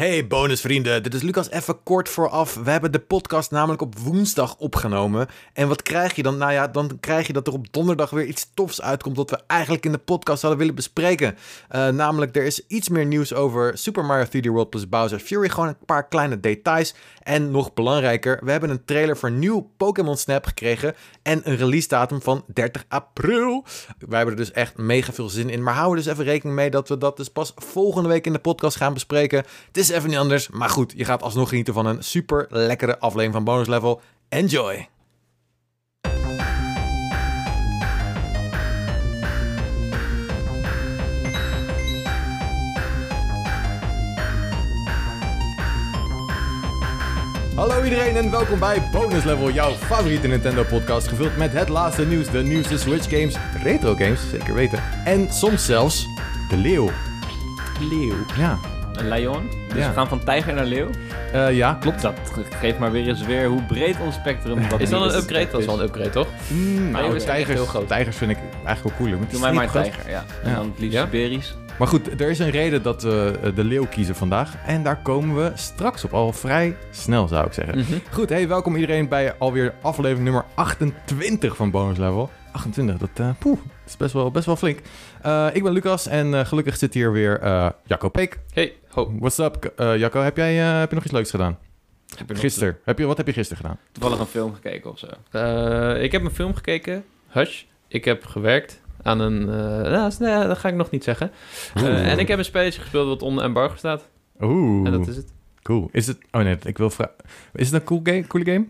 Hey bonusvrienden, dit is Lucas even kort vooraf. We hebben de podcast namelijk op woensdag opgenomen. En wat krijg je dan? Nou ja, dan krijg je dat er op donderdag weer iets tofs uitkomt... wat we eigenlijk in de podcast hadden willen bespreken. Uh, namelijk, er is iets meer nieuws over Super Mario 3D World plus Bowser Fury. Gewoon een paar kleine details. En nog belangrijker, we hebben een trailer voor nieuw Pokémon Snap gekregen... en een release datum van 30 april. Wij hebben er dus echt mega veel zin in. Maar hou er dus even rekening mee dat we dat dus pas volgende week in de podcast gaan bespreken. Het is even niet anders, maar goed, je gaat alsnog genieten van een super lekkere aflevering van Bonus Level. Enjoy! Hallo iedereen en welkom bij Bonus Level, jouw favoriete Nintendo podcast. Gevuld met het laatste nieuws, de nieuwste Switch games, retro games, zeker weten. En soms zelfs de leeuw. Leeuw. Ja, lion. Dus Ja. we gaan van tijger naar leeuw. Eh, ja klopt. Dat geeft maar weer eens weer hoe breed ons spectrum wat Is dat een upgrade? Dat is wel een upgrade, toch? Mm, nou, is tijgers, heel groot. tijgers vind ik eigenlijk wel cooler. Doe die mij maar een tijger, ja. En Ja. dan het liefst Ja? Siberisch. Maar goed, er is een reden dat we eh, de leeuw kiezen vandaag. En daar komen we straks op. Al vrij snel zou ik zeggen. Mhm. Goed, hey, welkom iedereen bij alweer aflevering nummer 28 van Bonus Level. 28, dat eh, poeh, is best wel, best wel flink. Eh, ik ben Lucas en gelukkig zit hier weer eh Jacco Peek. Hey, ho. What's up, eh, Jacco? Heb, jij, eh, heb je nog iets leuks gedaan? Heb Gisteren. Heb je, wat heb je gisteren gedaan? Toevallig een film gekeken of zo. Eh, ik heb een film gekeken, Hush. Ik heb gewerkt aan een... eh, nou, nee, dat ga ik nog niet zeggen. Eh, en ik heb een spelletje gespeeld wat onder embargo staat. Oeh, En dat is het. cool. Is het... Oh nee, ik wil vragen... Is het een cool game, coole game?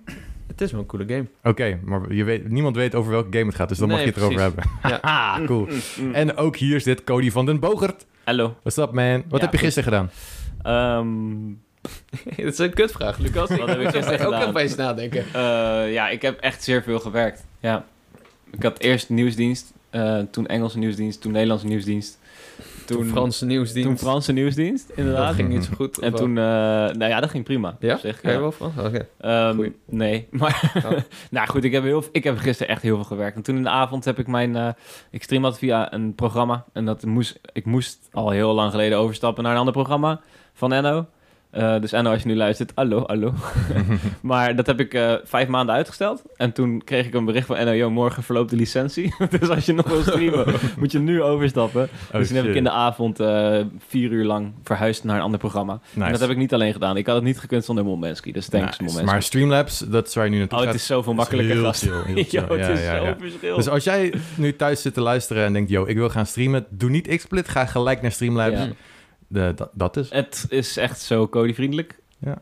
Het is wel een coole game. Oké, maar je weet, niemand weet over welke game het gaat, dus dan mag je het erover hebben. Haha, cool. Mm. En ook hier zit Cody van den Bogert. Hallo. What's up, man? Wat Ja, heb je gisteren gedaan? Ehm, dat is een kutvraag, Lucas. Wat heb ik gisteren ook gedaan? even eens nadenken. eh, ja, ik heb echt zeer veel gewerkt. Ja. Ik had eerst nieuwsdienst, eh, toen Engelse nieuwsdienst, toen Nederlandse nieuwsdienst. Toen Franse nieuwsdienst. Toen Franse nieuwsdienst, Dat inderdaad. ging niet zo goed. En toen, eh, nou ja, dat ging prima. Ja? Zich, Ga je wel Frans? Oké. Ehm, nee, maar Oh. nou goed, ik heb, heel, ik heb gisteren echt heel veel gewerkt. En toen in de avond heb ik mijn, eh ik stream dat via een programma. En dat moest, ik moest al heel lang geleden overstappen naar een ander programma van Enno. Eh, dus Enno, als je nu luistert, hallo, hallo. maar dat heb ik eh, vijf maanden uitgesteld. En toen kreeg ik een bericht van Enno, yo, morgen verloopt de licentie. dus als je nog wil streamen, moet je nu overstappen. Oh, dus toen heb ik in de avond eh, vier uur lang verhuisd naar een ander programma. Nice. En dat heb ik niet alleen gedaan. Ik had het niet gekund zonder Momensky. Dus thanks, Nice. Momensky. Maar Streamlabs, dat is waar je nu naartoe Oh, gaat. het is zoveel makkelijker, heel gast. chill, heel chill. Yo, het Ja, is ja, ja. verschil. Dus als jij nu thuis zit te luisteren en denkt, yo, ik wil gaan streamen, doe niet XSplit, ga gelijk naar Streamlabs. De, dat, dat is. Het is echt zo Cody-vriendelijk. Ja.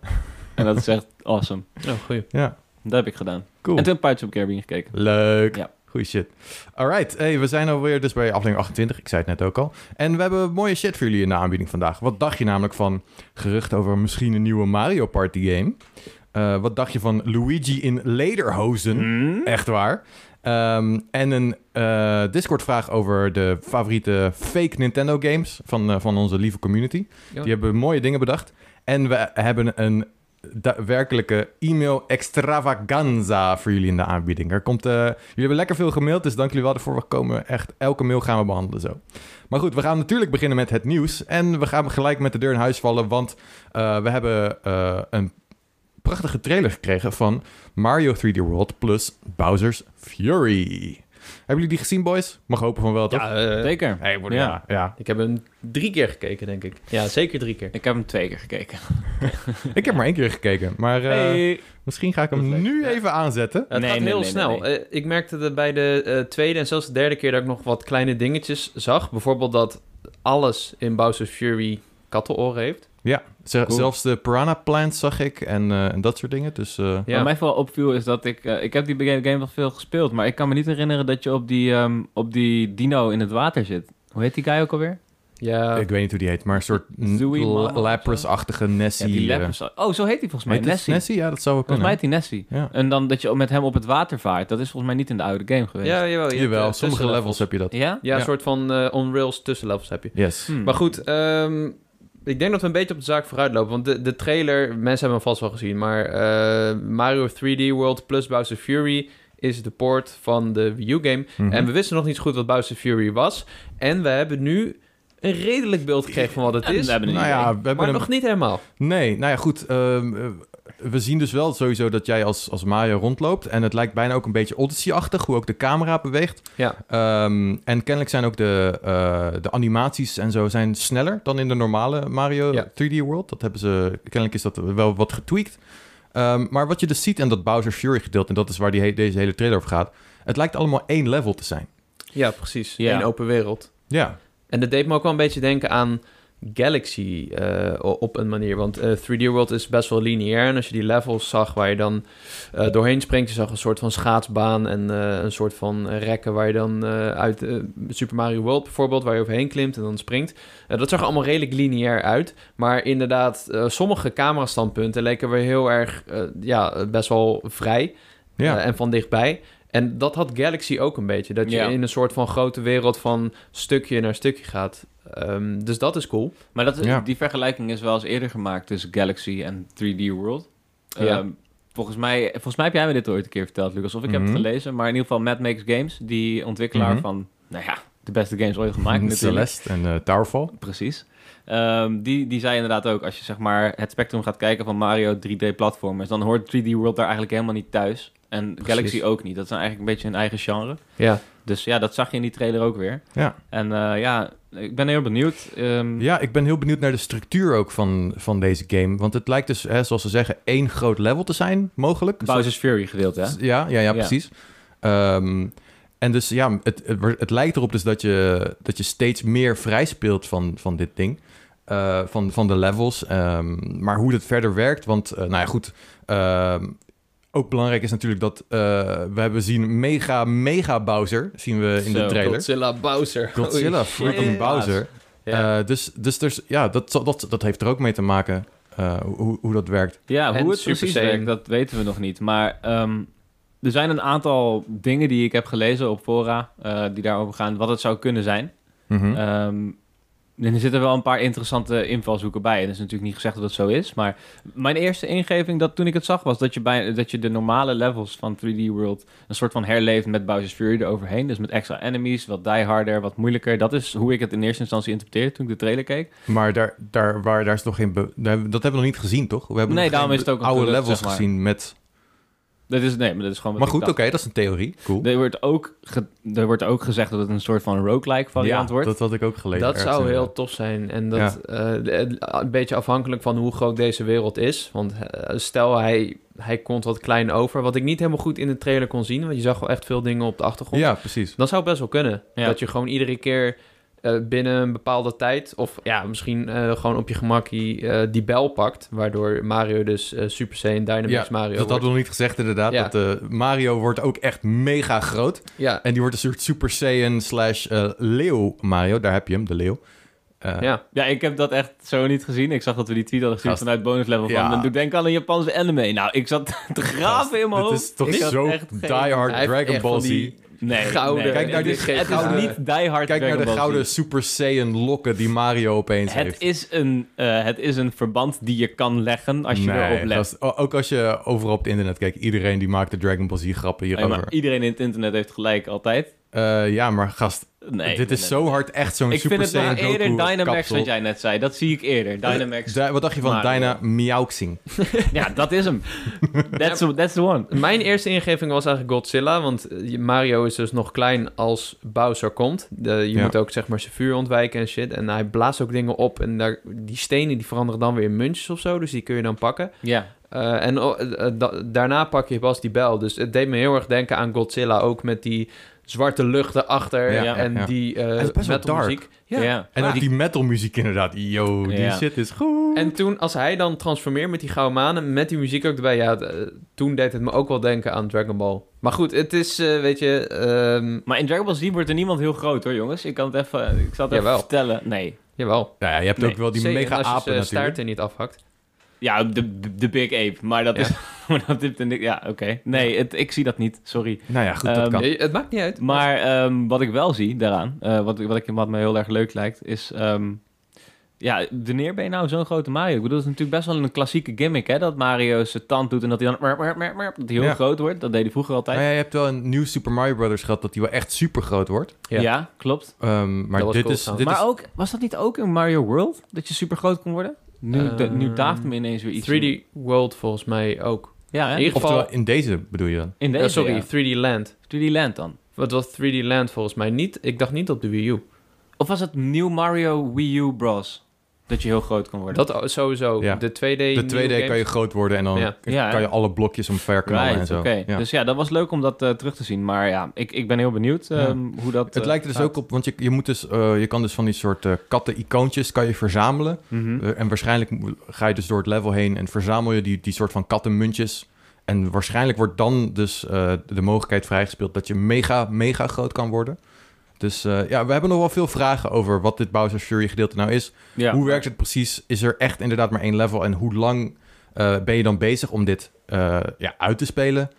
En dat is echt awesome. Oh, goeie. Ja, Dat heb ik gedaan. cool. En toen Pirates of Caribbean gekeken. Leuk. Ja. Goeie shit. Alright, hey, we zijn alweer dus bij aflevering 28. Ik zei het net ook al. En we hebben mooie shit voor jullie in de aanbieding vandaag. Wat dacht je namelijk van geruchten over misschien een nieuwe Mario Party game? Eh, wat dacht je van Luigi in lederhozen? Hmm? Echt waar. Ehm, en een eh, Discord-vraag over de favoriete fake Nintendo games van, eh, van onze lieve community. Ja. Die hebben mooie dingen bedacht. En we hebben een daadwerkelijke e-mail extravaganza voor jullie in de aanbieding. Er komt, eh, jullie hebben lekker veel gemaild, dus dank jullie wel ervoor. We komen echt, elke mail gaan we behandelen zo. Maar goed, we gaan natuurlijk beginnen met het nieuws. En we gaan gelijk met de deur in huis vallen, want we hebben een prachtige trailer gekregen van Mario 3D World plus Bowser's Fury. Hebben jullie die gezien, boys? Mag hopen van wel, toch? Ja, eh, Zeker. Hey, Ja. ja, ja. ik heb hem drie keer gekeken, denk ik. Ja, zeker drie keer. Ik heb hem twee keer gekeken. Ik heb maar één keer gekeken, maar eh, Hey. misschien ga ik hem Perfect. nu Ja. even aanzetten. Het Nee, gaat nee, heel nee, snel. nee, nee. Eh, ik merkte dat bij de eh, tweede en zelfs de derde keer dat ik nog wat kleine dingetjes zag. Bijvoorbeeld dat alles in Bowser's Fury kattenoren heeft. Ja, Cool. zelfs de piranha plants zag ik en, eh, en dat soort dingen. Dus eh, Ja. Wat mij vooral opviel is dat ik... eh, ik heb die game game wel veel gespeeld, maar ik kan me niet herinneren dat je op die, ehm, op die dino in het water zit. Hoe heet die guy ook alweer? Ja, ik weet niet hoe die heet, maar een soort? Lapras-achtige Nessie. Ja, die Lapras. Oh, zo heet hij volgens mij. heet Nessie. Nessie? Ja, dat zou wel Volgens mij kunnen. heet hij Nessie. Ja. En dan dat je met hem op het water vaart. Dat is volgens mij niet in de oude game geweest. ja jawel. Jawel, sommige levels heb je dat. Ja? Ja, Ja. een soort van eh, on-rails tussenlevels heb je. Yes. Hmm. Maar goed, ehm, ik denk dat we een beetje op de zaak vooruit lopen. Want de, de trailer, mensen hebben hem vast wel gezien. Maar eh, Mario 3D World plus Bowser Fury is de port van de Wii U game. Mhm. En we wisten nog niet zo goed wat Bowser Fury was. En we hebben nu een redelijk beeld gekregen van wat het is. we hebben Nou ja, we hebben maar nog niet helemaal. Nee, nou ja, goed. ehm, eh, we zien dus wel sowieso dat jij als, als Mario rondloopt. En het lijkt bijna ook een beetje Odyssey-achtig, hoe ook de camera beweegt. Ja. Ehm, en kennelijk zijn ook de, eh, de animaties en zo zijn sneller dan in de normale Mario Ja. 3D World. Dat hebben ze, kennelijk is dat wel wat getweakt. Ehm, maar wat je dus ziet en dat Bowser Fury gedeelte, en dat is waar die he- deze hele trailer over gaat. Het lijkt allemaal één level te zijn. Ja, precies. Ja. Eén open wereld. Ja, En dat deed me ook wel een beetje denken aan Galaxy eh, op een manier. Want eh, 3D World is best wel lineair. En als je die levels zag waar je dan eh, doorheen springt... je zag een soort van schaatsbaan en eh, een soort van rekken... waar je dan eh, uit eh, Super Mario World bijvoorbeeld... waar je overheen klimt en dan springt. Eh, dat zag er allemaal redelijk lineair uit. Maar inderdaad, eh, sommige camerastandpunten leken weer heel erg... eh, ja, best wel vrij ja. eh, en van dichtbij. En dat had Galaxy ook een beetje. Dat je Ja. in een soort van grote wereld van stukje naar stukje gaat. Ehm, dus dat is cool. Maar dat, Ja. die vergelijking is wel eens eerder gemaakt tussen Galaxy en 3D World. Ja. Ehm, volgens, mij, volgens mij heb jij me dit ooit een keer verteld, Lucas. Of ik heb Mhm. het gelezen. Maar in ieder geval Mad Makes Games, die ontwikkelaar Mhm. van, nou ja, de beste games ooit gemaakt natuurlijk. Celeste en eh, Towerfall. Precies. Ehm, die, die zei inderdaad ook, als je zeg maar het spectrum gaat kijken van Mario 3D-platformers, dan hoort 3D World daar eigenlijk helemaal niet thuis. En Precies. Galaxy ook niet. Dat zijn eigenlijk een beetje hun eigen genre. Ja. Dus ja, dat zag je in die trailer ook weer. Ja. En eh, ja, ik ben heel benieuwd. Ehm, Ja, ik ben heel benieuwd naar de structuur ook van, van deze game. Want het lijkt dus, hè, zoals ze zeggen, één groot level te zijn, mogelijk. Bowser's Fury gedeelte, hè? Ja, ja, ja, Ja. precies. Ehm, en dus ja, het, het, lijkt erop dus dat je, dat je steeds meer vrij speelt van, van dit ding. Eh, van, van de levels. Ehm, maar hoe dat verder werkt, want eh, nou ja, goed. Ook belangrijk is natuurlijk dat eh, we hebben zien mega, mega Bowser, zien we in de trailer. Godzilla Bowser. Godzilla, freaking shit. Bowser. Ja. Eh, dus dus dus ja, dat, zal- dat, dat heeft er ook mee te maken eh, hoe, hoe dat werkt. Ja, En hoe het Super precies werkt, dat weten we nog niet. Maar ehm, er zijn een aantal dingen die ik heb gelezen op fora eh, die daarover gaan, wat het zou kunnen zijn. Mhm. Ehm, en er zitten wel een paar interessante invalshoeken bij. En het is natuurlijk niet gezegd dat het zo is. Maar mijn eerste ingeving dat toen ik het zag was dat je, bij, dat je de normale levels van 3D World een soort van herleeft met Bowser's Fury eroverheen. Dus met extra enemies, wat dieharder, wat moeilijker. Dat is hoe ik het in eerste instantie interpreteerde toen ik de trailer keek. Maar daar, daar, waar, daar is nog geen... dat hebben we nog niet gezien, toch? We hebben Nee, daarom is het ook oude levels zeg maar. gezien met... Dat is, nee, maar dat is gewoon wat Maar goed, oké, dat is een theorie. Cool. Er wordt, ook ge- er wordt ook gezegd dat het een soort van roguelike variant ja, wordt. dat had ik ook gelezen. Dat zou heel tof zijn. En dat eh, de- een beetje afhankelijk van hoe groot deze wereld is. Want eh, stel hij, hij komt wat klein over. Wat ik niet helemaal goed in de trailer kon zien. Want je zag wel echt veel dingen op de achtergrond. Ja, precies. Dan zou het best wel kunnen. Ja. Dat je gewoon iedere keer eh, binnen een bepaalde tijd... of ja, misschien eh, gewoon op je gemakkie eh, die bel pakt... waardoor Mario dus eh, Super Saiyan Dynamax Ja, Mario dat wordt. hadden we nog niet gezegd inderdaad. Ja. Dat eh, Mario wordt ook echt mega groot. Ja, En die wordt een soort Super Saiyan slash eh, leeuw Mario. Daar heb je hem, de leeuw. Eh, ja. Ja, ik heb dat echt zo niet gezien. Ik zag dat we die tweet hadden gezien Gast. vanuit bonus level van. Ja. Dan doe ik denken aan een Japanse anime. Nou, ik zat te graven in mijn hoofd. is toch Ik zo echt geen- die hard Hij heeft Dragon Ball van Z. Nee, Gouden- nee. Kijk naar het die is, het is gouden- niet die hard Kijk naar de gouden Super Saiyan lokken die Mario opeens Het heeft. is, een, eh, het is een verband die je kan leggen als je Nee, erop let. ook als je overal op het internet kijkt, iedereen die maakt de Dragon Ball Z grappen Nee, hierover. maar iedereen in het internet heeft gelijk, altijd. Eh, ja, maar gast, Nee, dit is nee, zo nee. hard echt zo'n Ik Super vind het Saiyan nou eerder Goku Dynamax, kapsel. wat jij net zei. Dat zie ik eerder. Dynamax. Da- wat dacht je van. Dyna ja, dat is hem. That's, that's the one. Mijn eerste ingeving was eigenlijk Godzilla, want eh, Mario is dus nog klein als Bowser komt. De, je Ja. moet ook zeg maar zijn vuur ontwijken en shit. En hij blaast ook dingen op en daar, die stenen die veranderen dan weer in muntjes of zo, dus die kun je dan pakken. Ja. Eh, en oh, eh, eh, da- daarna pak je pas die bel. Dus het deed me heel erg denken aan Godzilla, ook met die zwarte lucht erachter Ja, en ja. die eh is best wel metalmuziek. Ja. Ja. En ook die metal muziek inderdaad. Yo, die Ja. shit is goed. En toen, als hij dan transformeert met die gouden manen, met die muziek ook erbij, ja, eh, toen deed het me ook wel denken aan Dragon Ball. Maar goed, het is, eh, weet je, ehm, Maar in Dragon Ball Z wordt er niemand heel groot hoor, jongens. Ik kan het even, ik zal het even vertellen. Nee. jawel. ja, ja, je hebt Nee, ook wel die mega als je apen natuurlijk. staart er niet afhakt. Ja, de, de, de Big Ape. Maar dat Ja. is... maar dat. Ja, oké. Nee, het, ik zie dat niet. Sorry. Nou ja, goed, dat Ehm, kan. Nee, het maakt niet uit. Maar ehm, wat ik wel zie daaraan, eh, wat, wat, ik, wat me heel erg leuk lijkt, is... ehm, Ja, wanneer ben je nou zo'n grote Mario? Ik bedoel, het is natuurlijk best wel een klassieke gimmick, hè? Dat Mario zijn tand doet en dat hij dan... merp, merp, merp, merp, dat hij heel Ja. groot wordt. Dat deed hij vroeger altijd. Nou ja, je hebt wel een nieuw Super Mario Brothers gehad dat die wel echt super groot wordt. Ja. Ja, klopt. Ehm, maar Dat dit cool is... Dit maar is ook, was dat niet ook in Mario World? Dat je super groot kon worden? Nu, de, nu Ehm, daaft me ineens weer iets. 3D World volgens mij ook. Ja, hè? In ieder geval- Oftewel, in deze bedoel je dan? In deze, Eh, sorry, ja. 3D Land. 3D Land dan. Wat was 3D Land volgens mij niet? Ik dacht niet op de Wii U. Of was het New Mario Wii U Bros? Dat je heel groot kon worden. Dat sowieso. Ja. De 2D De 2D kan je groot worden en dan Ja. Kan je alle blokjes omverknallen en Right, zo. oké. Ja. Dus ja, dat was leuk om dat eh, terug te zien. Maar ja, ik, ik ben heel benieuwd Ja. ehm, hoe dat het eh, lijkt er dus gaat. ook op, want je, je, moet dus, eh, je kan dus van die soort eh, katten-icoontjes kan je verzamelen. Mhm. En waarschijnlijk ga je dus door het level heen en verzamel je die, die soort van kattenmuntjes. En waarschijnlijk wordt dan dus eh, de mogelijkheid vrijgespeeld dat je mega, mega groot kan worden. Dus eh, ja, we hebben nog wel veel vragen over wat dit Bowser's Fury gedeelte nou is. ja. Hoe werkt het precies? Is er echt inderdaad maar één level? En hoe lang eh, ben je dan bezig om dit eh, ja, uit te spelen?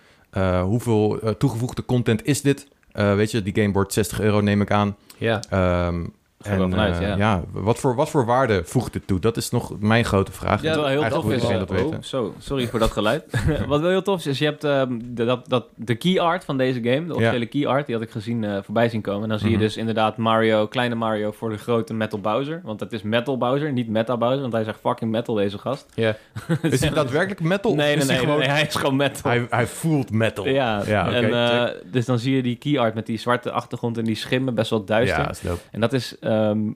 Hoeveel toegevoegde content is dit? Weet je, die game wordt 60 euro, neem ik aan. Ja. Ehm, en vanuit, eh, ja. wat, voor, wat voor waarde voegt dit toe? Dat is nog mijn grote vraag. Ja, Wat wel heel tof is. dat oh, weten. zo, sorry voor dat geluid. Wat wel heel tof is, is je hebt ehm, de, dat, dat, de key art van deze game, de officiële key art, die had ik gezien eh, voorbij zien komen. En dan zie je Mhm. dus inderdaad Mario, kleine Mario voor de grote Metal Bowser. Want het is Metal Bowser, niet Meta Bowser, want hij zegt fucking metal deze gast. Ja. Is hij daadwerkelijk metal? Nee, nee, is nee, hij gewoon... nee, hij is gewoon metal. Hij, hij voelt metal. ja, Ja, en, eh, dus dan zie je die key art met die zwarte achtergrond en die schimmen, best wel duister. Ja, is dope. En dat is ehm,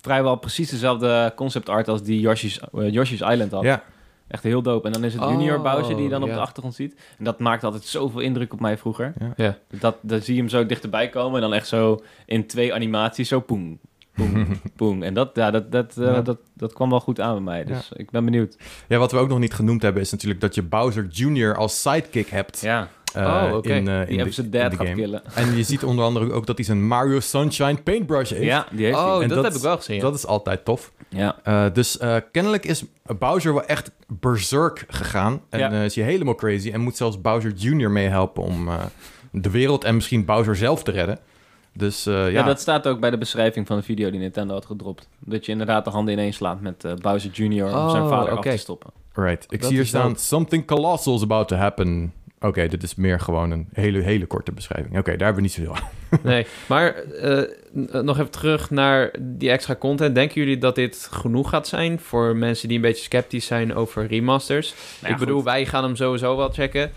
vrijwel precies dezelfde concept art als die Yoshi's, eh, Yoshi's Island had. Ja, Echt heel dope. En dan is het Oh, Junior Bowser die je dan op ja. de achtergrond ziet. En dat maakt altijd zoveel indruk op mij vroeger. Ja. Dat, dan zie je hem zo dichterbij komen en dan echt zo in twee animaties zo poeng, poeng, poeng. En dat, ja, dat, dat, eh, Ja. dat, dat kwam wel goed aan bij mij. Dus ik ben benieuwd. ja, wat we ook nog niet genoemd hebben is natuurlijk dat je Bowser Jr. als sidekick hebt. Ja, Oh, oké. in, eh, in die zijn in dad gaat killen. En je ziet onder andere ook dat hij zijn Mario Sunshine paintbrush heeft. Ja, die heeft Oh, hij. En dat, dat heb ik wel gezien. ja. Dat is altijd tof. Ja. Eh, dus eh, kennelijk is Bowser wel echt berserk gegaan. En Ja. eh, is hij helemaal crazy. En moet zelfs Bowser Jr. meehelpen om eh, de wereld en misschien Bowser zelf te redden. Dus eh, ja, Ja. dat staat ook bij de beschrijving van de video die Nintendo had gedropt. Dat je inderdaad de handen ineens slaat met eh, Bowser Jr. om Oh, zijn vader oké. af te stoppen. right. Ik Dat zie hier staan, something colossal is about to happen. Oké, dit is meer gewoon een hele, hele korte beschrijving. Oké, daar hebben we niet zoveel aan. Nee, maar eh, nog even terug naar die extra content. Denken jullie dat dit genoeg gaat zijn voor mensen die een beetje sceptisch zijn over remasters? Nou ja, ik bedoel, goed. wij gaan hem sowieso wel checken.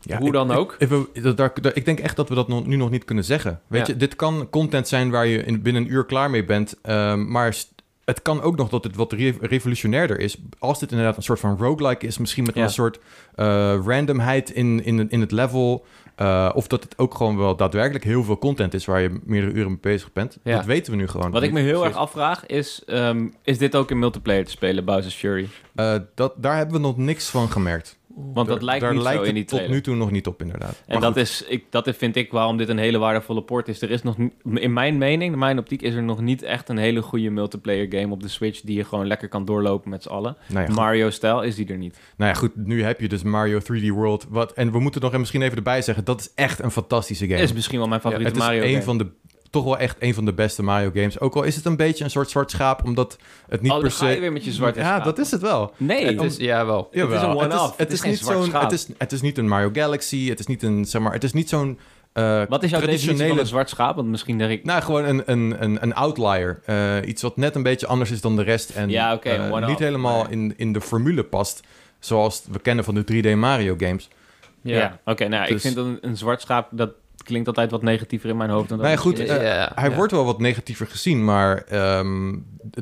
Ja, Hoe dan ik- ook? Ik, daar- daar- ik denk echt dat we dat nu nog niet kunnen zeggen. Weet Ja. je, dit kan content zijn waar je in, binnen een uur klaar mee bent. ehm, maar het kan ook nog dat het wat re- revolutionairder is. Als dit inderdaad een soort van roguelike is, misschien met Ja. een soort eh, randomheid in, in, in het level. eh, of dat het ook gewoon wel daadwerkelijk heel veel content is waar je meerdere uren mee bezig bent. Ja. Dat weten we nu gewoon. Wat ik me heel Precies. erg afvraag is, ehm, is dit ook in multiplayer te spelen, Bowser's Fury? Eh, dat, daar hebben we nog niks van gemerkt. Want dat lijkt daar niet lijkt zo in die tot nu toe nog niet op, inderdaad. En Maar dat goed. is, ik, dat vind ik waarom dit een hele waardevolle port is. Er is nog, niet- in mijn mening, in mijn optiek, is er nog niet echt een hele goede multiplayer game op de Switch die je gewoon lekker kan doorlopen met z'n allen. Nou ja. Mario-stijl is die er niet. Nou ja, goed, nu heb je dus Mario 3D World. Wat, en we moeten nog misschien even erbij zeggen, dat is echt een fantastische game. Is misschien wel mijn favoriete het is Mario een game. van de, toch wel echt een van de beste Mario games. Ook al is het een beetje een soort zwart schaap, omdat het niet oh, per dan ga je se... weer met je zwarte Ja, schaap. dat is het wel. Nee, Het is, ja, wel. Het is een one-off. Het Het is, niet zwart zo'n... schaap. Het is, het is niet een Mario Galaxy. Het is niet een, zeg maar, het is niet zo'n eh, Wat is jouw definitie van traditionele... een zwart schaap? Want misschien denk ik... Nou, gewoon een, een, een, een outlier. Eh, iets wat net een beetje anders is dan de rest. En Ja, oké, eh, niet helemaal maar- in, in de formule past. Zoals we kennen van de 3D Mario games. ja, Ja. oké. nou, ik Dus- vind een, een zwart schaap, dat klinkt altijd wat negatiever in mijn hoofd. Dan dat ja, het goed, is. eh, Ja, Hij ja. wordt wel wat negatiever gezien, maar ehm,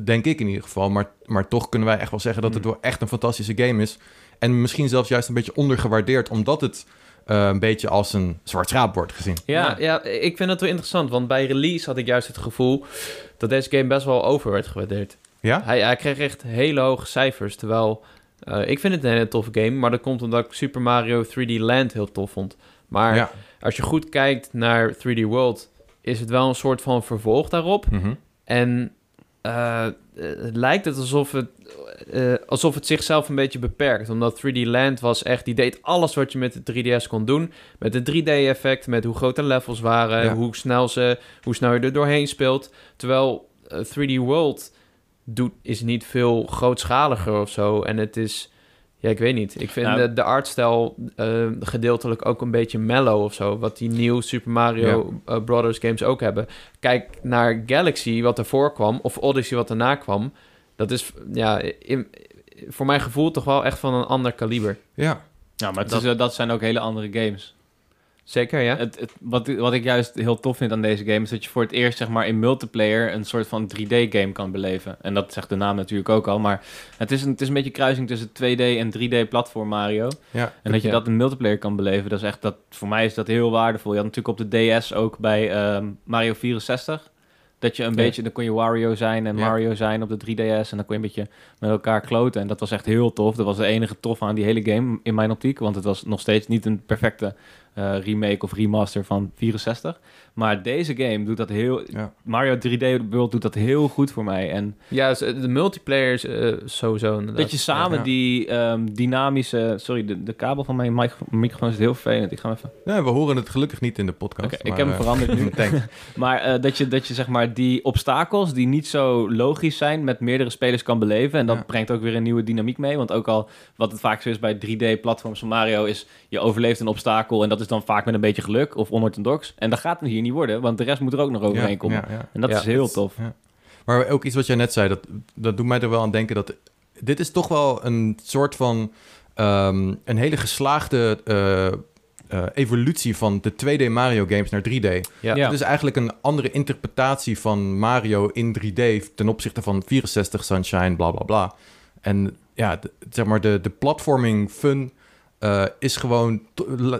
denk ik in ieder geval. Maar, maar toch kunnen wij echt wel zeggen dat het Hmm. wel echt een fantastische game is. En misschien zelfs juist een beetje ondergewaardeerd, omdat het eh, een beetje als een zwart schaap wordt gezien. ja, Nou, ja, ik vind het wel interessant, want bij release had ik juist het gevoel dat deze game best wel over werd gewaardeerd. Ja? Hij, hij kreeg echt hele hoge cijfers, terwijl eh, ik vind het een hele toffe game, maar dat komt omdat ik Super Mario 3D Land heel tof vond. Maar ja. Als je goed kijkt naar 3D World, is het wel een soort van vervolg daarop. Mhm. En eh, het lijkt het alsof het, eh, alsof het zichzelf een beetje beperkt. Omdat 3D Land was echt, die deed alles wat je met de 3DS kon doen. Met het 3D-effect, met hoe groot de levels waren, Ja. hoe, snel ze, hoe snel je er doorheen speelt. Terwijl eh, 3D World doet, is niet veel grootschaliger of zo. En het is, ja, ik weet niet. Ik vind Nou- de, de artstijl eh, gedeeltelijk ook een beetje mellow of zo. Wat die nieuwe Super Mario eh, Brothers games ook hebben. Kijk naar Galaxy, wat ervoor kwam, of Odyssey, wat daarna kwam. Dat is, ja, in- voor mijn gevoel toch wel echt van een ander kaliber. Ja. Ja, maar het Dat- is, dat zijn ook hele andere games. Zeker, ja? Het, het, wat, wat ik juist heel tof vind aan deze game is dat je voor het eerst zeg maar in multiplayer een soort van 3D-game kan beleven. En dat zegt de naam natuurlijk ook al, maar het is een, het is een beetje kruising tussen 2D en 3D-platform Mario. Ja. En dat je Ja. dat in multiplayer kan beleven, dat is echt, dat, voor mij is dat heel waardevol. Je had natuurlijk op de DS ook bij ehm, Mario 64. Dat je een Ja. beetje, dan kon je Wario zijn en. Mario zijn op de 3DS. En dan kon je een beetje met elkaar kloten. En dat was echt heel tof. Dat was de enige tof aan die hele game in mijn optiek. Want het was nog steeds niet een perfecte remake of remaster van 64. Maar deze game doet dat heel... Ja. Mario 3D World doet dat heel goed voor mij. En Ja, dus, eh, de multiplayer is eh, sowieso inderdaad. dat je samen Ja. die ehm, dynamische... Sorry, de, de kabel van mijn mic- microfoon is heel vervelend. Ik ga hem even... Ja, we horen het gelukkig niet in de podcast. Oké, ik maar, heb hem eh, veranderd nu. Maar eh, dat, je, dat je zeg maar die obstakels die niet zo logisch zijn met meerdere spelers kan beleven. En dat Ja. brengt ook weer een nieuwe dynamiek mee. Want ook al wat het vaak zo is bij 3D-platforms van Mario is... je overleeft een obstakel en dat is dan vaak met een beetje geluk of onorthodox. En dat gaat het hier niet worden, want de rest moet er ook nog overheen komen. ja, ja. En dat Ja, is heel tof. Ja. Maar ook iets wat jij net zei, dat, dat doet mij er wel aan denken dat... Dit is toch wel een soort van... ehm, een hele geslaagde eh, eh, evolutie van de 2D Mario games naar 3D. Ja. Ja. Het is eigenlijk een andere interpretatie van Mario in 3D... ten opzichte van 64 Sunshine, bla bla bla. En ja, de- zeg maar, de, de platforming fun eh, is gewoon...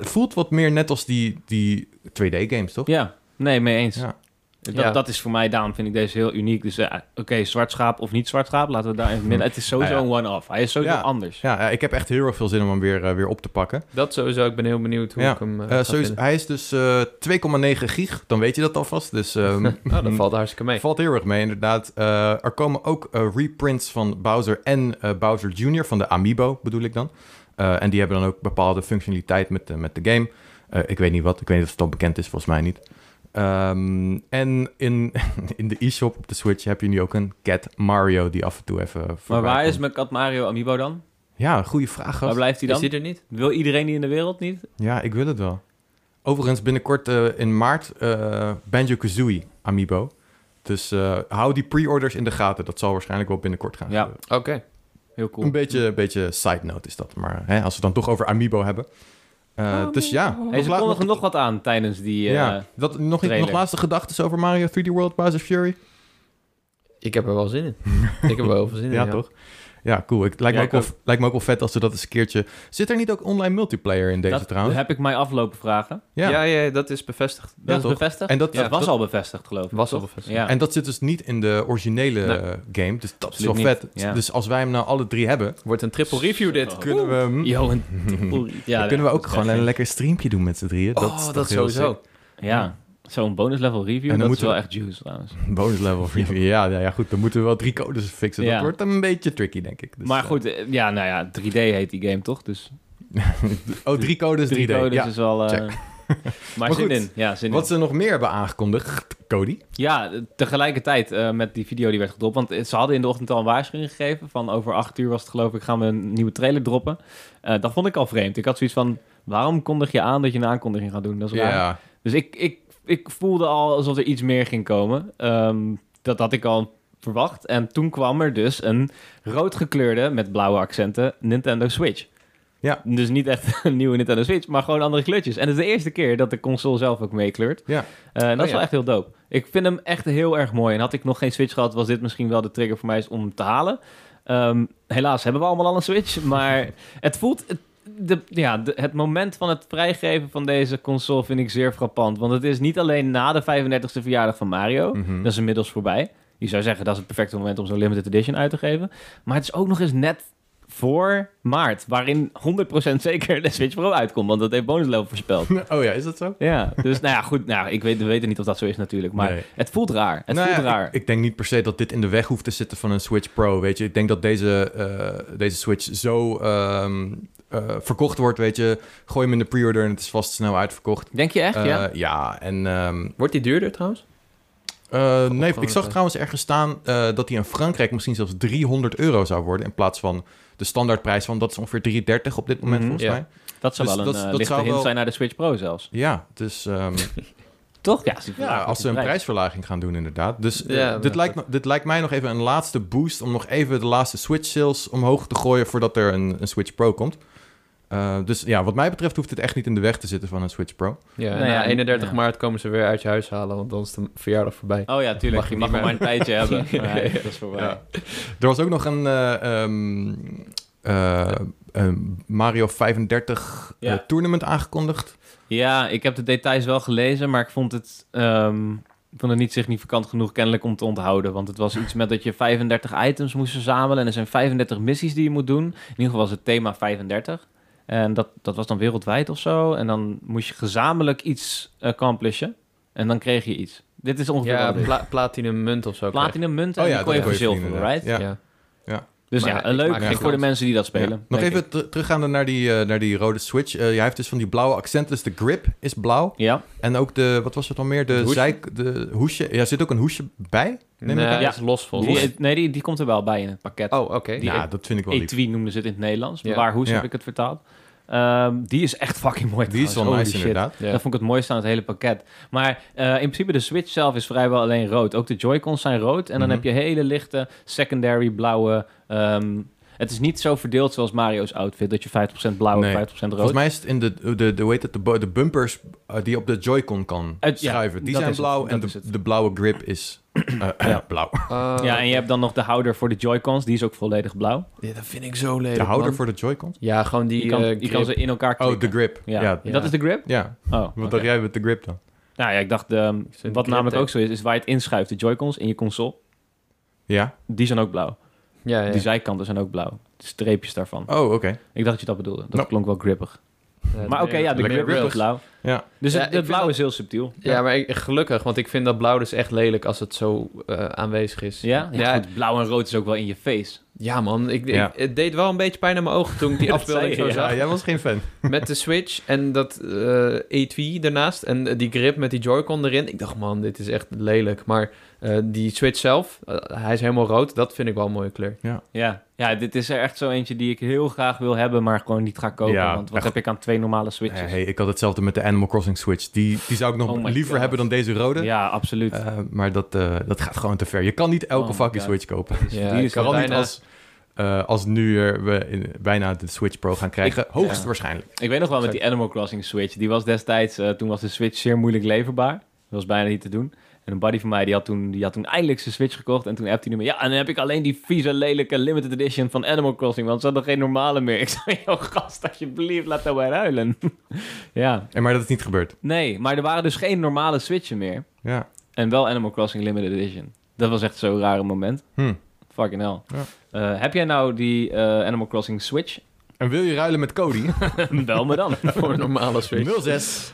voelt wat meer net als die, die 2D-games, toch? Ja, nee, mee eens. Ja. Dat, Ja. dat is voor mij, daarom vind ik deze heel uniek. Dus eh, oké, zwart schaap of niet zwart schaap, laten we daar even midden. Het is sowieso ja. een one-off. Hij is sowieso Ja. anders. Ja, ik heb echt heel erg veel zin om hem weer, eh, weer op te pakken. Dat sowieso. Ik ben heel benieuwd hoe Ja. ik hem sowieso- hij is dus eh 2,9 gig, dan weet je dat alvast. Dus ehm, Nou, dat valt hartstikke mee. valt heel erg mee, inderdaad. Eh, er komen ook reprints van Bowser en eh, Bowser Jr. van de Amiibo, bedoel ik dan. Eh, en die hebben dan ook bepaalde functionaliteit met, de met de game. Eh, ik weet niet wat, ik weet niet of het al bekend is, volgens mij niet. Ehm, en in, in de e-shop op de Switch heb je nu ook een Cat Mario die af en toe even Maar waar is mijn kat Mario Amiibo dan? Ja, goede vraag, Waar blijft hij Is dan? die er niet? Wil iedereen die in de wereld niet? Ja, ik wil het wel. Overigens, binnenkort eh, in maart eh Banjo-Kazooie Amiibo. Dus eh, hou die pre-orders in de gaten. Dat zal waarschijnlijk wel binnenkort gaan. Ja. Oké. Heel cool. Een beetje, een beetje side note is dat. Maar hè, als we het dan toch over Amiibo hebben. Eh, dus ja. Hey, ze kondigen nog wat aan tijdens die... eh, ja. Dat, nog, trailer. nog laatste gedachten over Mario 3D World Bowser's Fury? Ik heb er wel zin in. ik heb er wel veel zin in. Ja, toch? Ja, cool. Ik, lijkt, Ja, me ook wel, lijkt me ook wel vet als ze dat eens een keertje... Zit er niet ook online multiplayer in deze dat trouwens? heb ik mij aflopen vragen. Ja. Ja, ja, dat is bevestigd. Dat is toch? bevestigd? En dat- Ja, het was dat- al bevestigd, geloof ik. Was al toch? bevestigd. Ja. En dat zit dus niet in de originele Nee. game. Dus dat is wel vet. Dus als wij hem nou alle drie hebben... Wordt een triple review dit. Zo. kunnen we hem... Yo, een triple- ja, dan kunnen we ook gewoon een lekker streampje doen met z'n drieën. Dat oh, dat sowieso. Ja, zo'n bonus level review, En dan dat is wel we- echt juice trouwens. Bonus level review. Ja, ja, ja, goed. Dan moeten we wel drie codes fixen. Dat wordt een beetje tricky, denk ik. Dus, maar eh, goed, eh, ja, nou ja, 3D heet die game toch? Dus oh, drie codes 3D. drie codes ja. is wel... eh, maar, Maar zin goed, in, ja, zin in. Wat ze nog meer hebben aangekondigd, Cody. Ja, tegelijkertijd met die video die werd gedropt. Want ze hadden in de ochtend al een waarschuwing gegeven. Van over acht uur was het geloof ik, gaan we een nieuwe trailer droppen. Eh, dat vond ik al vreemd. Ik had zoiets van, waarom kondig je aan dat je een aankondiging gaat doen? Dat is raar. Ja, Dus ik, ik, ik voelde al alsof er iets meer ging komen. Ehm, dat had ik al verwacht. En toen kwam er dus een rood gekleurde, met blauwe accenten, Nintendo Switch. Ja. Dus niet echt een nieuwe Nintendo Switch, maar gewoon andere kleurtjes. En het is de eerste keer dat de console zelf ook meekleurt. ja. Eh, en dat Oh, is wel ja. echt heel dope. Ik vind hem echt heel erg mooi. En had ik nog geen Switch gehad, was dit misschien wel de trigger voor mij om hem te halen. Ehm, helaas hebben we allemaal al een Switch. Maar het voelt... Het, de, ja, de- het moment van het vrijgeven van deze console vind ik zeer frappant. Want het is niet alleen na de 35e verjaardag van Mario. Mhm. Dat is inmiddels voorbij. Je zou zeggen, dat is het perfecte moment om zo'n limited edition uit te geven. Maar het is ook nog eens net voor maart. Waarin 100% zeker de Switch Pro uitkomt. Want dat heeft bonus level voorspeld. Oh ja, is dat zo? Ja, dus nou ja, goed. Nou, ik weet, we weten niet of dat zo is natuurlijk. Maar Nee. het voelt raar. Het Nou voelt ja, raar. Ik, ik denk niet per se dat dit in de weg hoeft te zitten van een Switch Pro, weet je. Ik denk dat deze, eh, deze Switch zo ehm, eh, verkocht wordt, weet je. Gooi hem in de pre-order en het is vast snel uitverkocht. Denk je echt, Eh, ja? ja, en ehm, Wordt die duurder trouwens? Eh, nee, ik zag trouwens ergens staan eh, dat die in Frankrijk misschien zelfs 300 euro zou worden. In plaats van de standaardprijs van dat is ongeveer 330 op dit moment Mhm. volgens Ja. mij. Dat zou Dus wel een dat- eh, dat lichte zou hint wel- zijn naar de Switch Pro zelfs. Ja, dus ehm, Toch? Ja, ja, als ze een prijs. prijsverlaging gaan doen inderdaad. Dus eh, Ja, dit, lijkt, me- dit lijkt mij nog even een laatste boost om nog even de laatste Switch sales omhoog te gooien voordat er een, een Switch Pro komt. Eh, dus ja, wat mij betreft hoeft het echt niet in de weg te zitten van een Switch Pro. Ja, en Nou ja, na en- 31 ja. maart komen ze weer uit je huis halen, want dan is de verjaardag voorbij. Oh ja, tuurlijk. Mag je je mag maar een tijdje hebben. Ja. Dat is voorbij. Ja. Er was ook nog een, eh, ehm, eh, een Mario 35 eh, Ja. tournament aangekondigd. Ja, ik heb de details wel gelezen, maar ik vond het, ehm, ik vond het niet significant genoeg kennelijk om te onthouden. Want het was iets met dat je 35 items moest verzamelen en er zijn 35 missies die je moet doen. In ieder geval was het thema 35. En dat, dat was dan wereldwijd of zo. En dan moest je gezamenlijk iets accomplishen. En dan kreeg je iets. Dit is ongeveer Ja, pla platinum munt of zo. Platinum munten Oh en ja, die kon je verzilveren, right? Ja. Ja. Dus Maar ja, een leuk voor de mensen die dat spelen. Ja. Nog even ter- teruggaande naar die, eh, naar die rode Switch. Eh, jij heeft dus van die blauwe accenten. Dus de grip is blauw. Ja, En ook de, wat was het al meer? De zijk, de hoesje. Ja, zit ook een hoesje bij? Neem Nee? Ja. dat is los volgens die, nee, die, die komt er wel bij in het pakket. Oh, oké. Ja, dat vind ik wel lief. Etui noemden ze het in het Nederlands. Ja. Waar hoes Ja. heb ik het vertaald. Ehm, die is echt fucking mooi. Die is wel nice shit. inderdaad. Dat vond ik het mooiste aan het hele pakket. Maar eh, in principe de Switch zelf is vrijwel alleen rood. Ook de Joy-Cons zijn rood. En dan Mhm. heb je hele lichte secondary blauwe... ehm, het is niet zo verdeeld zoals Mario's outfit. Dat je 50% blauw Nee. en 50% rood. Volgens mij is het in de, de, de, hoe heet het, de, de bumpers eh, die op de Joy-Con kan ja, schuiven. Die zijn blauw en de, de blauwe grip is eh, Ja. blauw. Oh. Ja, en je hebt dan nog de houder voor de Joy-Cons. Die is ook volledig blauw. Ja, dat vind ik zo lelijk, De houder man. voor de Joy-Cons? Ja, gewoon die Je kan, eh, je kan grip. ze in elkaar Oh, klikken. de grip. Ja. Ja. Ja. Dat is de grip? Ja. Oh, Wat dacht jij met de grip dan? Nou ja, ik dacht, grip wat namelijk ook zo is, is waar je het inschuift. De Joy-Cons in je console, Ja. die zijn ook blauw. Ja, ja. Die zijkanten zijn ook blauw. De streepjes daarvan. Oh, oké. Ik dacht dat je dat bedoelde. Dat Nou. klonk wel grippig. Ja, Maar oké, ja, de grip is blauw. Ja. Dus Ja, het, blauw dat- is heel subtiel. Ja, maar ik, gelukkig, want ik vind dat blauw dus echt lelijk als het zo eh, aanwezig is. Ja? Ja, ja, goed, blauw en rood is ook wel in je face. ja, man. Ik, ik- Ja. het deed wel een beetje pijn aan mijn ogen toen ik die afbeelding zo je, zag. Ja, jij was geen fan. Met de Switch en dat eh etui ernaast. En eh, die grip met die Joy-Con erin. Ik dacht, man, dit is echt lelijk. Maar eh, die Switch zelf, eh, hij is helemaal rood. Dat vind ik wel een mooie kleur. Ja. ja, dit is er echt zo eentje die ik heel graag wil hebben, maar gewoon niet ga kopen. Ja, want wat echt. heb ik aan twee normale Switches? Ja, hey, ik had hetzelfde met de Animal Crossing Switch. Die, die zou ik nog Oh liever God. hebben dan deze rode. Ja, absoluut. Eh, maar dat, eh, dat gaat gewoon te ver. Je kan niet elke Oh fucking God. Switch kopen. Ja, die ik is had Vooral niet bijna- als, eh, als nu er we in, bijna de Switch Pro gaan krijgen. Ik- Hoogstwaarschijnlijk. ik weet nog wel met die Animal Crossing Switch. Die was destijds, eh, toen was de Switch zeer moeilijk leverbaar. Dat was bijna niet te doen. En een buddy van mij, die had toen, die had toen eindelijk zijn Switch gekocht. En toen appte hij me, ja, en dan heb ik alleen die vieze, lelijke limited edition van Animal Crossing. Want ze hadden geen normale meer. Ik zei, joh, gast, alsjeblieft, laat nou maar ruilen. ja, En maar dat is niet gebeurd. nee, maar er waren dus geen normale Switchen meer. Ja. En wel Animal Crossing limited edition. Dat was echt zo'n rare moment. Hm. Fucking hell. Ja. Eh, heb jij nou die eh, Animal Crossing Switch? En wil je ruilen met Cody? Bel me dan. Voor een normale Switch. 06.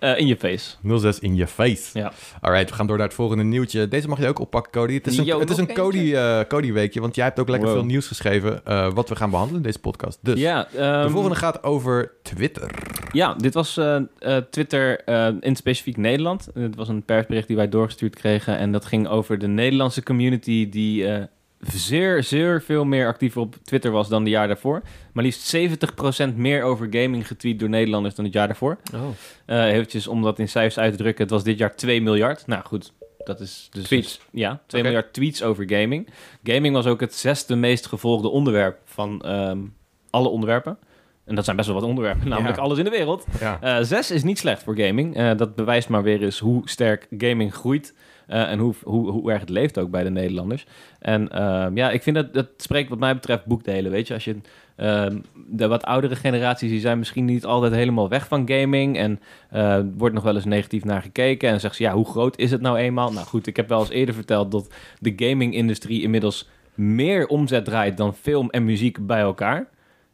Eh, in je face. 06 in je face. Ja. Alright, we gaan door naar het volgende nieuwtje. Deze mag je ook oppakken, Cody. Het is een, Yo, het is een Cody, eh, Cody weekje, want jij hebt ook lekker Wow. veel nieuws geschreven eh, wat we gaan behandelen in deze podcast. Dus ja, de ehm, volgende gaat over Twitter. Ja, dit was eh, eh, Twitter in specifiek Nederland. Het was een persbericht die wij doorgestuurd kregen. En dat ging over de Nederlandse community die eh, zeer, zeer veel meer actief op Twitter was dan de jaar daarvoor. Maar liefst 70% meer over gaming getweet door Nederlanders dan het jaar daarvoor. Oh. Eh eventjes om dat in cijfers uit te drukken. Het was dit jaar 2 miljard. Nou goed, dat is dus... Tweets. ja, 2 Oké. miljard tweets over gaming. Gaming was ook het zesde meest gevolgde onderwerp van ehm, alle onderwerpen. En dat zijn best wel wat onderwerpen, namelijk Ja. alles in de wereld. Ja. Eh, zes is niet slecht voor gaming. Eh, dat bewijst maar weer eens hoe sterk gaming groeit. Eh, en hoe, hoe, hoe erg het leeft ook bij de Nederlanders. En ehm, ja, ik vind dat dat spreekt wat mij betreft boekdelen. Weet je, als je ehm, de wat oudere generaties, die zijn misschien niet altijd helemaal weg van gaming. En eh, wordt nog wel eens negatief naar gekeken. En zegt ze, ja, hoe groot is het nou eenmaal? Nou goed, ik heb wel eens eerder verteld dat de gaming-industrie inmiddels meer omzet draait dan film en muziek bij elkaar.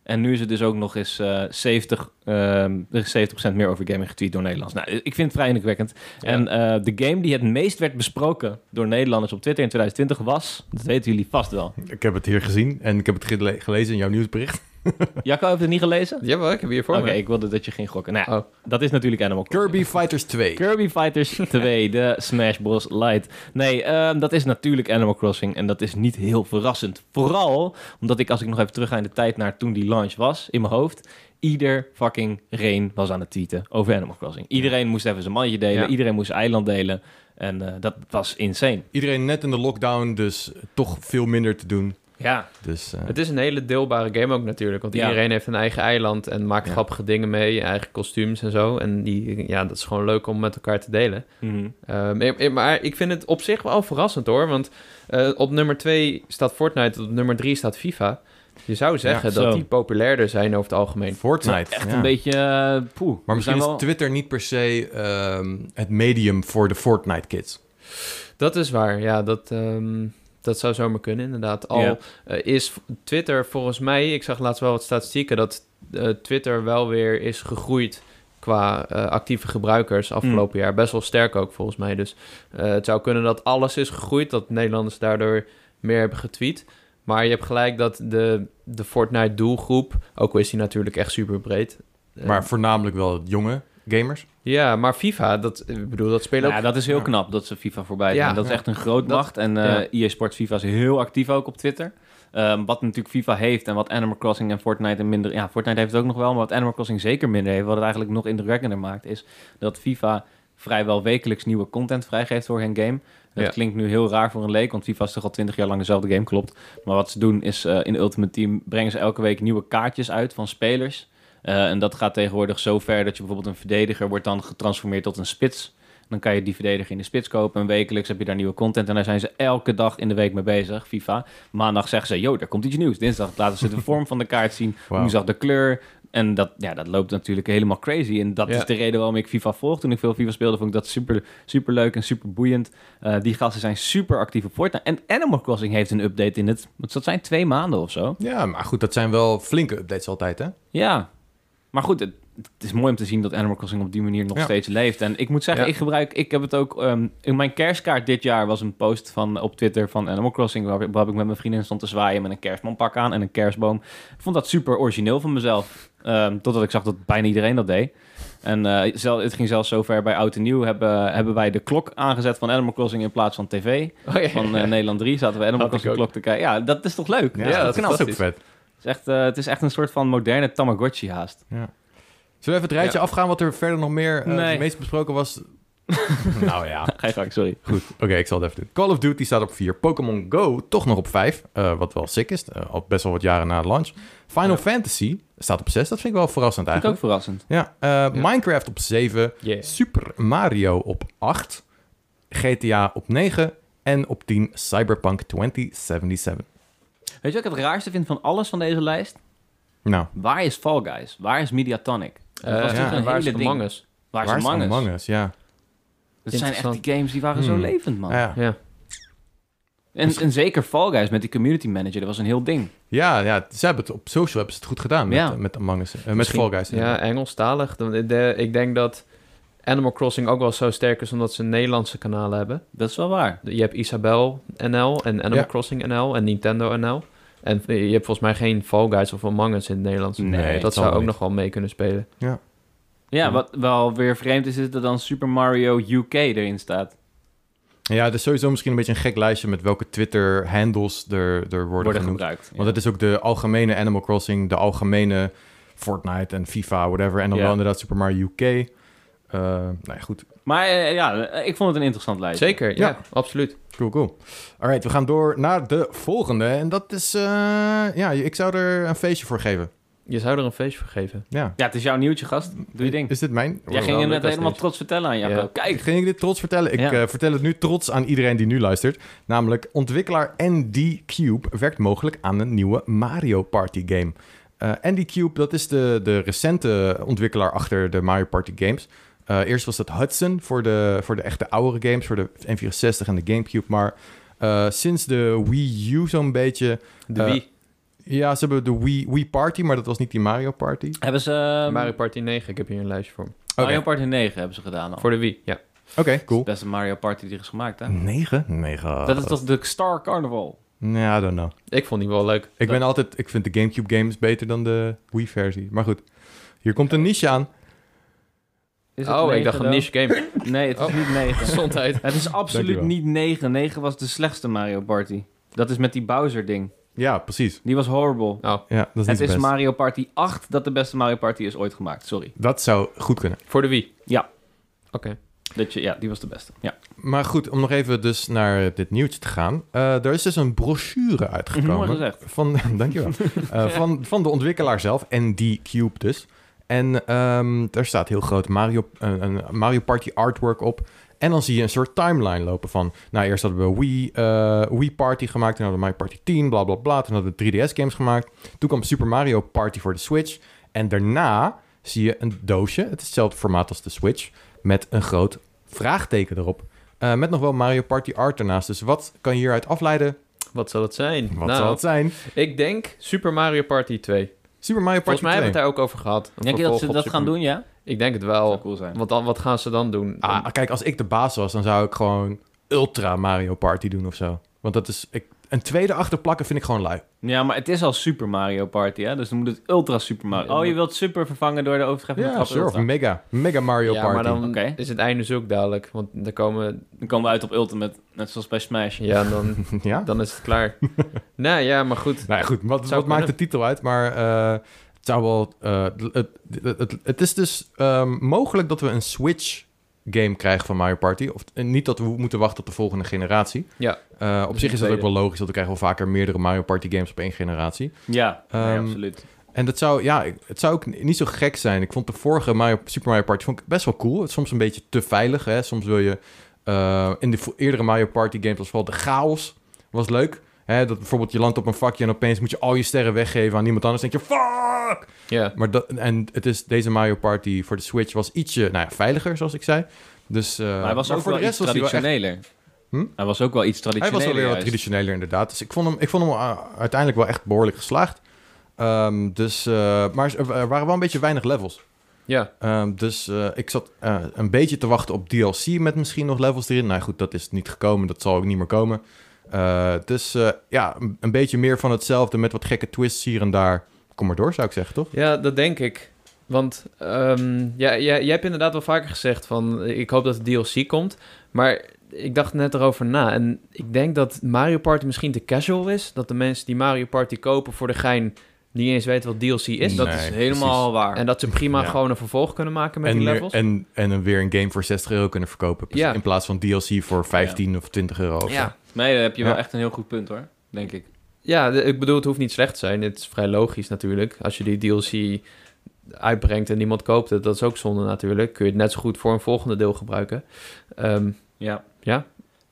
En nu is het dus ook nog eens eh 70, ehm, er is 70% meer over gaming getweet door Nederlands. Nou, ik vind het vrij indrukwekkend. Ja. En eh, de game die het meest werd besproken door Nederlanders op Twitter in 2020 was, dat weten jullie vast wel. Ik heb het hier gezien en ik heb het gele- gelezen in jouw nieuwsbericht. Jacco heeft het niet gelezen? Jawel, ik heb hier voor Oké, me. ik wilde dat je ging gokken. Nou, ja, Oh. dat is natuurlijk Animal Crossing. Kirby Fighters 2. Kirby Fighters 2, de Smash Bros. Lite. Nee, ehm, dat is natuurlijk Animal Crossing en dat is niet heel verrassend. Vooral omdat ik, als ik nog even terug ga in de tijd naar toen die launch was, in mijn hoofd, ieder fucking reen was aan het tweeten over Animal Crossing. Iedereen moest even zijn mandje delen, Ja. iedereen moest zijn eiland delen en eh, dat was insane. Iedereen net in de lockdown, dus toch veel minder te doen. Ja, Dus eh, Het is een hele deelbare game ook natuurlijk. Want Ja. iedereen heeft een eigen eiland en maakt Ja. grappige dingen mee. Eigen kostuums en zo. En die, ja, dat is gewoon leuk om met elkaar te delen. Mhm. Eh, maar- maar ik vind het op zich wel verrassend hoor. Want eh, op nummer 2 staat Fortnite, op nummer 3 staat FIFA. Je zou zeggen Ja, dat die populairder zijn over het algemeen. Fortnite. echt ja. een beetje eh, poeh. Maar misschien is Twitter niet per se ehm, het medium voor de Fortnite kids. Dat is waar, ja. Dat, ehm, dat zou zomaar kunnen inderdaad. Al Ja. eh, is Twitter volgens mij, ik zag laatst wel wat statistieken... dat eh, Twitter wel weer is gegroeid qua eh, actieve gebruikers afgelopen jaar. Best wel sterk ook volgens mij. Dus het zou kunnen dat alles is gegroeid, dat Nederlanders daardoor meer hebben getweet. Maar je hebt gelijk dat de, de Fortnite doelgroep, ook al is die natuurlijk echt super breed. Maar voornamelijk wel jonge gamers. ja, maar FIFA, dat, ik bedoel, dat spelen Ja, ook... dat is heel Ja. knap dat ze FIFA voorbij Ja. zijn. dat is Ja. echt een groot Dat- macht. En eh ja. EA Sports FIFA is heel actief ook op Twitter. Ehm, wat natuurlijk FIFA heeft en wat Animal Crossing en Fortnite en minder... Ja, Fortnite heeft het ook nog wel, maar wat Animal Crossing zeker minder heeft... wat het eigenlijk nog indrukwekkender maakt... is dat FIFA vrijwel wekelijks nieuwe content vrijgeeft voor hun game. Dat Ja. klinkt nu heel raar voor een leek, want FIFA is toch al twintig jaar lang dezelfde game, klopt. Maar wat ze doen is, eh, in Ultimate Team brengen ze elke week nieuwe kaartjes uit van spelers... Eh, en dat gaat tegenwoordig zo ver dat je bijvoorbeeld een verdediger wordt dan getransformeerd tot een spits. Dan kan je die verdediger in de spits kopen. En wekelijks heb je daar nieuwe content. En daar zijn ze elke dag in de week mee bezig, FIFA. Maandag zeggen ze, yo, daar komt iets nieuws. Dinsdag laten ze de vorm van de kaart zien. Wauw. Woensdag de kleur. En dat, ja, dat loopt natuurlijk helemaal crazy. En dat Ja. is de reden waarom ik FIFA volg. Toen ik veel FIFA speelde, vond ik dat super, super leuk en super boeiend. Eh, die gasten zijn super actief op Fortnite. En Animal Crossing heeft een update in het... wat Dat zijn twee maanden of zo. Ja, maar goed, dat zijn wel flinke updates altijd, hè? Ja, maar goed, het, het is mooi om te zien dat Animal Crossing op die manier nog Ja. steeds leeft. En ik moet zeggen, Ja. ik gebruik, ik heb het ook, ehm, in mijn kerstkaart dit jaar was een post van op Twitter van Animal Crossing, waar, waar ik met mijn vriendin stond te zwaaien met een kerstmanpak aan en een kerstboom. Ik vond dat super origineel van mezelf, Ehm, totdat ik zag dat bijna iedereen dat deed. En zel- het ging zelfs zover bij Oud en Nieuw hebben, hebben wij de klok aangezet van Animal Crossing in plaats van tv. Oh, ja. Van eh, Nederland 3 zaten we Animal Crossing klok te kijken. Ja, dat is toch leuk? Ja, dat is dat is ook vet. Het is, echt, eh, het is echt een soort van moderne Tamagotchi haast. Zullen we even het rijtje Ja. afgaan wat er verder nog meer eh, Nee. het meest besproken was? nou ja, Ga je gang, sorry. goed. Oké, ik zal het even doen. Call of Duty staat op 4. Pokémon Go toch nog op 5. wat wel sick is. eh, al best wel wat jaren na de launch. Final Ja. Fantasy staat op 6. Dat vind ik wel verrassend Vind ik ook eigenlijk. verrassend. Ja, eh, Minecraft op 7. Yeah. Super Mario op 8. GTA op 9. En op 10 Cyberpunk 2077. Weet je wat ik het raarste vind van alles van deze lijst? Nou, Waar is Fall Guys? Waar is Mediatonic? Dat Eh, was ja, een waar is hele Among ding. Us? Waar is waar is Among Us? Among Us? Ja. Dat zijn echt die games die waren zo Hmm. levend, man. Ja. Ja. En, en zeker Fall Guys met die community manager, dat was een heel ding. Ja, ja, ze hebben het op social hebben ze het goed gedaan met, Ja. eh, met Among Us. eh, met Fall Guys. Ja, Engelstalig. De, de- ik denk dat Animal Crossing ook wel zo sterk is omdat ze Nederlandse kanalen hebben. Dat is wel waar. Je hebt Isabel NL en Animal Ja. Crossing NL en Nintendo NL. En je hebt volgens mij geen Fall Guys of Among Us in het Nederlands. Nee, dat zou ook niet. nog wel mee kunnen spelen. Ja, Ja. wat wel weer vreemd is, is dat dan Super Mario UK erin staat. Ja, het is sowieso misschien een beetje een gek lijstje met welke Twitter-handles er, er worden, Worden genoemd. gebruikt. Want het is ook de algemene Animal Crossing, de algemene Fortnite en FIFA, whatever. En dan Ja. wel inderdaad Super Mario UK. Eh nou ja, goed. Maar eh, ja, ik vond het een interessant lijstje. Zeker, ja, Ja. absoluut. Cool, cool. Alright, we gaan door naar de volgende. En dat is, eh, ja, ik zou er een feestje voor geven. Je zou er een feestje voor geven. Ja. Ja, het is jouw nieuwtje, gast. Doe je ding. Is dit mijn? Jij ging leuk net helemaal trots vertellen aan Jacco. Ja. Kijk, Ging ik dit trots vertellen? Ik Ja. vertel het nu trots aan iedereen die nu luistert. Namelijk, ontwikkelaar ND Cube werkt mogelijk aan een nieuwe Mario Party game. Eh ND Cube, dat is de, de recente ontwikkelaar achter de Mario Party games. Eh, eerst was dat Hudson voor de, voor de echte oudere games, voor de N64 en de Gamecube. Maar eh, sinds de Wii U zo'n beetje... De Eh, Wii. Ja, ze hebben de Wii, Wii Party, maar dat was niet die Mario Party. hebben ze... ehm, Mario Party 9, ik heb hier een lijstje voor. Oké, Mario Party 9 hebben ze gedaan al. Voor de Wii, ja. Oké, Dat is cool. de beste Mario Party die er is gemaakt, hè? 9? 9. Dat is toch de Star Carnival? Nee, I don't know. Ik vond die wel leuk. Ik ben altijd, ik vind de GameCube games beter dan de Wii-versie. Maar goed, hier komt een niche aan. Is het Oh, ik dacht een niche game. Nee, het is Oh. niet 9. Gezondheid. Het is absoluut niet 9. 9 was de slechtste Mario Party. Dat is met die Bowser-ding. Ja, precies. Die was horrible. Oh, Ja, dat is niet Het het is best. Mario Party 8 dat de beste Mario Party is ooit gemaakt. Sorry. Dat zou goed kunnen. voor de Wii. Ja. Oké. Dat je, ja, die was de beste. Ja. Maar goed, om nog even dus naar dit nieuwtje te gaan. Eh, er is dus een brochure Mooi uitgekomen. gezegd. Van, dankjewel. Eh, van, van de ontwikkelaar zelf, ND Cube dus. En ehm, daar staat heel groot Mario, een Mario Party artwork op. En dan zie je een soort timeline lopen van... Nou, eerst hadden we Wii, eh, Wii Party gemaakt. Toen hadden we Mario Party 10, bla bla bla. Toen hadden we 3DS-games gemaakt. Toen kwam Super Mario Party voor de Switch. En daarna zie je een doosje. Het is hetzelfde formaat als de Switch. Met een groot vraagteken erop. Eh, met nog wel Mario Party art ernaast. Dus wat kan je hieruit afleiden? Wat zal het zijn? Wat nou, zal het zijn? ik denk Super Mario Party 2. Super Mario Party Volgens mij hebben we 2. het daar ook over gehad. Een Denk je dat ze op dat gaan doen, ja? Ik denk het Dat zou wel. cool zijn. Want dan, wat gaan ze dan doen? Ah, kijk, als ik de baas was, dan zou ik gewoon Ultra Mario Party doen of zo. Want dat is... Ik, een tweede achterplakken vind ik gewoon lui. Ja, maar het is al Super Mario Party, hè? Dus dan moet het Ultra Super Mario... Oh, je wilt Super vervangen door de overtreffende Ja, trap sure. Of Ultra. Mega. Mega Mario ja, Party. maar dan Oké. is het einde zoek dadelijk. Want dan komen... Dan komen we uit op Ultimate, net zoals bij Smash. Ja, dan, ja? dan is het klaar. nou ja, maar goed. Nou ja, goed. Wat, Zou wat maakt de titel uit? Maar eh, het zou wel... eh, het, het, het, het is dus ehm, mogelijk dat we een Switch game krijgen van Mario Party. Of niet dat we moeten wachten tot de volgende generatie. Ja. Eh, op Dus zich is dat ook wel logisch, want we krijgen wel vaker meerdere Mario Party games op één generatie. Ja, nee, Ehm, absoluut. En dat zou, ja, het zou ook niet zo gek zijn. Ik vond de vorige Mario, Super Mario Party vond ik best wel cool. Het is soms een beetje te veilig. Hè? Soms wil je... eh, in de eerdere Mario Party games was vooral de chaos. Was leuk. Hè? Dat bijvoorbeeld je landt op een vakje en opeens moet je al je sterren weggeven aan iemand anders. Denk je, fuck! Ja. Maar dat, en het is, deze Mario Party voor de Switch was ietsje nou ja, veiliger, zoals ik zei. Dus, eh, maar hij was ook voor wel de iets rest hij wel echt traditioneler. Hm? Hij was ook wel iets hij traditioneler was alweer wat traditioneler inderdaad. Dus ik vond hem, ik vond hem uh, uiteindelijk wel echt behoorlijk geslaagd. Ehm, dus, uh, maar er er waren wel een beetje weinig levels. Ja. Um, dus uh, ik zat uh, een beetje te wachten op DLC met misschien nog levels erin. Nou goed, dat is niet gekomen. Dat zal ook niet meer komen. Dus ja, een, een, beetje meer van hetzelfde met wat gekke twists hier en daar. Kom maar door, zou ik zeggen, toch? Ja, dat denk ik. Want um, ja, jij, jij hebt inderdaad wel vaker gezegd van... ik hoop dat de DLC komt. Maar ik dacht net erover na. En ik denk dat Mario Party misschien te casual is. Dat de mensen die Mario Party kopen voor de gein... niet eens weten wat DLC is. Dat Nee, is helemaal precies. waar. En dat ze prima Ja. gewoon een vervolg kunnen maken met en, die weer- levels. en, en dan weer een game voor 60 euro kunnen verkopen. Ja. In plaats van DLC voor 15 of 20 euro. of zo. ja. Nee, daar heb je wel echt een heel goed punt hoor, denk ik. Ja, ik bedoel, het hoeft niet slecht te zijn. Het is vrij logisch natuurlijk. Als je die DLC uitbrengt en niemand koopt het, dat is ook zonde natuurlijk. Kun je het net zo goed voor een volgende deel gebruiken. Ehm, Ja. ja,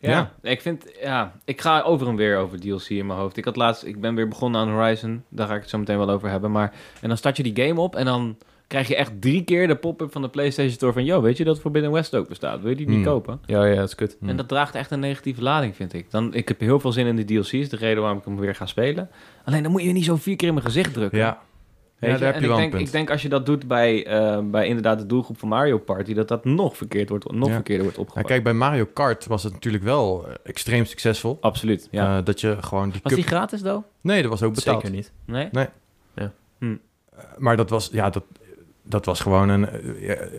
Ja, Ja. ik vind, ja, ik ga over en weer over DLC in mijn hoofd. Ik had laatst, ik ben weer begonnen aan Horizon, daar ga ik het zo meteen wel over hebben. Maar, en dan start je die game op en dan krijg je echt drie keer de pop-up van de PlayStation Store van, yo, weet je dat Forbidden West ook bestaat? Wil je die niet Hmm. kopen? ja, ja, dat is kut. Hmm. En dat draagt echt een negatieve lading, vind ik. Dan, ik heb heel veel zin in de DLC's, de reden waarom ik hem weer ga spelen. Alleen dan moet je niet zo vier keer in mijn gezicht drukken. Ja, Weet Ja, je? daar heb en je wel ik een denk, punt. Ik denk als je dat doet bij, eh, bij inderdaad de doelgroep van Mario Party, dat dat nog verkeerd wordt, nog Ja. verkeerder wordt Nou, opgepakt. kijk, bij Mario Kart was het natuurlijk wel eh, extreem succesvol. Absoluut, ja. Eh, dat je gewoon die Was cup... die gratis, though? Nee, dat was ook betaald. Zeker niet. Nee? Maar dat was, ja, dat, dat was gewoon een,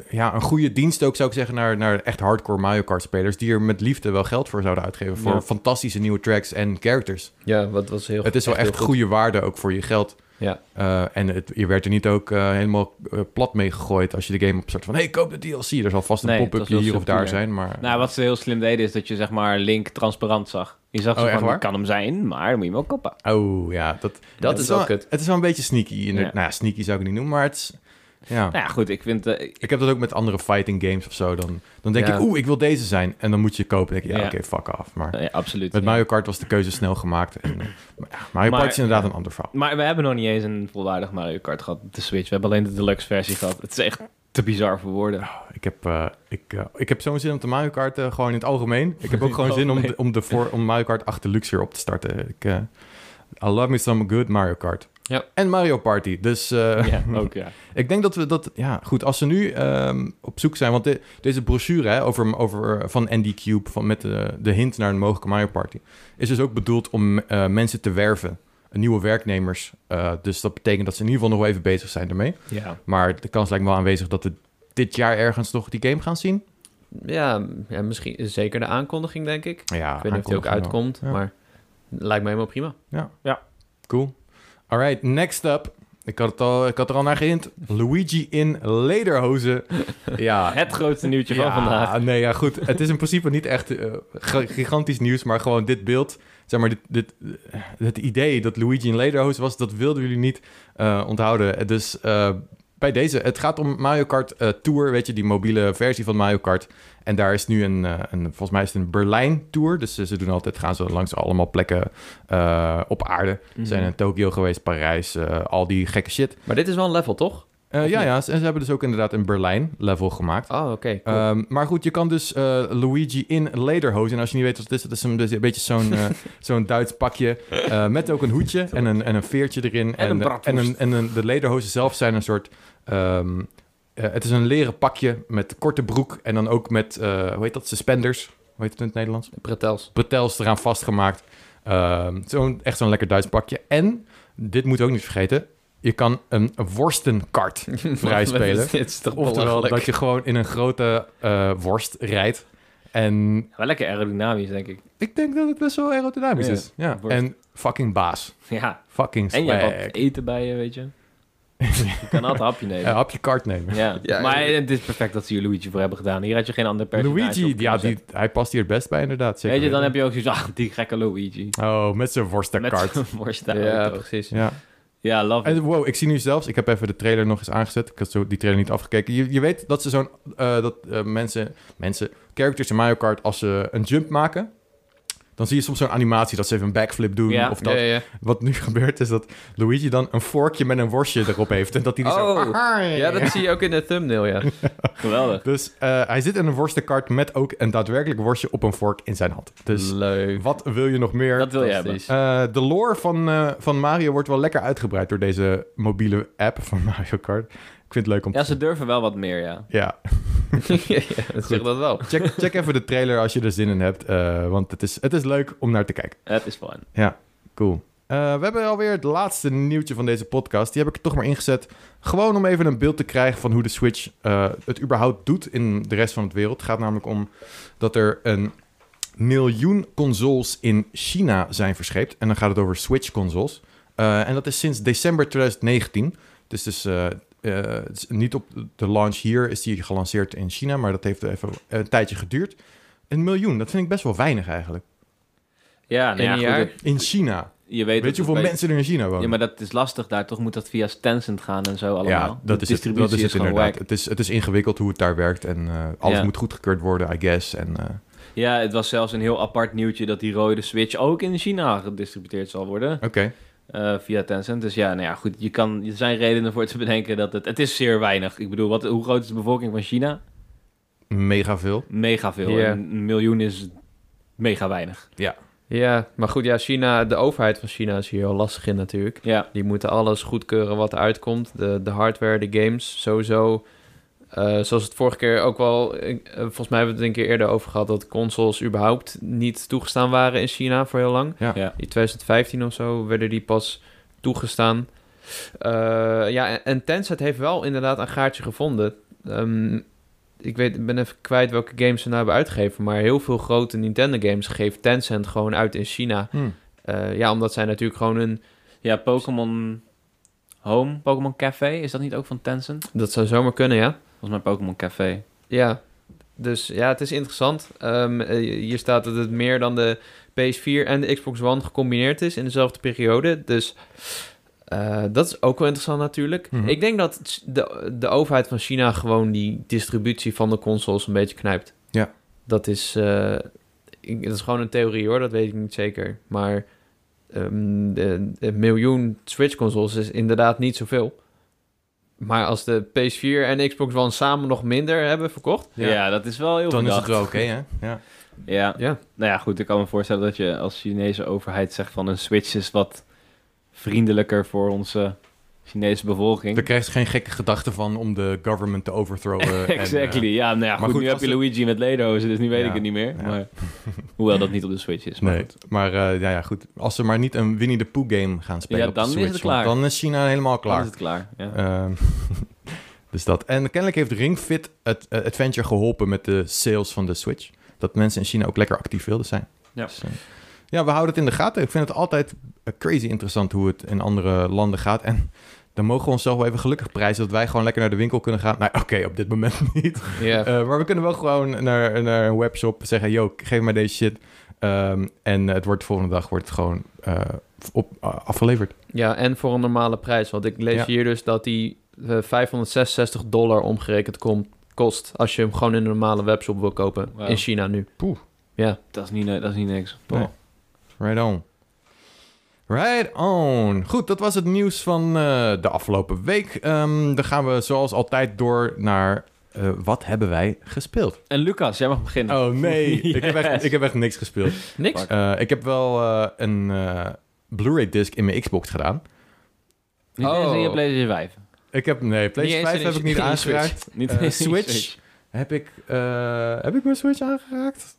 ja, een goede dienst ook, zou ik zeggen, naar, naar echt hardcore Mario Kart spelers. Die er met liefde wel geld voor zouden uitgeven. Voor Ja. fantastische nieuwe tracks en characters. Ja, wat was heel Het is wel echt goede waarde ook voor je geld. Ja. Eh, en het, je werd er niet ook eh, helemaal eh, plat mee gegooid als je de game opstart van... hey, koop de DLC. Er zal vast een Nee, het pop-up was heel hier of daar zijn, maar... Nou, wat ze heel slim deden is dat je zeg maar Link transparant zag. Je zag Oh, van, kan hem zijn, maar dan moet je hem wel koppen. Oh, ja, dat, Dat het is wel kut. Het is wel een beetje sneaky. In de- Ja. Nou sneaky zou ik het niet noemen, maar het is... Ja. Nou ja, goed, ik vind... eh, Ik heb dat ook met andere fighting games of zo. Dan, dan denk Ja. ik, oeh, ik wil deze zijn. En dan moet je kopen. Dan denk ik, ja, oké, fuck af. Maar ja, absoluut. met. Mario Kart was de keuze snel gemaakt. En, eh, maar Mario Kart is inderdaad een ander verhaal. Maar we hebben nog niet eens een volwaardig Mario Kart gehad op de Switch. We hebben alleen de deluxe versie gehad. Het is echt te bizar voor woorden. Ik heb, eh, ik, ik heb zo'n zin om de Mario Kart gewoon in het algemeen. Ik heb ook gewoon zin om, de, om, de voor, om Mario Kart 8 Deluxe weer op te starten. Ik, I love me some good Mario Kart. Ja. En Mario Party. Dus eh, Ja, ook ja. ik denk dat we dat... Ja, goed. Als ze nu ehm, op zoek zijn... Want de- deze brochure hè, over, over, van Andy Cube... Van, met de, de hint naar een mogelijke Mario Party... is dus ook bedoeld om eh, mensen te werven. Nieuwe werknemers. Eh, dus dat betekent dat ze in ieder geval nog wel even bezig zijn ermee. ja. Maar de kans lijkt me wel aanwezig dat we dit jaar ergens nog die game gaan zien. Ja, ja, misschien zeker de aankondiging, denk ik. Ja, ik weet niet of die ook uitkomt, Ja. maar lijkt me helemaal prima. Cool. Alright, next up. Ik had, het al, ik had er al naar gehint. Luigi in lederhozen. Ja, Het grootste nieuwtje van vandaag. Nee, ja, goed. Het is in principe niet echt eh, gigantisch nieuws, maar gewoon dit beeld. Zeg maar, dit, dit, het idee dat Luigi in lederhozen was, dat wilden jullie niet eh, onthouden. Dus eh, bij deze, het gaat om Mario Kart eh, Tour, weet je, die mobiele versie van Mario Kart. En daar is nu een, eh, een volgens mij is het een Berlijn Tour. Dus eh, ze doen altijd, gaan ze langs allemaal plekken op aarde. Ze Mhm. zijn in Tokio geweest, Parijs, al die gekke shit. Maar dit is wel een level, toch? Eh, ja, ja, en ze hebben dus ook inderdaad een Berlijn level gemaakt. Oh, oké. cool. Ehm, maar goed, je kan dus eh, Luigi in lederhozen. En als je niet weet wat het is, dat is een, dus een beetje zo'n eh, zo'n Duits pakje. met ook een hoedje en een, en een veertje erin. En een en, bratwurst. en een- de lederhozen zelf zijn een soort... ehm, eh, het is een leren pakje met korte broek. En dan ook met, hoe heet dat, suspenders. Hoe heet het in het Nederlands? Pretels. Bretels eraan vastgemaakt. Ehm, zo'n, echt zo'n lekker Duits pakje. En, dit moet ook niet vergeten... Je kan een worstenkart vrij spelen. Dit is toch Oftewel dat je gewoon in een grote eh, worst rijdt. En Wel lekker aerodynamisch, denk ik. ik denk dat het best wel aerodynamisch Ja, is. Ja. worst. En fucking baas. Ja. Fucking En je swag. hebt wat eten bij je, weet je. Je kan altijd een hapje nemen. Ja, hapje kart nemen. Ja, Ja, maar ja. het is perfect dat ze hier Luigi voor hebben gedaan. Hier had je geen ander personage Luigi, ja, die, hij past hier het best bij inderdaad. Zeker Weet je, dan heb je ook zoiets ah, die gekke Luigi. Oh, met zijn Met worstenkart. zo'n worst Ja, precies. Ja. Ja, love it. En wow, ik zie nu zelfs, ik heb even de trailer nog eens aangezet. Ik had zo die trailer niet afgekeken. Je, je weet dat ze zo'n, eh, dat eh, mensen, mensen, characters in Mario Kart, als ze een jump maken, dan zie je soms zo'n animatie dat ze even een backflip doen. Ja. Of dat, Ja, ja. Wat nu gebeurt is dat Luigi dan een vorkje met een worstje erop heeft. En dat hij die zo... Oh, ja, dat zie je ook in de thumbnail, ja. Geweldig. Dus eh, hij zit in een worstenkart met ook een daadwerkelijk worstje op een vork in zijn hand. Dus Leuk. wat wil je nog meer? Dat wil je hebben. Eh, de lore van, eh, van Mario wordt wel lekker uitgebreid door deze mobiele app van Mario Kart. Ik vind het leuk om te Ja, ze durven wel wat meer, ja. Ja, ja, ja, dat wel. check, check even de trailer als je er zin in hebt. eh, want het is, het is leuk om naar te kijken. Het is fun. Ja, cool. Eh, we hebben alweer het laatste nieuwtje van deze podcast. Die heb ik er toch maar ingezet. Gewoon om even een beeld te krijgen van hoe de Switch eh, het überhaupt doet in de rest van het wereld. Het gaat namelijk om dat er een miljoen consoles in China zijn verscheept. En dan gaat het over Switch-consoles. En dat is sinds december 2019. Dus, dus eh, niet op de launch hier is die gelanceerd in China, maar dat heeft even een tijdje geduurd. Een miljoen, dat vind ik best wel weinig eigenlijk. Ja, nou In ja, goed, jaar? het- In China. je weet, Weet, je hoeveel mensen er in China wonen? Ja, maar dat is lastig daar. Toch moet dat via Tencent gaan en zo allemaal. Ja, dat De is het, dat is het inderdaad. wack. Het is, het is ingewikkeld hoe het daar werkt en eh, alles Ja. moet goedgekeurd worden, I guess. En, eh, Ja, het was zelfs een heel apart nieuwtje dat die rode Switch ook in China gedistributeerd zal worden. Oké, eh, via Tencent. Dus ja, nou ja, goed. Je kan, er zijn redenen voor te bedenken dat het... Het is zeer weinig. Ik bedoel, wat, hoe groot is de bevolking van China? mega veel. Mega veel. Ja. En Een miljoen is mega weinig. Ja, maar goed, ja, China, de overheid van China is hier heel lastig in natuurlijk. Ja, Die moeten alles goedkeuren wat eruit komt. De, de hardware, de games, sowieso. Eh, zoals het vorige keer ook wel... eh, volgens mij hebben we het een keer eerder over gehad... dat consoles überhaupt niet toegestaan waren in China voor heel lang. Ja. ja. In 2015 of zo werden die pas toegestaan. Eh, ja, en- en Tencent heeft wel inderdaad een gaatje gevonden. Ehm, ik weet, ben even kwijt welke games ze nou hebben uitgegeven... maar heel veel grote Nintendo-games geeft Tencent gewoon uit in China. Hm. Eh, ja, omdat zij natuurlijk gewoon een... Ja, Pokémon Home, Pokémon Café, is dat niet ook van Tencent? Dat zou zomaar kunnen, ja. Volgens mij Pokémon Café. Ja, dus ja, het is interessant. Ehm, eh, hier staat dat het meer dan de PS4 en de Xbox One gecombineerd is in dezelfde periode. Dus eh, dat is ook wel interessant natuurlijk. Mhm. Ik denk dat de, de overheid van China gewoon die distributie van de consoles een beetje knijpt. Ja. Dat is, eh, ik- dat is gewoon een theorie hoor, dat weet ik niet zeker. Maar ehm, de, de miljoen Switch-consoles is inderdaad niet zoveel. Maar als de PS4 en Xbox One samen nog minder hebben verkocht... Ja, dat is wel heel Dan is het wel oké, hè? Ja. Ja, Ja, nou ja, goed. Ik kan me voorstellen dat je als Chinese overheid zegt van een Switch is wat vriendelijker voor onze Chinese bevolking. Daar krijg je geen gekke gedachten van om de government te overthrowen. en, eh, exactly, ja, nou ja, maar goed, nu heb je het- Luigi met Lederhozen, dus nu weet Ja, ik het niet meer. ja. Maar, hoewel dat niet op de Switch is, maar nee, goed. maar eh, ja, ja, goed. Als ze maar niet een Winnie the Pooh game gaan spelen Ja, op de dan is Switch, het want klaar. dan is China helemaal Dan klaar. is het klaar. Ja. Ehm, dus dat. En kennelijk heeft Ring Fit het eh, Adventure geholpen met de sales van de Switch. Dat mensen in China ook lekker actief wilden zijn. Ja. Dus, ja, we houden het in de gaten. Ik vind het altijd crazy interessant hoe het in andere landen gaat. En dan mogen we onszelf wel even gelukkig prijzen dat wij gewoon lekker naar de winkel kunnen gaan. Nou, oké, op dit moment niet. Ja. Eh, maar we kunnen wel gewoon naar, naar een webshop zeggen: yo, geef mij deze shit. Ehm, en het wordt de volgende dag wordt het gewoon eh, op, eh, afgeleverd. Ja, en voor een normale prijs. Want ik lees Ja. hier dus dat die eh, 566 dollar omgerekend komt, kost... als je hem gewoon in een normale webshop wil kopen. In China nu. Poeh. Ja. Dat, is niet, dat is niet niks. Nee. Right on. Right on. Goed, dat was het nieuws van eh, de afgelopen week. Ehm, dan gaan we zoals altijd door naar eh, wat hebben wij gespeeld. En Lucas, jij mag beginnen. Oh nee, ik, heb echt, ik heb echt niks gespeeld. Niks? Eh, ik heb wel eh, een eh, Blu-ray disc in mijn Xbox gedaan. Niet eens in je Oh. PlayStation 5. Ik heb, nee, PlayStation 5 eens heb ik niet aangeraakt. Niet eens in je Switch? Heb ik, eh, heb ik mijn Switch aangeraakt?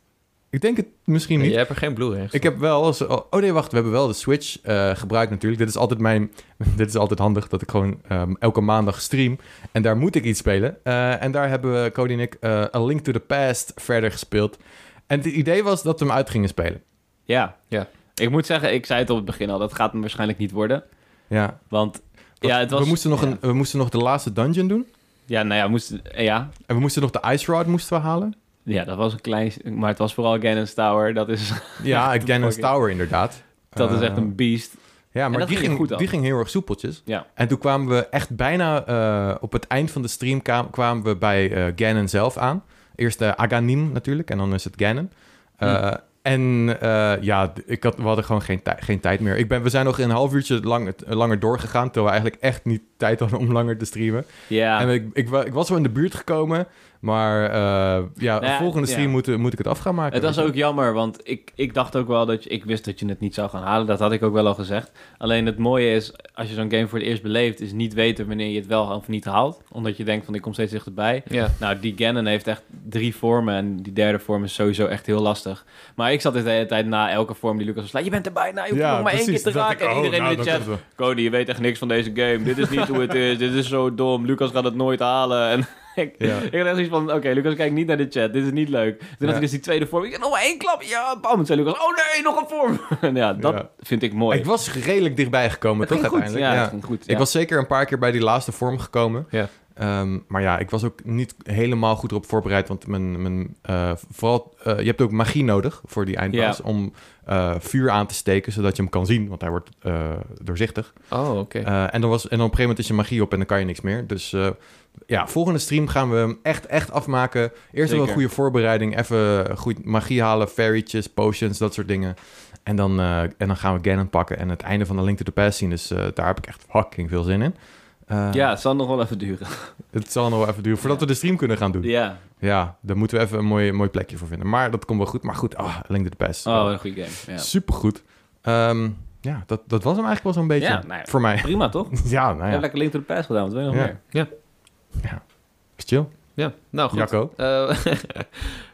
Ik denk het misschien niet. Je hebt er geen Blu-ray Ik heb wel. Oh oh nee, wacht. We hebben wel de Switch eh, gebruikt natuurlijk. Dit is altijd mijn... Dit is altijd handig dat ik gewoon ehm, elke maandag stream. En daar moet ik iets spelen. Eh, en daar hebben we, Cody en ik, eh, A Link to the Past verder gespeeld. En het idee was dat we hem uit gingen spelen. Ja. Ja. Ik moet zeggen, ik zei het op het begin al, dat gaat hem waarschijnlijk niet worden. Ja. Want, ja, het was... we, moesten nog ja. een, we moesten nog de laatste dungeon doen. Ja, nou ja, moest, ja, En we moesten nog de Ice Rod moesten we halen. Ja, dat was een klein... Maar het was vooral Gannon's Tower. Dat is, Ja, Gannon's fucking- Tower inderdaad. dat is Eh, echt een beast. Ja, maar dat die ging ging, goed die ging heel erg soepeltjes. Ja. En toen kwamen we echt bijna eh, op het eind van de stream kwam- kwamen we bij eh Ganon zelf aan. Eerst uh, Aganim natuurlijk en dan is het Ganon. Eh, En eh, ja, ik had, we hadden gewoon geen, geen tijd meer. Ik ben, we zijn nog een half uurtje lang, langer doorgegaan... terwijl we eigenlijk echt niet tijd hadden om langer te streamen. Ja. En ik, ik, ik was wel in de buurt gekomen... maar eh, ja, volgende stream ja. moet, moet ik het af gaan maken. Het was ook jammer, want ik, ik dacht ook wel dat je... Ik wist dat je het niet zou gaan halen, dat had ik ook wel al gezegd. Alleen het mooie is, als je zo'n game voor het eerst beleeft... is niet weten wanneer je het wel of niet haalt. Omdat je denkt van, ik kom steeds dichterbij. Ja. Nou, die Ganon heeft echt drie vormen en die derde vorm is sowieso echt heel lastig. Maar ik zat de hele tijd na elke vorm die Lucas was je bent erbij, nou, je hoeft Ja, nog maar één keer te raken. ik, en oh, iedereen nou, in de dat chat, Cody, je weet echt niks van deze game. Dit is niet hoe het is, dit is zo dom. Lucas gaat het nooit halen. En ik, Ja. ik had echt zoiets van, oké, Lucas, kijk niet naar de chat, dit is niet leuk. Toen had Ja. ik dus die tweede vorm, ik zei, nog maar één klap, ja, bam. Zei Lucas, oh nee, nog een vorm. ja, dat Ja. vind ik mooi. Ik was redelijk dichtbij gekomen, het toch ging goed, uiteindelijk? ja, Ja. het ging goed. Ik was zeker een paar keer bij die laatste vorm gekomen. Ja. Ehm, maar ja, ik was ook niet helemaal goed erop voorbereid. Want mijn, mijn, eh, vooral, eh, je hebt ook magie nodig voor die eindbaas. Ja. Om eh, vuur aan te steken, zodat je hem kan zien. Want hij wordt doorzichtig. Oh, oké. En, dan was, en dan op een gegeven moment is je magie op en dan kan je niks meer. Dus ja, volgende stream gaan we hem echt, echt afmaken. Eerst Zeker. een goede voorbereiding. Even goed magie halen, fairytjes, potions, dat soort dingen. En dan, eh, en dan gaan we Ganon pakken en het einde van de Link to the Past zien. Dus eh, daar heb ik echt fucking veel zin in. Eh, ja, het zal nog wel even duren. Het zal nog wel even duren voordat we de stream kunnen gaan doen. Ja, ja, daar moeten we even een mooi, mooi plekje voor vinden. Maar dat komt wel goed. Maar goed, ah, Link to the Past. oh, een goede game. Ja. Supergoed. Ehm, ja, dat, dat was hem eigenlijk wel zo'n beetje Ja, nou ja. voor mij. Prima, toch? ja, nou Ik ja. lekker Link to the Past gedaan, wat wil je nog Ja. Is chill. Ja, nou goed. Jacco? Eh,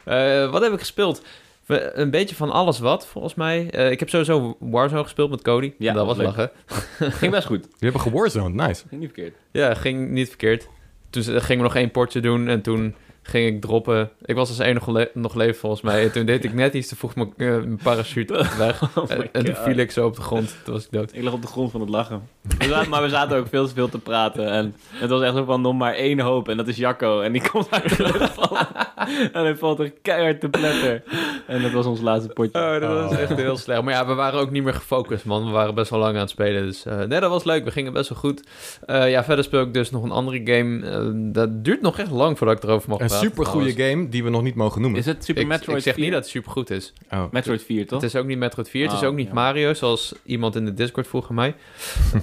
eh, wat heb ik gespeeld? We- Een beetje van alles wat, volgens mij. Eh, ik heb sowieso Warzone gespeeld met Cody. Ja, dat was leuk. lachen. Ging best goed. Je hebt een gewarzoned, nice. Ging niet verkeerd. Ja, ging niet verkeerd. Toen gingen we nog één potje doen en toen ging ik droppen. Ik was als enige le- nog leven volgens mij. En toen deed ik net iets te vroeg mijn, eh, mijn parachute weg. Oh my en, en toen viel ik zo op de grond. Toen was ik dood. Ik lag op de grond van het lachen. We zaten, maar we zaten ook veel te veel te praten. En het was echt zo van nog maar één hoop. En dat is Jacco. En die komt uit de lucht vallen. En hij valt er keihard te pletter. En dat was ons laatste potje. Oh, dat was Oh. echt heel slecht. Maar ja, we waren ook niet meer gefocust, man. We waren best wel lang aan het spelen. Dus eh, nee, dat was leuk. We gingen best wel goed. Eh, ja, verder speel ik dus nog een andere game. Dat duurt nog echt lang voordat ik erover mag praten. Super goede game die we nog niet mogen noemen. Is het Super Ik, Metroid ik zeg 4? niet dat het super goed is. Oh. Metroid 4, toch? Het is ook niet Metroid 4. het is Oh, ook niet ja. Mario, zoals iemand in de Discord vroeg aan mij.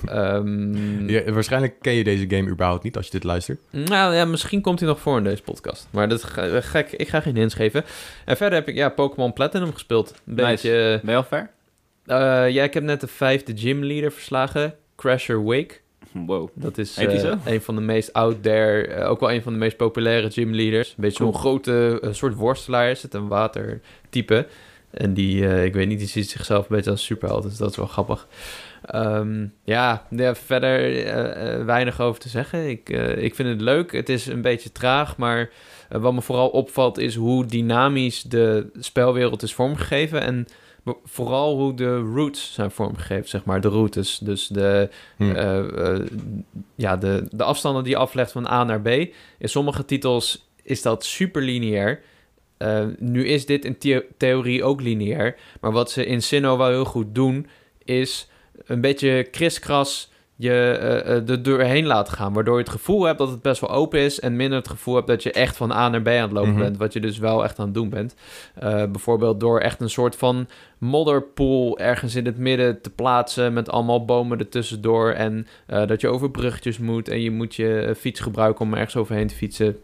Ehm, Ja, waarschijnlijk ken je deze game überhaupt niet als je dit luistert. Nou ja, misschien komt hij nog voor in deze podcast. Maar dat is ge- gek. Ik ga geen hints geven. En verder heb ik ja, Pokémon Platinum gespeeld. Een Nice. beetje... Ben je al ver? Eh, ja, ik heb net de vijfde gymleader verslagen. Crasher Wake. Wow. Dat is eh, een van de meest out there, eh, ook wel een van de meest populaire gymleaders. Een beetje zo'n grote eh, soort worstelaar is het, een watertype. En die, ik weet niet, die ziet zichzelf een beetje als superheld, dus dat is wel grappig. Ehm, ja, ja, verder weinig over te zeggen. Ik, ik vind het leuk. Het is een beetje traag, maar wat me vooral opvalt is hoe dynamisch de spelwereld is vormgegeven. En vooral hoe de routes zijn vormgegeven, zeg maar, de routes. Dus de, Hm. eh, eh, ja, de, de afstanden die je aflegt van A naar B. In sommige titels is dat super lineair. Eh, nu is dit in theo- theorie ook lineair. Maar wat ze in Sinnoh wel heel goed doen, is een beetje kriskras je eh, eh, er doorheen laten gaan. Waardoor je het gevoel hebt dat het best wel open is. En minder het gevoel hebt dat je echt van A naar B aan het lopen Mhm. bent. Wat je dus wel echt aan het doen bent. Eh, bijvoorbeeld door echt een soort van modderpool ergens in het midden te plaatsen. Met allemaal bomen ertussendoor. En dat je over bruggetjes moet. En je moet je fiets gebruiken om ergens overheen te fietsen.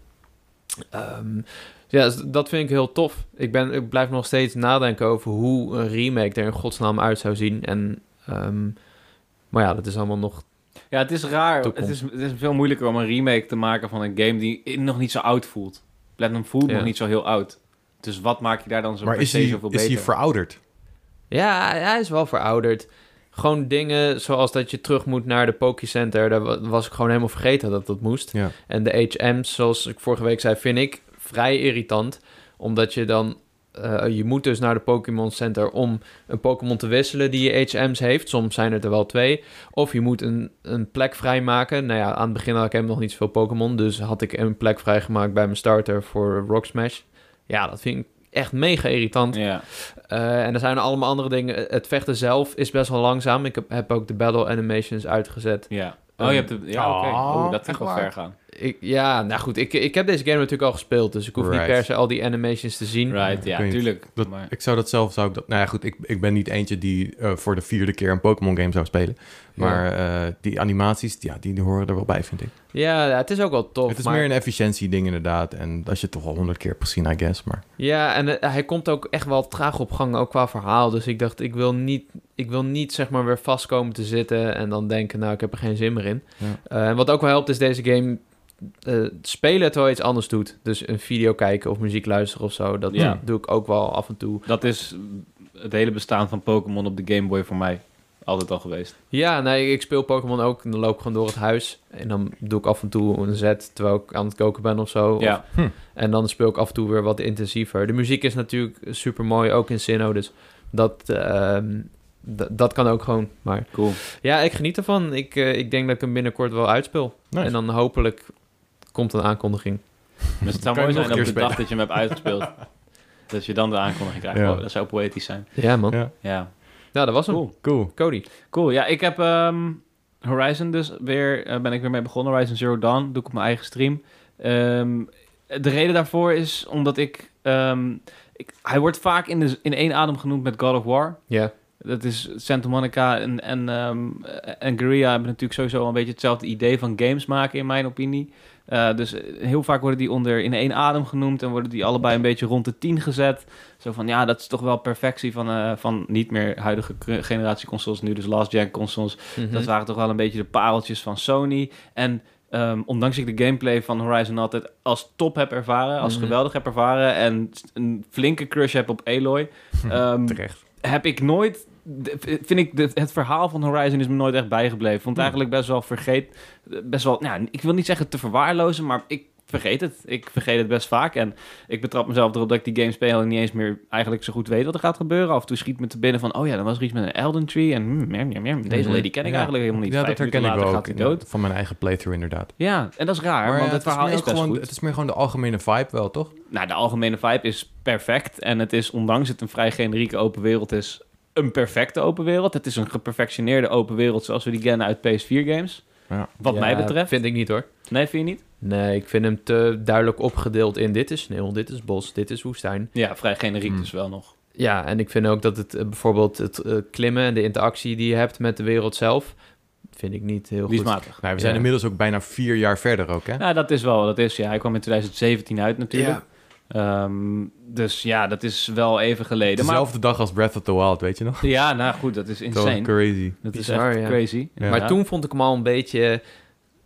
Ehm, ja, dus dat vind ik heel tof. Ik, ben, ik blijf nog steeds nadenken over hoe een remake er in godsnaam uit zou zien. En, ehm, maar ja, dat is allemaal nog... Ja, het is raar. Het is, het is veel moeilijker om een remake te maken van een game die nog niet zo oud voelt. Platinum voelt Ja. nog niet zo heel oud. Dus wat maak je daar dan zo maar per is se hij, zoveel is hij beter? verouderd? Ja, hij is wel verouderd. Gewoon dingen zoals dat je terug moet naar de Pokécenter. Daar wa- was ik gewoon helemaal vergeten dat dat moest. Ja. En de HM's, zoals ik vorige week zei, vind ik vrij irritant. Omdat je dan... eh, je moet dus naar de Pokémon Center om een Pokémon te wisselen die je HM's heeft. Soms zijn het er wel twee. Of je moet een, een plek vrijmaken. Nou ja, aan het begin had ik helemaal nog niet zoveel Pokémon. Dus had ik een plek vrijgemaakt bij mijn starter voor Rock Smash. Ja, dat vind ik echt mega irritant. Ja. Eh, en er zijn allemaal andere dingen. Het vechten zelf is best wel langzaam. Ik heb, heb ook de battle animations uitgezet. ja. Oh, je hebt de... Ja, oké. Oh, Oh, dat vind ik wel ver gaan. Ik, ja, nou goed. Ik, ik heb deze game natuurlijk al gespeeld. Dus ik hoef niet per se al die animations te zien. Right, ik ja, tuurlijk. Dat, maar, Ik zou dat zelf, zou ik dat... Nou ja, goed, ik, ik ben niet eentje die eh, voor de vierde keer een Pokémon game zou spelen. Maar eh, die animaties, ja, die, die horen er wel bij, vind ik. Ja, ja, het is ook wel tof. het is maar, meer een efficiëntie ding inderdaad. En als je het toch al honderd keer hebt gezien, I guess. Maar Ja, en eh, hij komt ook echt wel traag op gang, ook qua verhaal. Dus ik dacht, ik wil niet, ik wil niet zeg maar weer vast komen te zitten en dan denken, nou, ik heb er geen zin meer in. Ja. Eh, en wat ook wel helpt, is deze game eh, spelen terwijl je iets anders doet. Dus een video kijken of muziek luisteren of zo. Dat Ja. doe ik ook wel af en toe. dat is het hele bestaan van Pokémon op de Game Boy voor mij. Altijd al geweest. Ja, nee, ik speel Pokémon ook. En dan loop ik gewoon door het huis. En dan doe ik af en toe een zet terwijl ik aan het koken ben of zo. Of- Ja. en dan speel ik af en toe weer wat intensiever. De muziek is natuurlijk super mooi, ook in Sinnoh. Dus dat, ehm, d- dat kan ook gewoon. Maar Cool. ja, ik geniet ervan. Ik, eh, ik denk dat ik hem binnenkort wel uitspeel. Nice. En dan hopelijk komt een aankondiging. Dus het zou mooi zijn op de dag dat je hem hebt uitgespeeld. dat je dan de aankondiging krijgt. Ja. Oh, dat zou poëtisch zijn. Ja, man. Ja. Ja. Nou, dat was hem. Cool. cool. Cody. Cool. Ja, ik heb ehm, Horizon dus weer, eh, ben ik weer mee begonnen. Horizon Zero Dawn, doe ik op mijn eigen stream. Ehm, de reden daarvoor is omdat ik, ehm, ik hij wordt vaak in, de, in één adem genoemd met God of War. Ja. Dat is Santa Monica en, en, ehm, en Guerrilla hebben natuurlijk sowieso een beetje hetzelfde idee van games maken, in mijn opinie. Eh, dus heel vaak worden die onder in één adem genoemd en worden die allebei een beetje rond de 10 gezet. Zo van ja, dat is toch wel perfectie van, eh, van niet meer huidige generatie consoles, nu dus last gen consoles. Mhm. Dat waren toch wel een beetje de pareltjes van Sony. En ehm, ondanks ik de gameplay van Horizon altijd als top heb ervaren, als Mhm. geweldig heb ervaren en een flinke crush heb op Aloy, ehm, Terecht. heb ik nooit. Vind ik de, het verhaal van Horizon is me nooit echt bijgebleven. Vond het Hmm. eigenlijk best wel vergeet. Best wel, nou, ik wil niet zeggen te verwaarlozen, maar ik vergeet het. Ik vergeet het best vaak. En ik betrap mezelf erop dat ik die game speel en niet eens meer eigenlijk zo goed weet wat er gaat gebeuren. Af en toe schiet me te binnen van, oh ja, dan was er iets met een Elden Tree. En hmm, deze lady ken ik Ja. eigenlijk helemaal niet. Ja, dat herken ik ook gaat hij dood. van mijn eigen playthrough inderdaad. Ja, en dat is raar, Maar want ja, het verhaal is gewoon, goed. Het is meer gewoon de algemene vibe wel, toch? Nou, de algemene vibe is perfect. En het is, ondanks het een vrij generieke open wereld is, een perfecte open wereld. Het is een geperfectioneerde open wereld zoals we die kennen uit PS4-games. Ja. Wat Ja, mij betreft. Vind ik niet hoor. Nee, vind je niet? Nee, ik vind hem te duidelijk opgedeeld in dit is sneeuw, dit is bos, dit is woestijn. Ja, vrij generiek Hmm. dus wel nog. Ja, en ik vind ook dat het eh, bijvoorbeeld het eh, klimmen en de interactie die je hebt met de wereld zelf, vind ik niet heel goed. matig. Nou, we zijn Ja. inmiddels ook bijna vier jaar verder ook, hè? Ja, dat is wel wat het is. Ja, hij kwam in 2017 uit natuurlijk. Ja. Ehm, dus ja, dat is wel even geleden. Maar, Dezelfde dag als Breath of the Wild, weet je nog? ja, nou goed, dat is insane. crazy. Dat is echt ja. crazy. Ja. Maar toen vond ik hem al een beetje,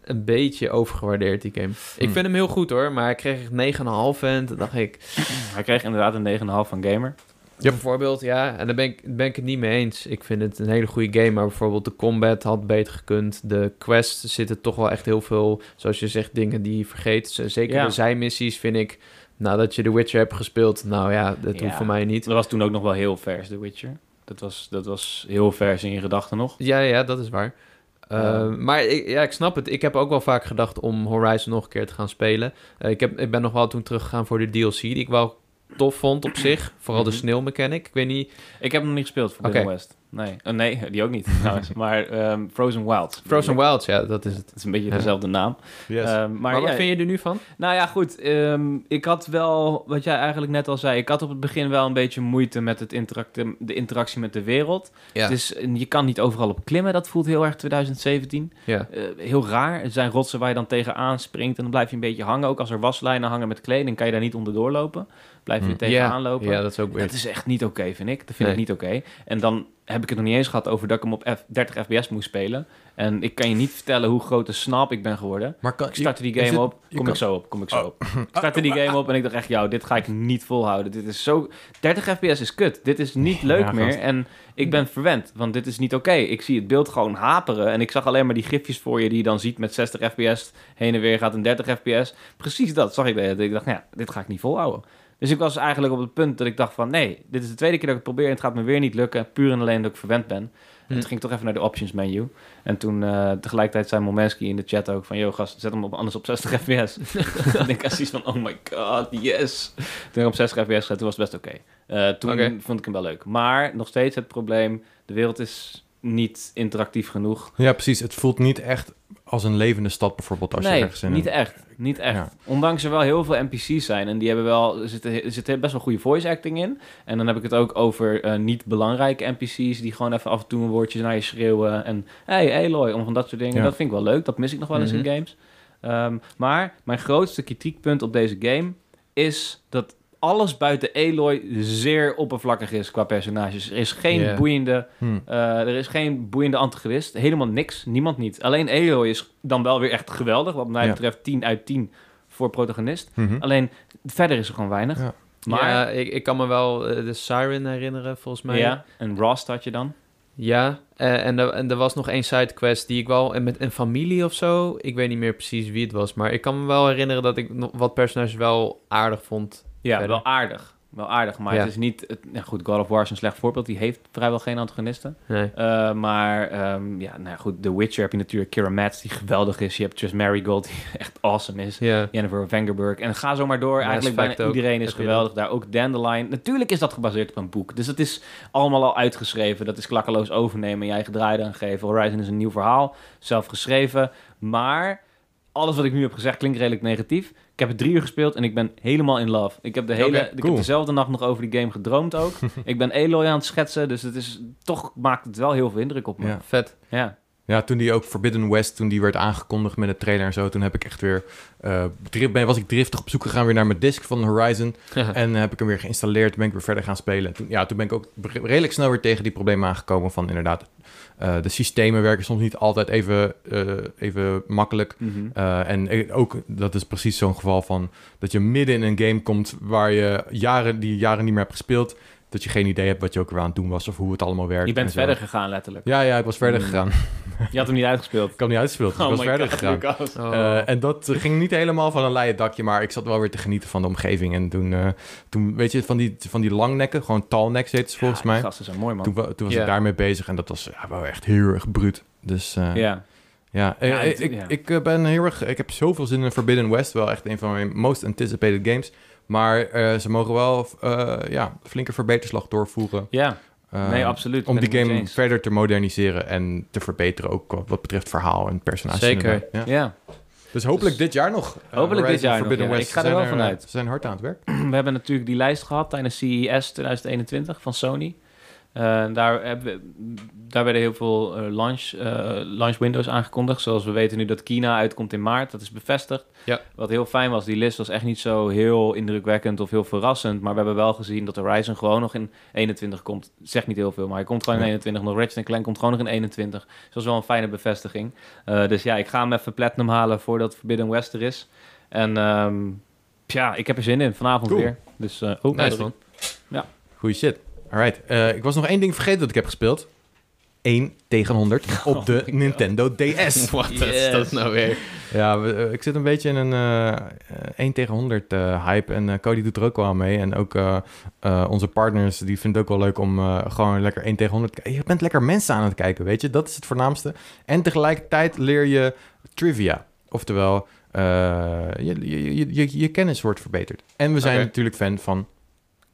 een beetje overgewaardeerd, die game. Ik Hm. vind hem heel goed hoor, maar ik kreeg echt 9,5 en toen dacht ik... Hij kreeg inderdaad een 9,5 van Gamer. Bijvoorbeeld, ja, en daar ben ik, ben ik het niet mee eens. Ik vind het een hele goede game, maar bijvoorbeeld de combat had beter gekund. De quest zitten toch wel echt heel veel, zoals je zegt, dingen die je vergeet. Zeker Ja. de zijmissies vind ik, nadat je The Witcher hebt gespeeld, nou ja, dat Ja. hoeft voor mij niet. Dat was toen ook nog wel heel vers, The Witcher. Dat was, dat was heel vers in je gedachten nog. Ja, ja, dat is waar. Uh, Ja. Maar ik, ja, ik snap het. Ik heb ook wel vaak gedacht om Horizon nog een keer te gaan spelen. Uh, ik, heb, ik ben nog wel toen teruggegaan voor de DLC, die ik wel tof vond op zich. Vooral de Mhm. sneeuwmechanic. Ik weet niet... Ik heb hem nog niet gespeeld voor. Bill West. Nee. Eh, nee, die ook niet trouwens. maar ehm, Frozen Wilds. Frozen Wilds, ja, dat is het. Het is een beetje Ja. dezelfde naam. Yes. Ehm, maar Maar, wat ja, vind je er nu van? Nou ja, goed. ehm, ik had wel, wat jij eigenlijk net al zei, ik had op het begin wel een beetje moeite met het interacte, de interactie met de wereld. Ja. Dus je kan niet overal op klimmen, dat voelt heel erg 2017. Ja. Eh, heel raar. Er zijn rotsen waar je dan tegenaan springt en dan blijf je een beetje hangen. Ook als er waslijnen hangen met kleding, kan je daar niet onderdoor lopen. Blijf je Hmm. tegenaan lopen. Ja, dat is ook weer... Dat is echt niet oké, vind ik. Dat vind Nee. ik niet oké. En dan heb ik het nog niet eens gehad over dat ik hem op F 30 fps moest spelen. En ik kan je niet vertellen hoe groot de snap ik ben geworden. maar kan, Ik startte die game op, kom kan- ik zo op, kom ik zo Oh. op. Ik startte die game op en ik dacht echt, jou, dit ga ik niet volhouden. Dit is zo... 30 fps is kut. Dit is niet leuk Ja, meer. En ik ben verwend, want dit is niet oké. Ik zie het beeld gewoon haperen. En ik zag alleen maar die gifjes voor je die je dan ziet met 60 fps. Heen en weer gaat een 30 fps. Precies dat zag ik. Ik dacht, nou ja, dit ga ik niet volhouden. Dus ik was eigenlijk op het punt dat ik dacht van... nee, dit is de tweede keer dat ik het probeer en het gaat me weer niet lukken. Puur en alleen dat ik verwend ben. En Hm. toen ging ik toch even naar de options menu. En toen eh, tegelijkertijd zei Momenski in de chat ook van... yo gast, zet hem op, anders op 60 fps. dan denk ik als iets van, oh my god, yes. Toen ik op 60 fps gezet, toen was het best oké. Eh, toen vond ik hem wel leuk. Maar nog steeds het probleem, de wereld is niet interactief genoeg. Ja, precies. Het voelt niet echt als een levende stad bijvoorbeeld als je nee, ergens in niet echt. Niet echt. Ja. Ondanks er wel heel veel NPC's zijn. En die hebben wel, er zit, er zit best wel goede voice acting in. En dan heb ik het ook over eh, niet belangrijke NPC's... die gewoon even af en toe een woordje naar je schreeuwen. En hey, Aloy, om van dat soort dingen. Ja. Dat vind ik wel leuk. Dat mis ik nog wel eens Mhm. in games. Ehm, maar mijn grootste kritiekpunt op deze game... is dat alles buiten Aloy zeer oppervlakkig is qua personages. Er is geen Ja. boeiende... Hm. Eh, er is geen boeiende antagonist. Helemaal niks. Niemand niet. Alleen Aloy is dan wel weer echt geweldig. Wat mij Ja. betreft 10 uit 10 voor protagonist. Mhm. Alleen verder is er gewoon weinig. Ja. Maar ja, ja, ik, ik kan me wel eh, de Siren herinneren, volgens mij. en Rost had je dan. Ja, eh, en, er, en er was nog één sidequest die ik wel... En met een familie of zo, ik weet niet meer precies wie het was. Maar ik kan me wel herinneren dat ik nog wat personages wel aardig vond. Ja, Verder. wel aardig. Wel aardig, maar Ja. het is niet... Het, goed, God of War is een slecht voorbeeld. Die heeft vrijwel geen antagonisten. Nee. Eh, maar ehm, ja, nou goed. The Witcher heb je natuurlijk Kira Mats, die geweldig is. Je hebt Just Marigold, die echt awesome is. Ja. Jennifer Vangerberg. En ga zo maar door. Eigenlijk bijna ook. iedereen is geweldig daar. Ook Dandelion. Natuurlijk is dat gebaseerd op een boek. Dus dat is allemaal al uitgeschreven. Dat is klakkeloos overnemen eigen draai aan geven. Horizon is een nieuw verhaal. Zelf geschreven. Maar alles wat ik nu heb gezegd klinkt redelijk negatief. Ik heb het drie uur gespeeld en ik ben helemaal in love. Ik heb, de hele, ik heb dezelfde nacht nog over die game gedroomd ook. ik ben Aloy aan het schetsen. Dus het is, toch maakt het wel heel veel indruk op me. Ja. Vet. ja. Ja, toen die ook Forbidden West, toen die werd aangekondigd met de trailer en zo, toen heb ik echt weer, eh, was ik driftig op zoek gegaan weer naar mijn disc van Horizon. En heb ik hem weer geïnstalleerd, ben ik weer verder gaan spelen. En toen, ja, toen ben ik ook redelijk snel weer tegen die problemen aangekomen van inderdaad, eh, de systemen werken soms niet altijd even, eh, even makkelijk. Mhm. Eh, en eh, ook, dat is precies zo'n geval van dat je midden in een game komt waar je jaren, die jaren niet meer hebt gespeeld, dat je geen idee hebt wat je ook weer aan het doen was of hoe het allemaal werkt. Je bent en zo. verder gegaan letterlijk. Ja, ja, ik was verder Mm. gegaan. Je had hem niet uitgespeeld. Ik had hem niet uitgespeeld, dus ik was my verder God, gegaan. Oh. Eh, en dat ging niet helemaal van een leien dakje, maar ik zat wel weer te genieten van de omgeving. En toen, eh, toen weet je, van die, van die langnekken, gewoon tallnecks heet het volgens Ja, die mij. gasten zijn mooi, man. Toen, toen was ik daarmee bezig en dat was ja, wel echt heel erg bruut. Dus eh, ja, ja. Ja, het- ik, ja. ik eh, ben heel erg, ik heb zoveel zin in Forbidden West, wel echt een van mijn most anticipated games. Maar eh, ze mogen wel eh, ja, flinke verbeterslag doorvoeren. Ja, eh, nee, absoluut. Om die game verder te moderniseren en te verbeteren, ook wat, betreft verhaal en personages. Zeker. Ja. Ja, Dus hopelijk dit jaar nog. Hopelijk dit jaar nog, ja. Ik ga er wel vanuit. Ze zijn hard aan het werk. we hebben natuurlijk die lijst gehad tijdens CES 2021 van Sony. Eh, daar, hebben daar werden heel veel eh, launch, eh, launch windows aangekondigd. Zoals we weten nu dat Kina uitkomt in maart. Dat is bevestigd. Ja. Wat heel fijn was, die list was echt niet zo heel indrukwekkend of heel verrassend. Maar we hebben wel gezien dat Horizon gewoon nog in 21 komt. Zegt niet heel veel, maar hij komt gewoon in Ja. 21. Nog Ratchet Clank komt gewoon nog in 21. Dus dat is wel een fijne bevestiging. Dus ja, ik ga hem even platinum halen voordat Forbidden West er is. En ehm, ja, ik heb er zin in. Vanavond Cool. weer. Dus, eh oh, Nice, man. Goeie shit. Alright. Eh, ik was nog één ding vergeten dat ik heb gespeeld. 1 tegen 100 op de my God. Nintendo DS. Wat Yes. is dat nou weer? Ja, we- eh, ik zit een beetje in een eh, eh, 1 tegen 100 eh, hype. En Cody doet er ook wel aan mee. En ook eh, eh, onze partners, die vinden het ook wel leuk om eh, gewoon lekker 1 tegen 100 te kijken. Je bent lekker mensen aan het kijken, weet je. Dat is het voornaamste. En tegelijkertijd leer je trivia. Oftewel, eh, je, je, je, je, je kennis wordt verbeterd. En we zijn natuurlijk fan van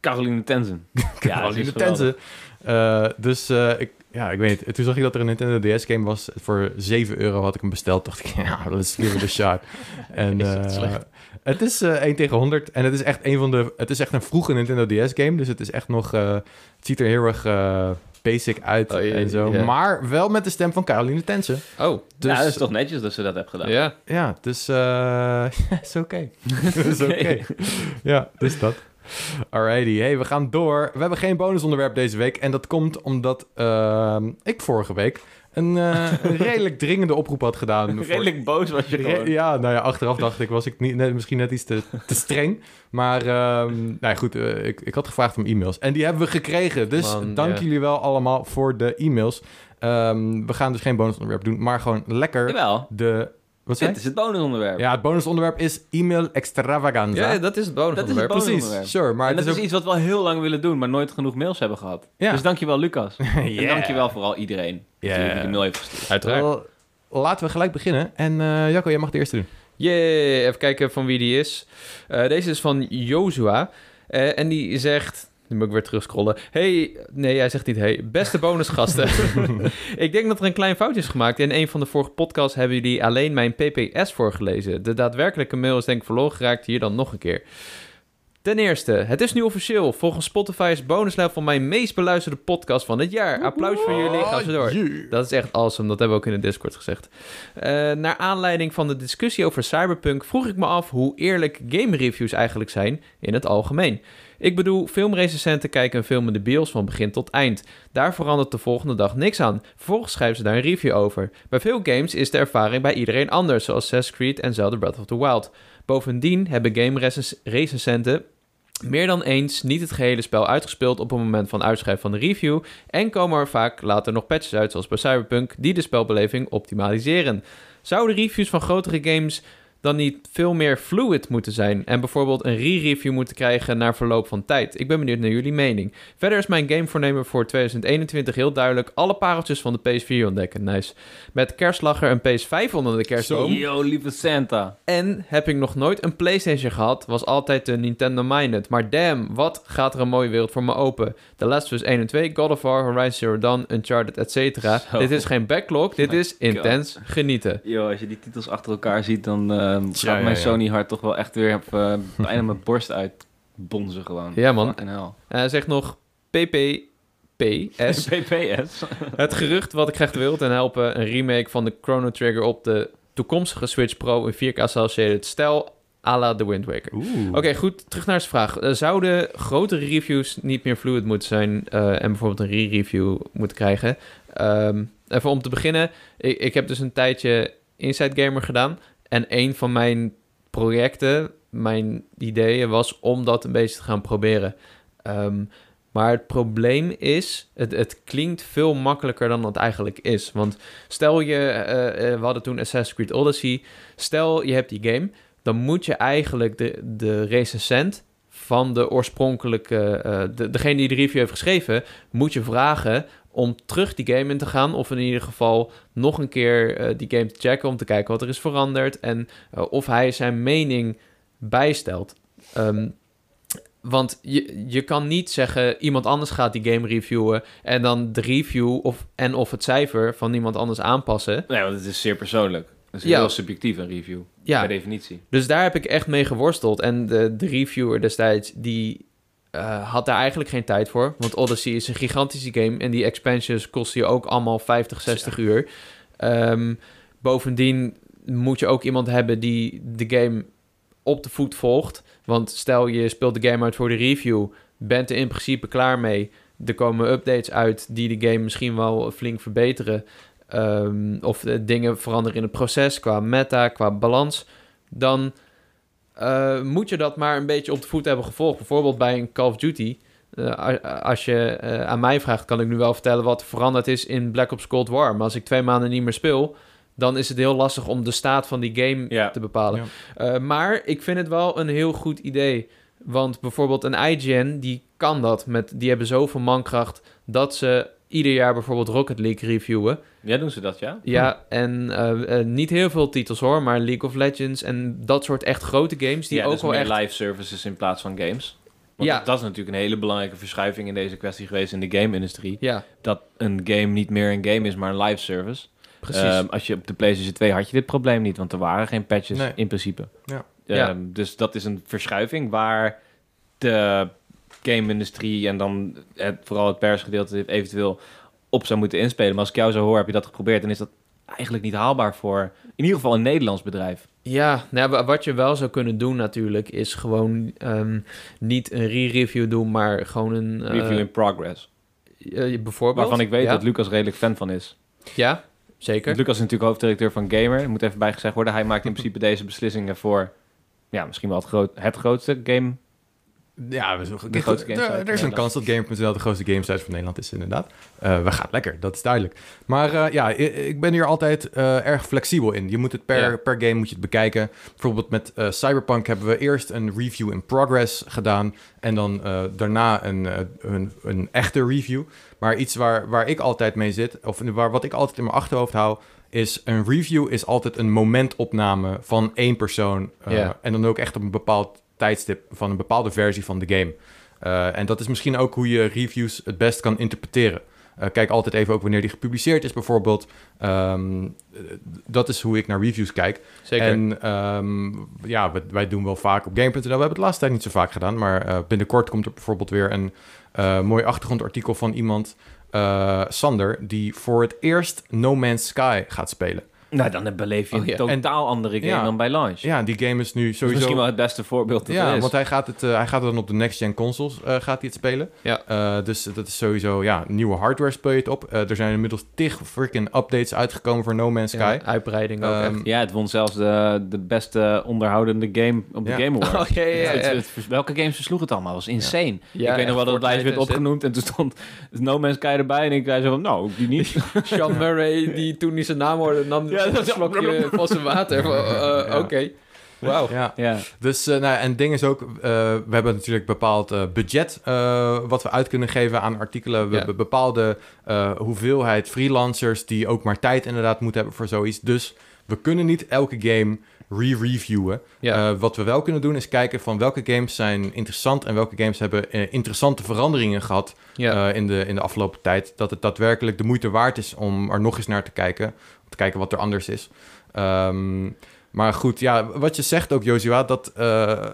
Caroline Tenzen. Caroline Tenzen. Eh, dus eh, ik, ja, ik weet niet. Toen zag ik dat er een Nintendo DS-game was. Voor 7 euro had ik hem besteld. Dacht ik, ja, dat is give it a shot. En, Is eh, het is eh 1 tegen 100. En het is echt een van de... Het is echt een vroege Nintendo DS-game. Dus het is echt nog... eh, het ziet er heel erg basic uit Oh, en zo. Maar wel met de stem van Caroline Tenzen. Oh, Dus, ja, dat is toch netjes dat ze dat hebben gedaan. ja. Ja, dus... eh is oké. is oké. Ja, dus dat. Alrighty, hey, we gaan door. We hebben geen bonusonderwerp deze week. En dat komt omdat ehm, ik vorige week een, eh, redelijk dringende oproep had gedaan. voor- Redelijk boos was je gewoon. ja, nou ja, achteraf dacht ik, was ik niet, net, misschien net iets te, te streng. Maar ehm, nou ja, goed, eh, ik, ik had gevraagd om e-mails. En die hebben we gekregen. Dus Man, dank jullie wel allemaal voor de e-mails. Ehm, we gaan dus geen bonusonderwerp doen, maar gewoon lekker Jawel, de... Wat zei dit is het bonusonderwerp. Ja, het bonusonderwerp is e-mail extravaganza. ja, dat is het bonus Dat is het onderwerp. bonus. Precies, sure. Maar en dat het is, is ook... iets wat we al heel lang willen doen, maar nooit genoeg mails hebben gehad. Ja. Dus dankjewel Lucas. En Yeah. dankjewel vooral iedereen die Yeah. die de mail heeft gestuurd. Uiteraard. Wel, Laten we gelijk beginnen. En eh Jacco, jij mag de eerste doen. Yay, even kijken van wie die is. Eh, deze is van Joshua. Eh, en die zegt... Nu moet ik weer terug scrollen. Hey, nee, hij zegt niet hey. Beste bonusgasten. ik denk dat er een klein foutje is gemaakt. In een van de vorige podcasts hebben jullie alleen mijn PPS voorgelezen. De daadwerkelijke mail is denk ik verloren geraakt. Hier dan nog een keer. Ten eerste, het is nu officieel. Volgens Spotify is Level mijn meest beluisterde podcast van het jaar. Applaus voor jullie. Ga zo door. Dat is echt awesome, dat hebben we ook in de Discord gezegd. Eh, naar aanleiding van de discussie over Cyberpunk vroeg ik me af hoe eerlijk game reviews eigenlijk zijn in het algemeen. Ik bedoel, filmrecensenten kijken een film in de bios van begin tot eind. Daar verandert de volgende dag niks aan. Vervolgens schrijven ze daar een review over. Bij veel games is de ervaring bij iedereen anders, zoals Assassin's Creed en Zelda Breath of the Wild. Bovendien hebben game reces- recensenten meer dan eens niet het gehele spel uitgespeeld op het moment van uitschrijven van de review en komen er vaak later nog patches uit, zoals bij Cyberpunk, die de spelbeleving optimaliseren. Zouden reviews van grotere games dan niet veel meer fluid moeten zijn en bijvoorbeeld een re-review moeten krijgen na verloop van tijd? Ik ben benieuwd naar jullie mening. Verder is mijn gamevoornemen voor 2021 heel duidelijk alle pareltjes van de PS4 ontdekken. Nice. Met kerstlager een PS5 onder de kerstboom. Yo, lieve Santa. En heb ik nog nooit een PlayStation gehad, was altijd de Nintendo Minded. Maar damn, wat gaat er een mooie wereld voor me open. The Last of Us 1 en 2, God of War, Horizon Zero Dawn, Uncharted, etc. Dit is geen backlog, dit My is intens genieten. Yo, als je die titels achter elkaar ziet, dan eh, gaat ja, mijn. Sony hart toch wel echt weer op, eh, bijna mijn borst uitbonzen gewoon. Ja, man. En hij zegt nog PPPS. PPS. Het gerucht wat ik graag wil en helpen, een remake van de Chrono Trigger op de toekomstige Switch Pro in 4K associated stijl à la The Wind Waker. Oké, goed. Terug naar zijn vraag. Eh, zouden grotere reviews niet meer fluid moeten zijn eh, en bijvoorbeeld een re-review moeten krijgen? Ehm, even om te beginnen. Ik, ik heb dus een tijdje Inside Gamer gedaan. En een van mijn projecten, mijn ideeën was om dat een beetje te gaan proberen. Ehm, maar het probleem is, het, het klinkt veel makkelijker dan het eigenlijk is. Want stel je, eh, eh, we hadden toen Assassin's Creed Odyssey. Stel je hebt die game, dan moet je eigenlijk de, de recensent van de oorspronkelijke, eh, de, degene die de review heeft geschreven, moet je vragen om terug die game in te gaan. Of in ieder geval nog een keer eh, die game te checken om te kijken wat er is veranderd. En eh, of hij zijn mening bijstelt. Ehm, want je, je kan niet zeggen, iemand anders gaat die game reviewen en dan de review of, en of het cijfer van iemand anders aanpassen. Nee, want het is zeer persoonlijk. Het is Ja. heel subjectief, een review. Ja, Per definitie. Dus daar heb ik echt mee geworsteld. En de, de reviewer destijds, die eh, had daar eigenlijk geen tijd voor. Want Odyssey is een gigantische game. En die expansions kosten je ook allemaal 50, 60 uur. Ehm, bovendien moet je ook iemand hebben die de game op de voet volgt. Want stel je speelt de game uit voor de review. Bent er in principe klaar mee. Er komen updates uit die de game misschien wel flink verbeteren. Ehm, of eh, dingen veranderen in het proces qua meta, qua balans. Dan eh, moet je dat maar een beetje op de voet hebben gevolgd. Bijvoorbeeld bij een Call of Duty. Eh, als je eh, aan mij vraagt, kan ik nu wel vertellen wat er veranderd is in Black Ops Cold War. Maar als ik twee maanden niet meer speel, dan is het heel lastig om de staat van die game Ja. te bepalen. Ja. Maar ik vind het wel een heel goed idee. Want bijvoorbeeld een IGN, die kan dat. Met, die hebben zoveel mankracht dat ze ieder jaar bijvoorbeeld Rocket League reviewen. Ja, doen ze dat, ja? Ja, en eh, eh, niet heel veel titels hoor, maar League of Legends en dat soort echt grote games die ja, ook dus wel meer echt... live services in plaats van games. Want Ja. dat, is natuurlijk een hele belangrijke verschuiving in deze kwestie geweest in de game-industrie. Ja, Dat een game niet meer een game is, maar een live service. precies. Ehm, als je op de PlayStation 2 had je dit probleem niet, want er waren geen patches Nee. in principe. Ja. Ja. Ehm, Dus dat is een verschuiving waar de game-industrie en dan het, vooral het persgedeelte eventueel op zou moeten inspelen. Maar als ik jou zo hoor, heb je dat geprobeerd, dan is dat eigenlijk niet haalbaar voor in ieder geval een Nederlands bedrijf. Ja, nou, ja, wat je wel zou kunnen doen natuurlijk, is gewoon ehm, niet een re-review doen, maar gewoon een... eh, Review in progress. eh, bijvoorbeeld. Waarvan ik weet ja? dat Lucas redelijk fan van is. Ja, zeker. Lucas is natuurlijk hoofddirecteur van Gamer. Er moet even bijgezegd worden. Hij maakt in principe deze beslissingen voor... Ja, misschien wel het, groot, het grootste game. Ja, we, De grootste er, er is een kans dat Gamer.nl de grootste gamesite van Nederland is, inderdaad. Eh, we gaan lekker, dat is duidelijk. Maar eh, ja, ik ben hier altijd eh, erg flexibel in. Je moet het per, Ja. per game moet je het bekijken. Bijvoorbeeld met Cyberpunk hebben we eerst een review in progress gedaan. En dan daarna een, een, een echte review. Maar iets waar, waar ik altijd mee zit, of waar, wat ik altijd in mijn achterhoofd hou, is een review is altijd een momentopname van één persoon. Ja. En dan ook echt op een bepaald tijdstip van een bepaalde versie van de game. Eh, en dat is misschien ook hoe je reviews het best kan interpreteren. Eh, kijk altijd even ook wanneer die gepubliceerd is, bijvoorbeeld. Ehm, eh, dat is hoe ik naar reviews kijk. Zeker. En ehm, ja, wij, wij doen wel vaak op Game.nl. We hebben het laatste tijd niet zo vaak gedaan. Maar eh, binnenkort komt er bijvoorbeeld weer een mooi achtergrondartikel van iemand, Sander, die voor het eerst No Man's Sky gaat spelen. Nou, dan beleef je Oh, een ja. totaal andere game Ja. dan bij launch. Ja, die game is nu Dat is sowieso... misschien wel het beste voorbeeld dat er Ja, is. want hij gaat, het, eh, hij gaat het dan op de next-gen consoles eh, gaat hij het spelen. Ja. Eh, dus dat is sowieso, ja, nieuwe hardware speel je het op. Eh, er zijn inmiddels tig freaking updates uitgekomen voor No Man's Sky. Ja, uitbreiding ook Ehm, echt. Ja, het won zelfs de, de beste onderhoudende game op de Ja. Game Awards. Oh, ja, ja, ja, Het- ja. het- het- welke games versloeg het allemaal? Dat was insane. Ja, ik weet nog wel dat het lijstje werd opgenoemd en toen stond No Man's Sky erbij en ik zei zo van, nou, die niet. Sean Murray, die toen hij zijn naam hoorde, nam Ja, een dat- slokje zijn water. Eh, Ja. Oké. Wauw. Ja, ja. dus eh, nou, en het ding is ook, eh, we hebben natuurlijk bepaald budget eh, wat we uit kunnen geven aan artikelen. We Ja. hebben bepaalde eh, hoeveelheid freelancers die ook maar tijd inderdaad moeten hebben voor zoiets. Dus we kunnen niet elke game re-reviewen. Ja. Eh, wat we wel kunnen doen is kijken van welke games zijn interessant en welke games hebben interessante veranderingen gehad ja. eh, in, de, in de afgelopen tijd. Dat het daadwerkelijk de moeite waard is om er nog eens naar te kijken. Te kijken wat er anders is. Ehm, maar goed, ja, wat je zegt ook, Joshua, dat eh, eh,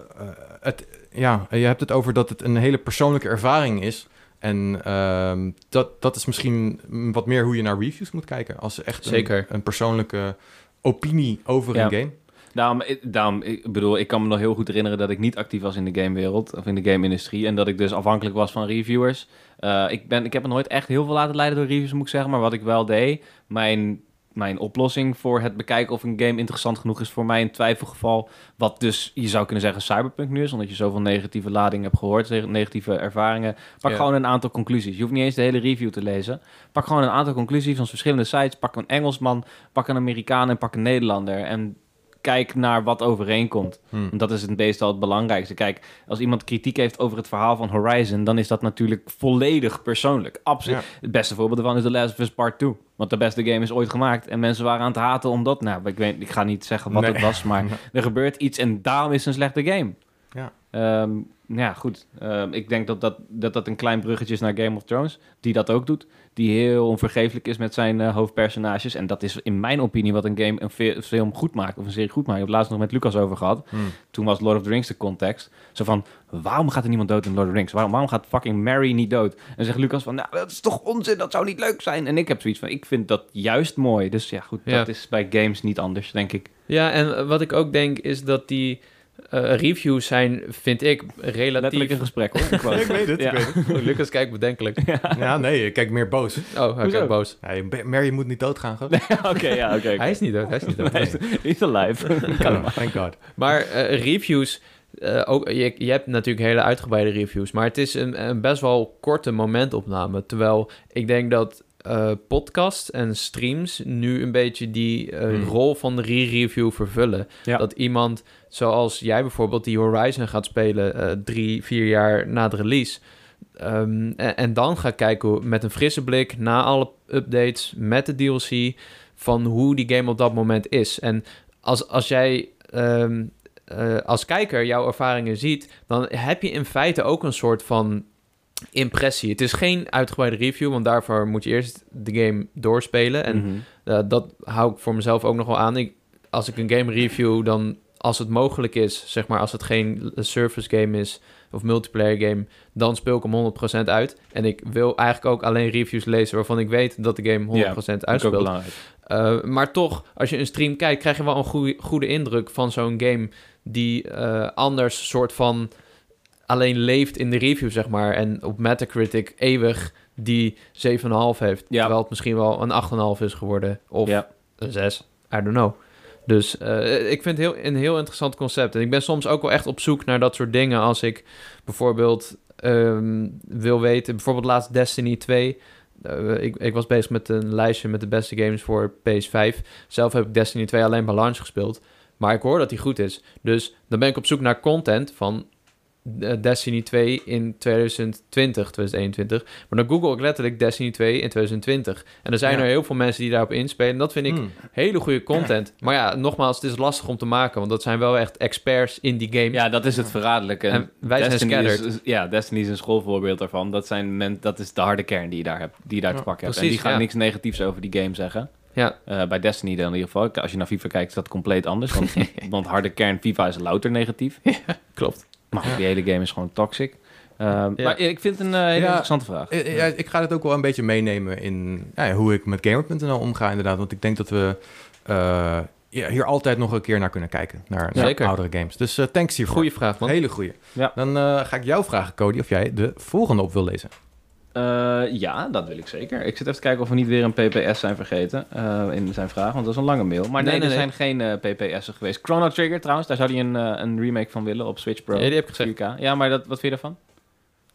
het, ja, je hebt het over dat het een hele persoonlijke ervaring is. En ehm, dat, dat is misschien wat meer hoe je naar reviews moet kijken. Als echt een, Zeker. een persoonlijke opinie over Ja. een game. Daarom, ik- daarom, ik bedoel, ik kan me nog heel goed herinneren dat ik niet actief was in de gamewereld of in de game-industrie en dat ik dus afhankelijk was van reviewers. Eh, ik, ben, ik heb me nooit echt heel veel laten leiden door reviews, moet ik zeggen, maar wat ik wel deed, mijn, mijn oplossing voor het bekijken of een game interessant genoeg is voor mij in twijfelgeval, wat dus je zou kunnen zeggen Cyberpunk nu is, omdat je zoveel negatieve lading hebt gehoord, negatieve ervaringen. Pak Ja. gewoon een aantal conclusies. Je hoeft niet eens de hele review te lezen. Pak gewoon een aantal conclusies van verschillende sites. Pak een Engelsman, pak een Amerikaan en pak een Nederlander. En kijk naar wat overeenkomt. Hmm. Dat is het meestal het belangrijkste. Kijk, als iemand kritiek heeft over het verhaal van Horizon, dan is dat natuurlijk volledig persoonlijk. Absoluut. Ja. Het beste voorbeeld ervan is The Last of Us Part 2. Want de beste game is ooit gemaakt. En mensen waren aan het haten omdat... Nou, ik, weet, ik ga niet zeggen wat Nee. het was, maar er gebeurt iets en daarom is het een slechte game. Ja. Ehm, ja, goed. Ehm, ik denk dat dat, dat dat een klein bruggetje is naar Game of Thrones. Die dat ook doet. Die heel onvergeeflijk is met zijn eh, hoofdpersonages. En dat is in mijn opinie wat een game, een fi- film goed maakt. Of een serie goed maakt. Ik heb het laatst nog met Lucas over gehad. Hmm. Toen was Lord of the Rings de context. Zo van, waarom gaat er niemand dood in Lord of the Rings? Waarom, waarom gaat fucking Mary niet dood? En zegt Lucas van, nou, dat is toch onzin, dat zou niet leuk zijn. En ik heb zoiets van, ik vind dat juist mooi. Dus ja, goed, Ja. dat is bij games niet anders, denk ik. Ja, en wat ik ook denk is dat die eh, reviews zijn, vind ik, relatief... Letterlijk een gesprek hoor. Ik ik weet het, Ja. ik weet het. Oh, Lucas kijkt bedenkelijk. Ja, nee, kijk meer boos. Oh, hij kijkt boos. Nee, Ba- Mary moet niet doodgaan, gewoon. Oké, ja, oké. Hij is niet dood, hij is niet dood. Hij is niet alive. Oh, thank God. Maar eh, reviews, eh, ook, je, je hebt natuurlijk hele uitgebreide reviews, maar het is een, een best wel korte momentopname. Terwijl ik denk dat eh podcasts en streams nu een beetje die eh, Hmm. rol van de re-review vervullen. Ja. Dat iemand zoals jij bijvoorbeeld die Horizon gaat spelen eh, drie, vier jaar na de release. ehm, en, en dan gaat kijken hoe- met een frisse blik na alle updates, met de DLC, van hoe die game op dat moment is. En als, als jij ehm, eh, als kijker jouw ervaringen ziet, dan heb je in feite ook een soort van impressie. Het is geen uitgebreide review, want daarvoor moet je eerst de game doorspelen. En Mhm. eh, dat hou ik voor mezelf ook nog wel aan. Ik, als ik een game review, dan als het mogelijk is, zeg maar, als het geen service game is of multiplayer game, dan speel ik hem 100% uit. En ik wil eigenlijk ook alleen reviews lezen waarvan ik weet dat de game 100% Vind ik ook uitspeelt. belangrijk. Uh, maar toch, als je een stream kijkt, krijg je wel een goede, goede indruk van zo'n game die uh, anders soort van alleen leeft in de review, zeg maar. En op Metacritic eeuwig die 7,5 heeft. Ja. Terwijl het misschien wel een 8,5 is geworden. Of Ja. een 6. I don't know. Dus uh, ik vind het heel, een heel interessant concept. En ik ben soms ook wel echt op zoek naar dat soort dingen. Als ik bijvoorbeeld um, wil weten, bijvoorbeeld laatst Destiny 2. Uh, ik, ik, was bezig met een lijstje met de beste games voor PS5. Zelf heb ik Destiny 2 alleen bij launch gespeeld. Maar ik hoor dat die goed is. Dus dan ben ik op zoek naar content van Destiny 2 in 2020, 2021. Maar dan google ik letterlijk Destiny 2 in 2020. En er zijn Ja. er heel veel mensen die daarop inspelen. Dat vind ik Hmm. hele goede content. Maar ja, nogmaals, het is lastig om te maken. Want dat zijn wel echt experts in die game. Ja, dat is het verraderlijke. En wij zijn Destiny scattered. is, ja, Destiny is een schoolvoorbeeld daarvan. Dat, zijn men, dat is de harde kern die je daar, hebt, die je daar te pakken hebt. En precies, die gaan ja. niks negatiefs over die game zeggen. Ja. Eh, bij Destiny dan in ieder geval. Als je naar FIFA kijkt, is dat compleet anders. Want, want harde kern FIFA is louter negatief. Klopt. Maar die hele game is gewoon toxic. Ja. Maar ik vind het een eh, hele Ja. interessante vraag. Eh, Ja, ik ga het ook wel een beetje meenemen in ja, hoe ik met Gamer.nl omga, inderdaad. Want ik denk dat we eh, ja, hier altijd nog een keer naar kunnen kijken. Naar, oudere games. Dus eh, thanks hiervoor. Goeie vraag, man. Hele goeie. Dan eh, ga ik jou vragen, Cody, of jij de volgende op wil lezen. Eh, ja, dat wil ik zeker. Ik zit even te kijken of we niet weer een PPS zijn vergeten eh, in zijn vraag, want dat is een lange mail. Maar nee, Nee, nee, er nee. zijn geen eh, PPS'en geweest. Chrono Trigger trouwens, daar zou hij een, een remake van willen op Switch Pro. Ja, die heb ik gezegd. 4K. Ja, maar dat, wat vind je ervan?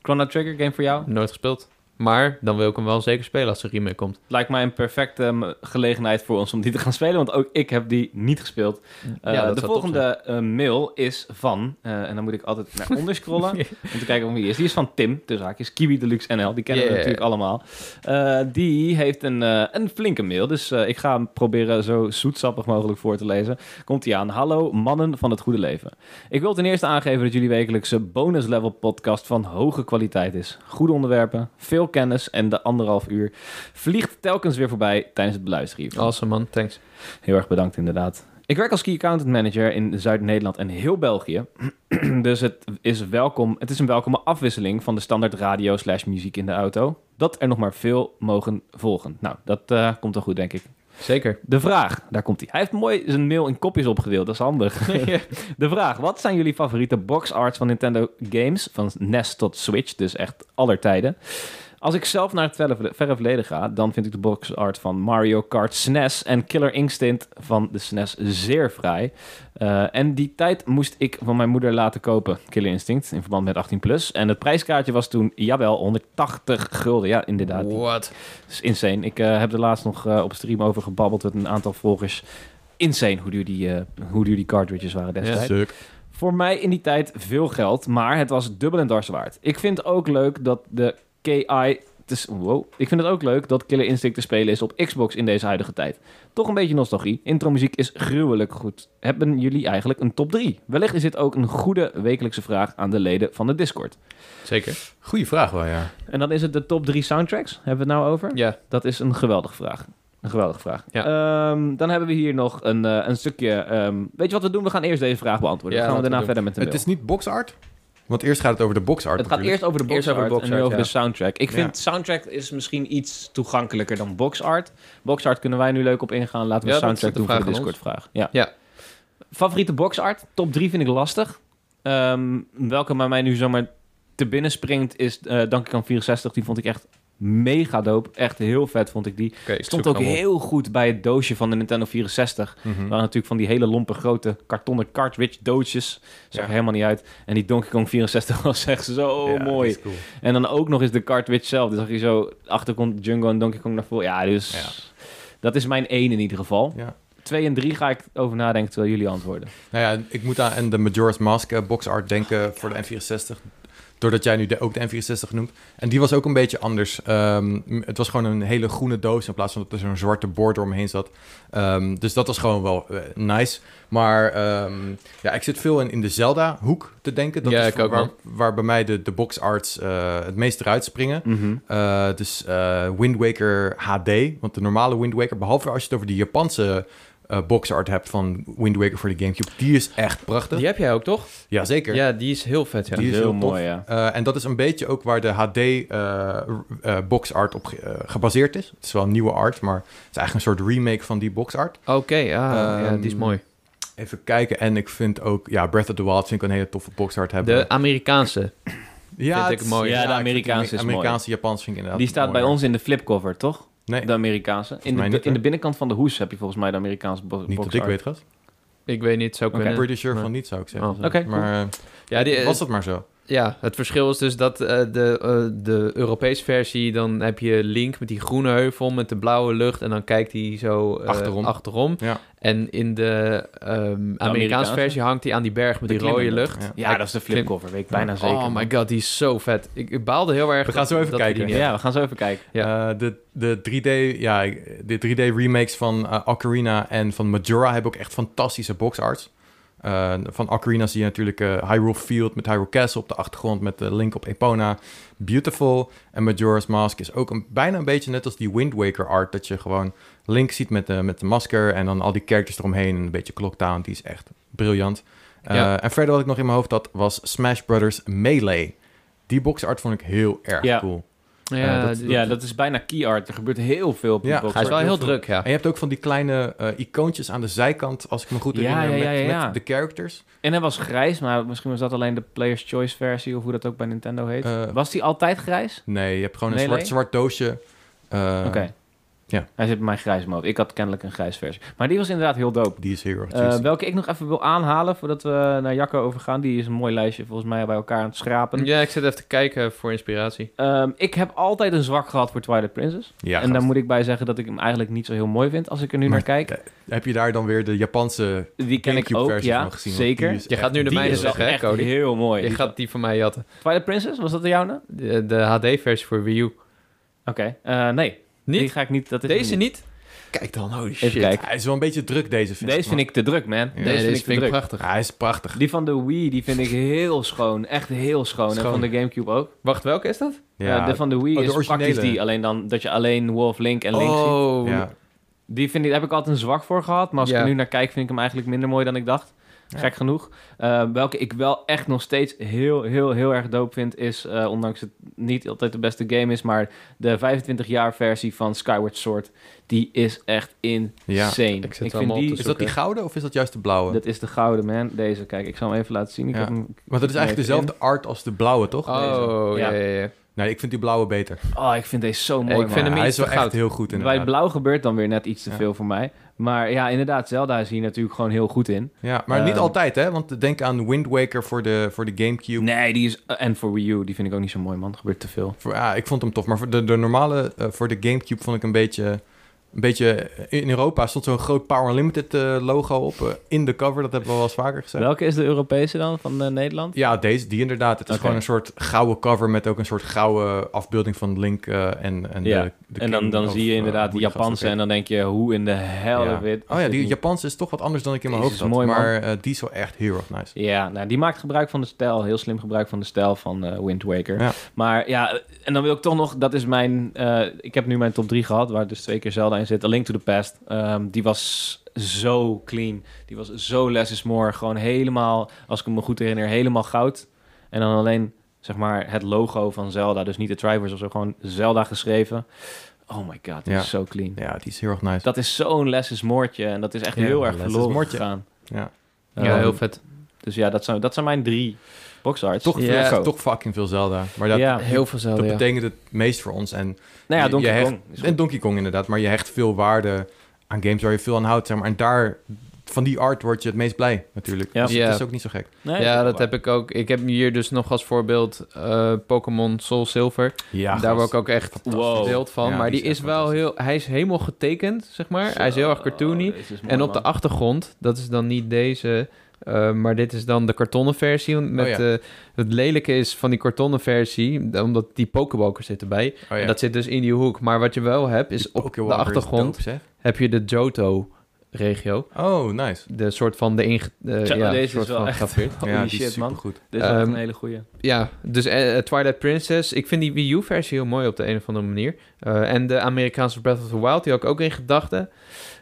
Chrono Trigger, game voor jou? Nooit gespeeld. Maar dan wil ik hem wel zeker spelen als er remake komt. Lijkt mij een perfecte em, gelegenheid voor ons om die te gaan spelen, want ook ik heb die niet gespeeld. Eh, Ja, de volgende eh, mail is van, eh, en dan moet ik altijd naar onder scrollen om te kijken wie is. Die is van Tim, dus haakjes Kiwi Deluxe NL, die kennen we natuurlijk allemaal. Eh, die heeft een, een flinke mail, dus ik ga hem proberen zo zoetsappig mogelijk voor te lezen. Komt hij aan. Hallo mannen van het goede leven. Ik wil ten eerste aangeven dat jullie wekelijkse bonus level podcast van hoge kwaliteit is. Goede onderwerpen, veel kennis en de anderhalf uur vliegt telkens weer voorbij tijdens het beluisteren hiervan. Awesome, man. Thanks. Heel erg bedankt inderdaad. Ik werk als key accountant manager in Zuid-Nederland en heel België. dus het is, welkom, het is een welkome afwisseling van de standaard radio slash muziek in de auto. Dat er nog maar veel mogen volgen. Nou, dat eh, komt wel goed, denk ik. Zeker. De vraag, daar komt hij. Hij heeft mooi zijn mail in kopjes opgedeeld, dat is handig. De vraag, wat zijn jullie favoriete box arts van Nintendo games? Van NES tot Switch, dus echt aller tijden. Als ik zelf naar het verre, verre verleden ga, dan vind ik de box art van Mario Kart SNES en Killer Instinct van de SNES zeer fraai. Eh, en die tijd moest ik van mijn moeder laten kopen, Killer Instinct, in verband met 18+. Plus. En het prijskaartje was toen, jawel, 180 gulden. Ja, inderdaad. What? Dat is insane. Ik eh, heb er laatst nog eh, op stream over gebabbeld met een aantal volgers. Insane hoe duur die, hoe duur die cartridges waren destijds. Suk. Voor mij in die tijd veel geld, maar het was dubbel en dwars waard. Ik vind ook leuk dat de KI wow. ik vind het ook leuk dat Killer Instinct te spelen is op Xbox in deze huidige tijd. Toch een beetje nostalgie. Intro-muziek is gruwelijk goed. Hebben jullie eigenlijk een top 3? Wellicht is dit ook een goede wekelijkse vraag aan de leden van de Discord. Zeker. Goeie vraag wel, ja. En dan is het de top 3 soundtracks. Hebben we het nou over? Ja. Dat is een geweldige vraag. Een geweldige vraag. Ja. Ehm, dan hebben we hier nog een, eh, een stukje... ehm, weet je wat we doen? We gaan eerst deze vraag beantwoorden. Ja, dan gaan we daarna we verder met de Het mail. is niet boxart. Want eerst gaat het over de boxart Het gaat natuurlijk. eerst over de Eerst boxart over de en nu over de soundtrack. Ik vind Ja. soundtrack is misschien iets toegankelijker dan boxart. Boxart kunnen wij nu leuk op ingaan. Laten we Ja, soundtrack doen voor de vraag aan Discord-vraag. Ja. Ja. Favoriete boxart? Top 3 vind ik lastig. Ehm, welke bij mij nu zomaar te binnen springt is eh Donkey Kong 64. Die vond ik echt mega dope. Echt heel vet vond ik die. Ik Stond ook op. heel goed bij het doosje van de Nintendo 64. Mhm. Er waren natuurlijk van die hele lompe grote kartonnen cartridge doosjes. Zag er Ja. helemaal niet uit. En die Donkey Kong 64 was echt zo Ja, mooi. cool. En dan ook nog eens de cartridge zelf. Dus zag je zo achtergrond Jungle en Donkey Kong naar voren. Ja, dus Ja. dat is mijn één in ieder geval. Ja. Twee en drie ga ik over nadenken terwijl jullie antwoorden. Nou ja, ik moet aan de Majora's Mask eh, boxart denken voor de N64. Doordat jij nu de, ook de N64 noemt. En die was ook een beetje anders. Ehm, het was gewoon een hele groene doos in plaats van dat er zo'n zwarte border omheen zat. Ehm, dus dat was gewoon wel eh, nice. Maar ehm, ja, ik zit veel in, in de Zelda-hoek te denken. Dat Ja, is waar, waar bij mij de, de boxarts eh, het meest eruit springen. Mhm. Eh, dus Wind Waker HD. Want de normale Wind Waker, behalve als je het over die Japanse eh boxart hebt van Wind Waker voor de Gamecube, die is echt prachtig. Die heb jij ook, toch? Jazeker. Ja, die is heel vet, ja. Die is heel, mooi, ja. Eh, en dat is een beetje ook waar de HD eh, eh, boxart op ge- gebaseerd is. Het is wel een nieuwe art, maar het is eigenlijk een soort remake van die boxart. Oké, ah, ja, Ehm, die is mooi. Even kijken. En ik vind ook, ja, Breath of the Wild vind ik een hele toffe boxart hebben. De Amerikaanse. ja, vind ik mooi. Ja, de ik vind Amerikaanse is mooi. Amerikaanse, Japans vind ik inderdaad Die staat bij ons in de flipcover, toch? Nee, De Amerikaanse. In de, niet, in de binnenkant van de hoes heb je volgens mij de Amerikaanse bo niet dat ik weet, gast. Ik weet niet, zou kunnen. Pretty sure Maar- van niet, zou ik zeggen. Oh, oké, maar Ja, die, was dat maar zo. Ja, het verschil is dus dat eh, de, eh, de Europese versie, dan heb je Link met die groene heuvel met de blauwe lucht en dan kijkt hij zo eh, Achterom. achterom. Ja. En in de ehm, Amerikaanse Amerikaanse? versie hangt hij aan die berg met De die rode lucht. Ja. Dat is de flipcover, weet ik bijna zeker. Oh my god, die is zo vet. Ik, ik baalde heel erg. We gaan dat- zo even kijken. Ja, we gaan zo even kijken. Ja. Eh, de, de 3D, ja, de 3D remakes van Ocarina en van Majora hebben ook echt fantastische boxarts. Eh, van Ocarina zie je natuurlijk eh, Hyrule Field met Hyrule Castle op de achtergrond met de Link op Epona. Beautiful. En Majora's Mask is ook een, bijna een beetje net als die Wind Waker art. Dat je gewoon Link ziet met de, met de masker en dan al die characters eromheen en een beetje Clocktown. Die is echt briljant. Eh, Ja. En verder wat ik nog in mijn hoofd had was Smash Brothers Melee. Die boxart vond ik heel erg Ja. cool. Ja, Eh, dat- die- Ja, dat is bijna key art. Er gebeurt heel veel op die Ja, hij is wel heel druk, ja. En je hebt ook van die kleine eh, icoontjes aan de zijkant, als ik me goed Ja, herinner, ja, ja, met, ja, ja. met de characters. En hij was grijs, maar misschien was dat alleen de Player's Choice versie, of hoe dat ook bij Nintendo heet. Eh, was die altijd grijs? Nee, je hebt gewoon een Melee? zwart, zwart doosje. Eh, Oké. Ja. Hij zit bij mij grijs mode. Ik had kennelijk een grijs versie. Maar die was inderdaad heel dope. Die is heel erg Eh, juicy. welke ik nog even wil aanhalen voordat we naar Jacco overgaan. Die is een mooi lijstje volgens mij bij elkaar aan het schrapen. Ja, ik zit even te kijken voor inspiratie. Ehm, ik heb altijd een zwak gehad voor Twilight Princess. ja, en daar moet ik bij zeggen dat ik hem eigenlijk niet zo heel mooi vind als ik er nu Maar, naar kijk. eh, Heb je daar dan weer de Japanse Die ken ik ook, Gamecube-versie ja, van gezien? Zeker. Je echt gaat nu de mijne zeggen, hè, echt Cody? heel mooi. Je Die- gaat die van mij jatten. Twilight Princess, was dat de jouwe? De, de HD-versie voor Wii U. Oké, eh, nee. Die ga ik niet. Dat is Deze niet? Kijk dan, holy Even shit. kijken. Hij is wel een beetje druk, deze vind Deze vind ik te druk, man. Deze vind ik te druk. prachtig. hij is prachtig. Die van de Wii, die vind ik heel schoon. Echt heel schoon. En van de Gamecube ook. Wacht, welke is dat? Ja. de van de Wii Oh, de is praktisch originele. die. Alleen dan dat je alleen Wolf Link en Link ziet. Oh, ja. Die vind ik, daar heb ik altijd een zwak voor gehad. Maar als ik Ja. er nu naar kijk, vind ik hem eigenlijk minder mooi dan ik dacht. Ja. Gek genoeg. Eh, welke ik wel echt nog steeds heel, heel, heel erg dope vind, is, eh, ondanks het niet altijd de beste game is, maar de 25 jaar versie van Skyward Sword, die is echt insane. ik zit ik vind maar die, Is dat die gouden of is dat juist de blauwe? dat is de gouden man. Deze, kijk, ik zal hem even laten zien. Ik Ja. heb hem, Want dat is eigenlijk dezelfde art als de blauwe, toch? Oh, Deze. ja, Ja. ja, ja. Nee, ik vind die blauwe beter. Oh, ik vind deze zo mooi, ik man. vind hem hij is wel echt heel goed Bij inderdaad. blauw gebeurt dan weer net iets te Ja. veel voor mij. Maar ja, inderdaad, Zelda is hier natuurlijk gewoon heel goed in. Ja, maar niet Ehm, altijd, hè? Want denk aan Wind Waker voor de, voor de Gamecube. Nee, die is... En voor Wii U, die vind ik ook niet zo mooi, man. Er gebeurt te veel. Voor, ja, ik vond hem tof. Maar voor de, de normale, eh, voor de Gamecube vond ik een beetje... een beetje... In Europa stond zo'n groot Power Unlimited eh, logo op eh, in de cover. Dat hebben we wel eens vaker gezegd. Welke is de Europese dan van eh, Nederland? Ja, deze, die inderdaad. Het is gewoon een soort gouden cover met ook een soort gouden afbeelding van Link eh, en, en Ja, de, de en dan, dan of, zie je eh, inderdaad die Japanse en dan denk je, hoe in de hel Ja. heet. Oh ja, die Japanse is toch wat anders dan ik in mijn hoofd had. mooi, maar eh, die is wel echt heel erg nice. Ja, nou, die maakt gebruik van de stijl. Heel slim gebruik van de stijl van eh, Wind Waker. Ja. Maar ja, en dan wil ik toch nog... Dat is mijn... eh, ik heb nu mijn top 3 gehad, waar dus twee keer Zelda in zit. A Link to the Past. Ehm, die was zo clean. Die was zo less is more. Gewoon helemaal, als ik me goed herinner, helemaal goud. En dan alleen, zeg maar, het logo van Zelda. Dus niet de Triforce of zo, gewoon Zelda geschreven. Oh my god, die Ja. is zo clean. Ja, die is heel erg nice. Dat is zo'n less is more'tje. En dat is echt Ja, heel erg less is verloren more'tje. gegaan. Ja. Ja, Ehm, heel vet. dus ja, dat zijn, dat zijn mijn drie boxarts. Toch, Ja. veel- toch fucking veel Zelda. Maar dat, Ja. Heel veel Zelda, dat ja. betekent het meest voor ons. En, Nou ja, Donkey je hecht- Kong. is en. Donkey Kong inderdaad. Maar je hecht veel waarde aan games waar je veel aan houdt. Zeg maar. En daar, van die art word je het meest blij natuurlijk. Ja. Dus Ja. dat is ook niet zo gek. Nee, ja, dat heb ik ook. Ik heb hier dus nog als voorbeeld eh, Pokémon Soul Silver. Ja, Daar word ik ook echt Wow. beeld van. Ja, maar die die is wel heel... Hij is helemaal getekend, zeg maar. hij is heel erg cartoony. En op de achtergrond, dat is dan niet deze... eh, maar dit is dan de kartonnen versie. Met, Oh ja. eh, het lelijke is van die kartonnen versie, omdat die Pokewalker zit erbij. Oh, ja. En dat zit dus in die hoek. Maar wat je wel hebt, is op de is achtergrond dope, heb je de Johto-regio. Oh, nice. De soort van de inge... ja, deze is soort wel van echt-. Holy ja, die shit, is man. supergoed. Dit is wel echt Ehm, een hele goeie. Ja, dus eh, Twilight Princess. Ik vind die Wii U-versie heel mooi op de een of andere manier. Eh, en de Amerikaanse Breath of the Wild, die had ik ook in gedachten.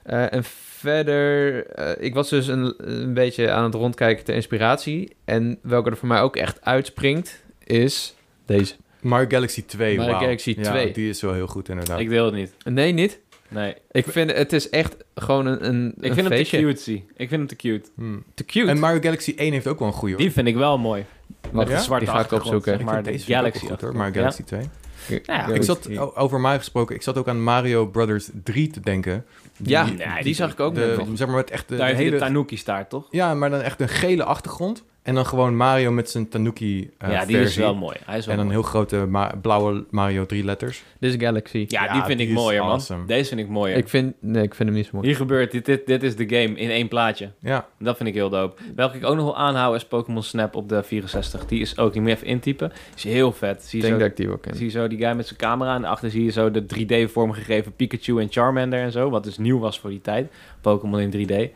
Eh, en verder, eh, ik was dus een, een beetje aan het rondkijken ter inspiratie. En welke er voor mij ook echt uitspringt, is deze. Mario Galaxy 2, Mario. Galaxy Ja, 2. die is wel heel goed inderdaad. Ik deel het niet. Nee, niet? Nee. Ik vind het is echt gewoon een, een, Ik een vind hem te cutesy. Ik vind hem te cute. Hmm. Te cute. En Mario Galaxy 1 heeft ook wel een goede hoor. Die vind ik wel mooi. Met Ja? de zwarte Die ga ik opzoeken. maar deze Galaxy goed hoor, Ja? Galaxy 2. Nou ja, Ik zat, over Mario gesproken, ik zat ook aan Mario Brothers 3 te denken. Ja, Die- die, die- zag ik ook de, nog. zeg maar met echt de, Daar de heeft hij de hele... Tanuki staart, toch? Ja, maar dan echt een gele achtergrond. En dan gewoon Mario met zijn Tanuki eh ja, die versie. is wel mooi. Hij is wel En dan mooi. heel grote ma- blauwe Mario 3 letters. Dit is Galaxy. Ja, Ja, die vind die ik is mooier, man. Deze vind ik mooier. Ik vind, nee, ik vind hem niet zo mooi. Hier gebeurt dit, dit. Dit is de game in één plaatje. Ja, Dat vind ik heel dope. Welke ik ook nog wel aanhoud is Pokémon Snap op de 64. Die is ook, die moet je even intypen. Is heel vet. Zie Ik je, denk zo, dat ik die ken. zie je zo die guy met zijn camera. En daarachter zie je zo de 3D vormgegeven Pikachu en Charmander en zo. Wat dus nieuw was voor die tijd. Pokémon in 3D. Eh,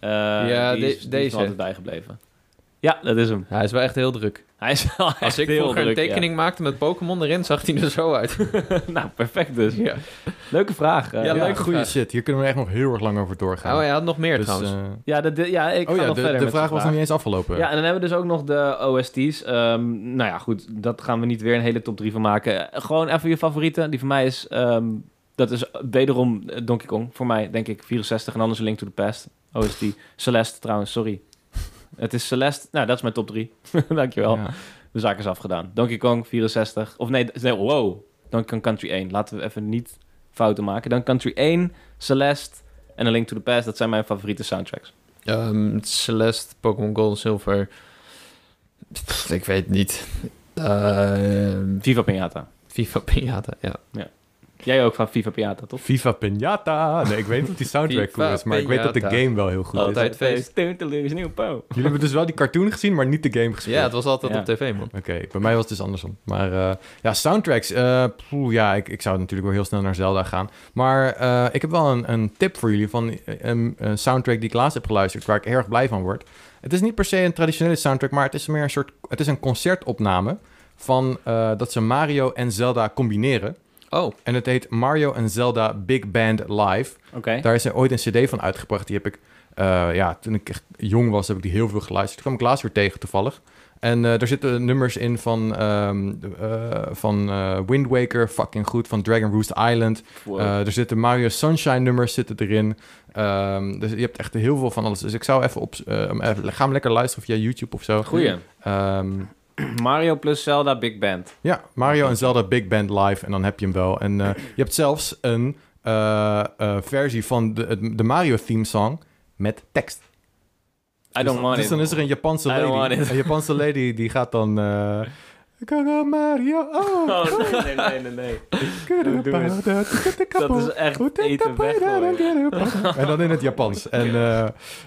Ja, die de- is, die is deze. me altijd bijgebleven. Ja, dat is hem. Hij is wel echt heel druk. Hij is wel echt Als ik heel vroeger druk, een tekening maakte met Pokémon erin, zag hij er zo uit. ja. nou, perfect dus. ja. Leuke vraag. eh. Ja, ja, leuke goede vraag. shit. Hier kunnen we echt nog heel erg lang over doorgaan. Oh, hij had nog meer Dus, trouwens. eh, Ja, de, de- ja, ik oh ga ja, nog de, verder de met vraag de was nog niet eens afgelopen. Ja, en dan hebben we dus ook nog de OST's. Ehm, nou ja, goed, dat gaan we niet weer een hele top 3 van maken. Gewoon even je favorieten. Die van mij is, ehm, dat is wederom Donkey Kong. Voor mij, denk ik, 64 en anders een Link to the Past. OST. Celeste trouwens, sorry. Het is Celeste. Nou, dat is mijn top 3. Dankjewel. Ja. De zaak is afgedaan. Donkey Kong 64. Of nee, nee wow. Donkey Kong Country 1. Laten we even niet fouten maken. Donkey Country 1, Celeste en A Link to the Past. Dat zijn mijn favoriete soundtracks. Ehm, Celeste, Pokémon Gold en Silver. Pff, ik weet het niet. Ehm, Viva Pinata. FIFA Pinata, ja. Jij ook van Viva Pinata, toch? Viva Pinata. Nee, ik weet niet of die soundtrack cool is, maar ik weet dat de game wel heel goed Altijd is. feest. Nieuw po. Jullie hebben dus wel die cartoon gezien, maar niet de game gespeeld. Ja, het was altijd Ja. op tv, man. Oké, bij mij was het dus andersom. Maar eh, ja, soundtracks. eh, poeh, ja, ik, ik zou natuurlijk wel heel snel naar Zelda gaan. Maar eh, ik heb wel een, een tip voor jullie van een, een soundtrack die ik laatst heb geluisterd, waar ik erg blij van word. Het is niet per se een traditionele soundtrack, maar het is meer een soort. Het is een concertopname van eh, dat ze Mario en Zelda combineren. Oh, En het heet Mario en Zelda Big Band Live. Oké. Daar is er ooit een CD van uitgebracht. Die heb ik, eh, ja, toen ik echt jong was, heb ik die heel veel geluisterd. Die kwam ik laatst weer tegen toevallig. En eh daar zitten nummers in van, eh, van Wind Waker, fucking goed, van Dragon Roost Island. Wow. Er zitten Mario Sunshine nummers zitten erin. Ehm, dus je hebt echt heel veel van alles. Dus ik zou even op, even, ga hem lekker luisteren via YouTube of zo. Goeie. Ehm, Mario plus Zelda Big Band. ja, Mario en Zelda Big Band Live en dan heb je hem wel. En eh, je hebt zelfs een eh, eh, versie van de, de Mario theme song met tekst. I don't dus, want dus it. dan is er een Japanse lady. Een Japanse lady die gaat dan. eh, Gaga Mario, oh. Oh, nee, nee, nee, nee. Dat is echt eten weggooien. En dan in het Japans. En,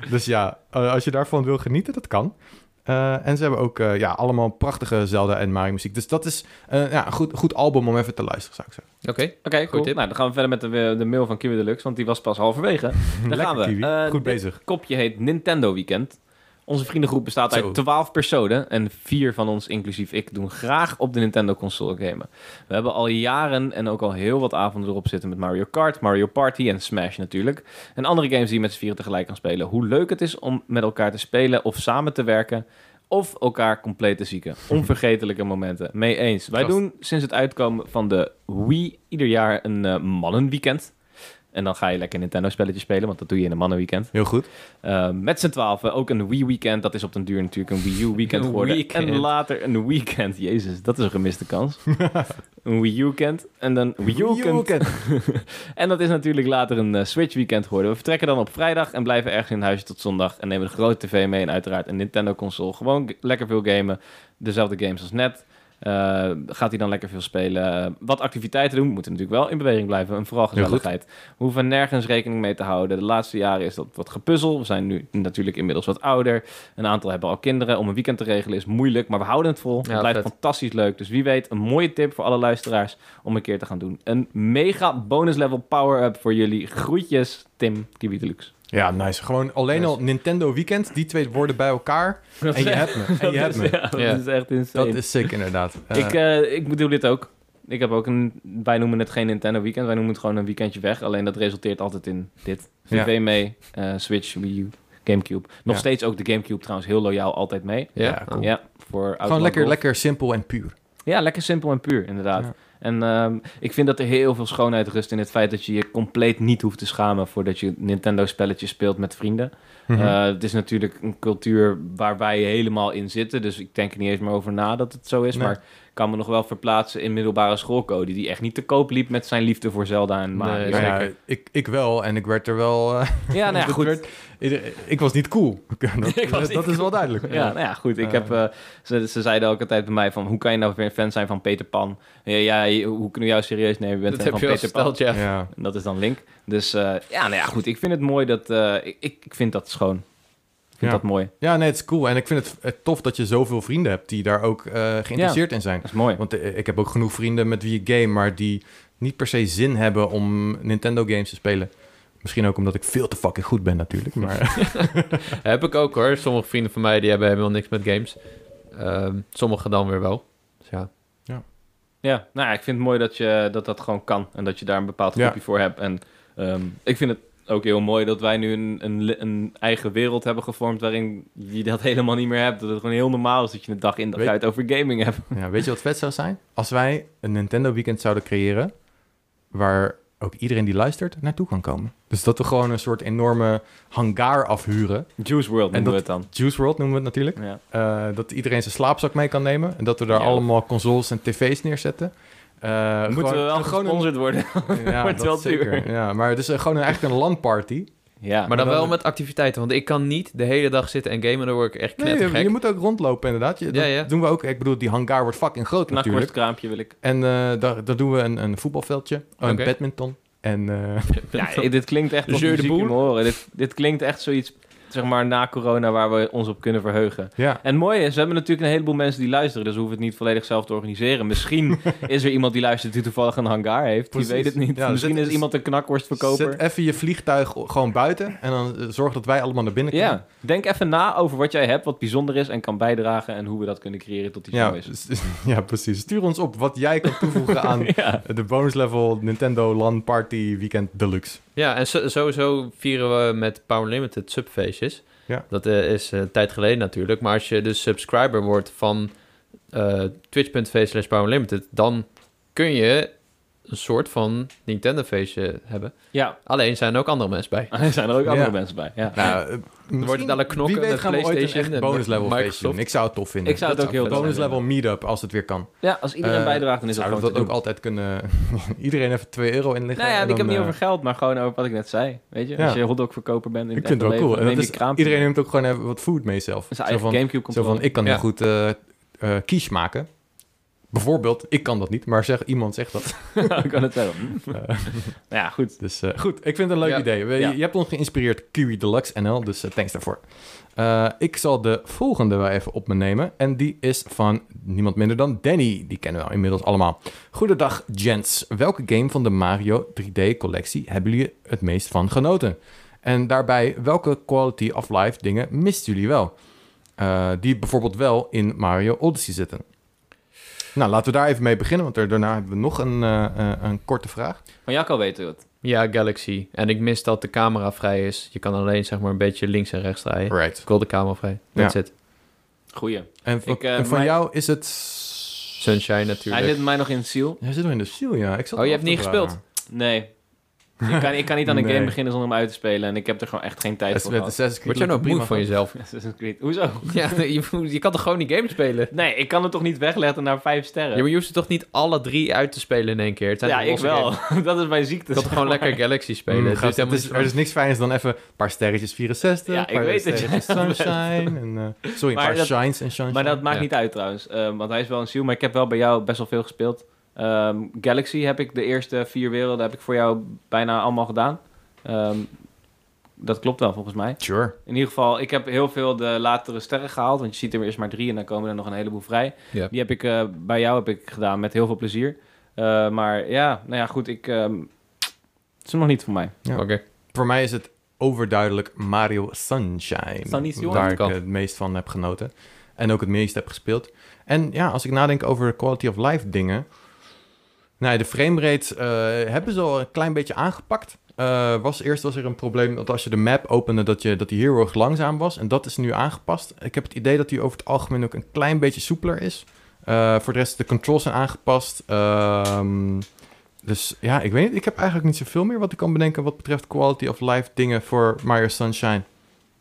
dus ja, als je daarvan wil genieten, dat kan. Eh, en ze hebben ook eh, ja, allemaal prachtige Zelda en Mario muziek. Dus dat is eh, ja, een goed, goed album om even te luisteren, zou ik zeggen. Oké. Oké, cool. tip. Nou, dan gaan we verder met de, de mail van Kiwi Deluxe, want die was pas halverwege. Daar gaan we. Kiwi. Eh, goed bezig. kopje heet Nintendo Weekend. Onze vriendengroep bestaat Zo. uit 12 personen en vier van ons, inclusief ik, doen graag op de Nintendo console gamen. We hebben al jaren en ook al heel wat avonden erop zitten met Mario Kart, Mario Party en Smash natuurlijk. En andere games die je met z'n vieren tegelijk kan spelen. Hoe leuk het is om met elkaar te spelen of samen te werken of elkaar compleet te zieken. Onvergetelijke momenten. Mee eens. Wij Gast. doen sinds het uitkomen van de Wii ieder jaar een eh, mannenweekend. En dan ga je lekker Nintendo-spelletjes spelen, want dat doe je in een mannenweekend. Heel goed. Uh, met z'n twaalf ook een Wii-weekend. Dat is op den duur natuurlijk een Wii U-weekend geworden. weekend. En later een weekend. Jezus, dat is een gemiste kans. een Wii U-weekend. En dan Wii U-weekend. en dat is natuurlijk later een eh, Switch-weekend geworden. We vertrekken dan op vrijdag en blijven ergens in huis tot zondag. En nemen de grote tv mee en uiteraard een Nintendo-console. Gewoon lekker veel gamen. Dezelfde games als net. Eh, gaat hij dan lekker veel spelen. Eh, wat activiteiten doen. We moeten natuurlijk wel in beweging blijven. En vooral gezelligheid. We hoeven nergens rekening mee te houden. De laatste jaren is dat wat gepuzzel. We zijn nu natuurlijk inmiddels wat ouder. Een aantal hebben al kinderen. Om een weekend te regelen is moeilijk. Maar we houden het vol. het blijft vet. fantastisch leuk. Dus wie weet, een mooie tip voor alle luisteraars om een keer te gaan doen. Een mega bonus level power-up voor jullie. Groetjes, Tim Kiwi Deluxe. Ja, nice. Gewoon alleen al Nintendo Weekend, die twee woorden bij elkaar. En je hebt me. En je hebt me. Ja, dat Ja. is echt insane. Dat is sick inderdaad. Ik, eh, ik bedoel dit ook. Ik heb ook een... Wij noemen het geen Nintendo weekend. Wij noemen het gewoon een weekendje weg. Alleen dat resulteert altijd in dit. Ja. VV mee, eh, Switch, Wii U, Gamecube. Nog Ja. steeds ook de Gamecube trouwens heel loyaal altijd mee. Ja, Ja, cool. Ja, voor gewoon lekker, Golf. lekker simpel en puur. Ja, lekker simpel en puur, inderdaad. En ehm, ik vind dat er heel veel schoonheid rust in het feit dat je je compleet niet hoeft te schamen voordat je Nintendo-spelletjes speelt met vrienden. Mhm. Eh, het is natuurlijk een cultuur waar wij helemaal in zitten, dus ik denk er niet eens meer over na dat het zo is. Nee. Maar kan me nog wel verplaatsen in middelbare schoolcode, die echt niet te koop liep met zijn liefde voor Zelda en Mario. Nee, Nou ja, ik, ik wel en ik werd er wel... eh, Ja, nou ja, goed. werd- ik was niet cool. dat Ik was dat niet is wel duidelijk. Ja, nou ja, goed. Ik Eh. heb, eh, ze, ze zeiden ook altijd bij mij van... hoe kan je nou weer een fan zijn van Peter Pan? Ja, ja, hoe kunnen we jou serieus nemen? Je bent Dat fan heb van Peter Pan. ja. En dat is dan Link. Dus eh, ja, nou ja, goed. Ik vind het mooi dat... eh, ik, ik ik vind dat schoon. Ik vind Ja. dat mooi. ja, nee, het is cool. En ik vind het tof dat je zoveel vrienden hebt die daar ook eh, geïnteresseerd in zijn. Dat is mooi. Want eh, ik heb ook genoeg vrienden met wie ik game, maar die niet per se zin hebben om Nintendo games te spelen. Misschien ook omdat ik veel te fucking goed ben natuurlijk. Maar Heb ik ook hoor. Sommige vrienden van mij die hebben helemaal niks met games. Ehm sommigen dan weer wel. Dus ja. Ja, nou ja, ik vind het mooi dat, je, dat dat gewoon kan. En dat je daar een bepaald Ja. groepje voor hebt. En ehm, ik vind het ook heel mooi dat wij nu een, een, een eigen wereld hebben gevormd... waarin je dat helemaal niet meer hebt. Dat het gewoon heel normaal is dat je een dag in dag Weet- uit over gaming hebt. ja, weet je wat vet zou zijn? Als wij een Nintendo weekend zouden creëren, waar ook iedereen die luistert naartoe kan komen. Dus dat we gewoon een soort enorme hangar afhuren. Juice World En noemen we het dan. Juice World noemen we het natuurlijk. Ja. Eh, dat iedereen zijn slaapzak mee kan nemen. En dat we daar Ja. allemaal consoles en tv's neerzetten. Eh, Moeten gewoon- we wel gewoon een- gesponsord worden. Ja, Wordt dat wel zeker. duur. Ja, maar het is eh, gewoon een- eigenlijk een LAN-party. Ja, Maar dan dan- wel met activiteiten. Want ik kan niet de hele dag zitten en gamen. Dan word ik echt Nee, knettergek. je, je moet ook rondlopen inderdaad. Je, dat Ja, ja. doen we ook. Ik bedoel, die hangar wordt fucking groot natuurlijk. knakworstkraampje wil ik. En eh, daar, daar doen we een, een voetbalveldje. Oh, een badminton. En eh, Ja, dit klinkt echt als muziek in Boer? mijn oren. Dit, dit klinkt echt zoiets, zeg maar, na corona waar we ons op kunnen verheugen. ja, En het mooie is, we hebben natuurlijk een heleboel mensen die luisteren, dus we hoeven het niet volledig zelf te organiseren. Misschien is er iemand die luistert die toevallig een hangar heeft. Precies. Die weet het niet. Ja, Misschien zet- is iemand een knakworstverkoper. zet even je vliegtuig gewoon buiten. En dan eh, zorg dat wij allemaal naar binnen kunnen. Ja, denk even na over wat jij hebt, wat bijzonder is en kan bijdragen en hoe we dat kunnen creëren tot iets Ja, dus- ja, precies. Stuur ons op wat jij kan toevoegen aan Ja. de bonus level Nintendo LAN Party Weekend Deluxe. Ja, en so- sowieso vieren we met Power Limited subfeestjes. Ja. Dat eh, is eh, een tijd geleden natuurlijk. Maar als je dus subscriber wordt van eh twitch.tv slash Power Limited... dan kun je een soort van Nintendo feestje hebben. ja, Alleen zijn er ook andere mensen bij. er zijn er ook andere Ja. mensen bij. Ja. Nou, eh, misschien- dadelijk knokken Wie weet met gaan we ooit een PlayStation echt en bonus level feestje doen. Ik zou het tof vinden. Ik zou het Dat ook zou heel tof bonus level meetup als het weer kan. Ja, als iedereen Eh, bijdraagt, dan is we gewoon dat ook altijd kunnen... iedereen even 2 euro inleggen? Nou ja, ik heb niet eh, over geld, maar gewoon over wat ik net zei. Weet je, Ja. als je hotdogverkoper bent in Ik het vind het echte wel cool. leven, En iedereen neemt ook gewoon even wat food mee zelf. Zijn Zo eigen van, Gamecube komt zo van, ik kan heel goed eh, eh, quiche maken. Bijvoorbeeld, ik kan dat niet, maar zeg, iemand zegt dat. ik kan het zeggen. Eh, ja, goed. dus eh, goed, ik vind het een leuk Ja. idee. We- Ja. Je hebt ons geïnspireerd, Kiwi Deluxe NL, dus eh, thanks daarvoor. Ik zal de volgende wel even op me nemen. En die is van niemand minder dan Danny. Die kennen we inmiddels allemaal. Goedendag, gents. Welke game van de Mario 3D-collectie hebben jullie het meest van genoten? En daarbij, welke quality of life dingen misten jullie wel? Die bijvoorbeeld wel in Mario Odyssey zitten. Nou, laten we daar even mee beginnen, want er, daarna hebben we nog een, eh, eh, een korte vraag. Van Jacco weten we het. Ja, Galaxy. En ik mis dat de camera vrij is. Je kan alleen zeg maar een beetje links en rechts draaien. Right. Ik wil de camera vrij. That's it. Goeie. En, van- Ik, eh, en van mijn- jou is het... Sunshine natuurlijk. Hij zit mij nog in het ziel. Jij zit nog in de ziel, ja. Ik zat Oh, je hebt niet vragen. gespeeld? Nee. Ik kan, ik kan niet aan een Nee. game beginnen zonder hem uit te spelen. En ik heb er gewoon echt geen tijd voor gehad. Word jij nou prima moe van jezelf? Assassin's Creed. Hoezo? ja, je, je kan toch gewoon die game spelen? Nee, ik kan het toch niet wegleggen naar vijf sterren? Ja, maar je hoeft ze toch niet alle drie uit te spelen in één keer? Het zijn Ja, ik wel. games? dat is mijn ziekte. Je kan toch gewoon lekker Galaxy spelen? Mm, Het gast, is het er is niks fijns dan even een paar sterretjes 64. Ja, een ik paar weet het. Sunshine. En, eh, sorry, een Maar paar dat- shines en sunshine. Maar dat maakt Ja. niet uit trouwens. Ehm, want hij is wel een ziel. Maar ik heb wel bij jou best wel veel gespeeld. Ehm, Galaxy heb ik de eerste vier werelden heb ik voor jou bijna allemaal gedaan. Ehm, dat klopt wel volgens mij. Sure. In ieder geval, ik heb heel veel de latere sterren gehaald. Want je ziet er eerst maar drie en dan komen er nog een heleboel vrij. Die heb ik eh, bij jou heb ik gedaan met heel veel plezier. Eh, maar ja, nou ja, goed. Ik, ehm, het is nog niet voor mij. Ja. Oké. Voor mij is het overduidelijk Mario Sunshine. Sunshine. Waar ik het meest van heb genoten. En ook het meest heb gespeeld. En ja, als ik nadenk over quality of life dingen. Nou, de framerate eh hebben ze al een klein beetje aangepakt. Eh, was, eerst was er een probleem dat als je de map opende, dat, je, dat die hero erg langzaam was. En dat is nu aangepast. Ik heb het idee dat die over het algemeen ook een klein beetje soepeler is. Eh, voor de rest, de controls zijn aangepast. Ehm, dus ja, ik weet niet. Ik heb eigenlijk niet zoveel meer wat ik kan bedenken wat betreft quality of life dingen voor Mario Sunshine.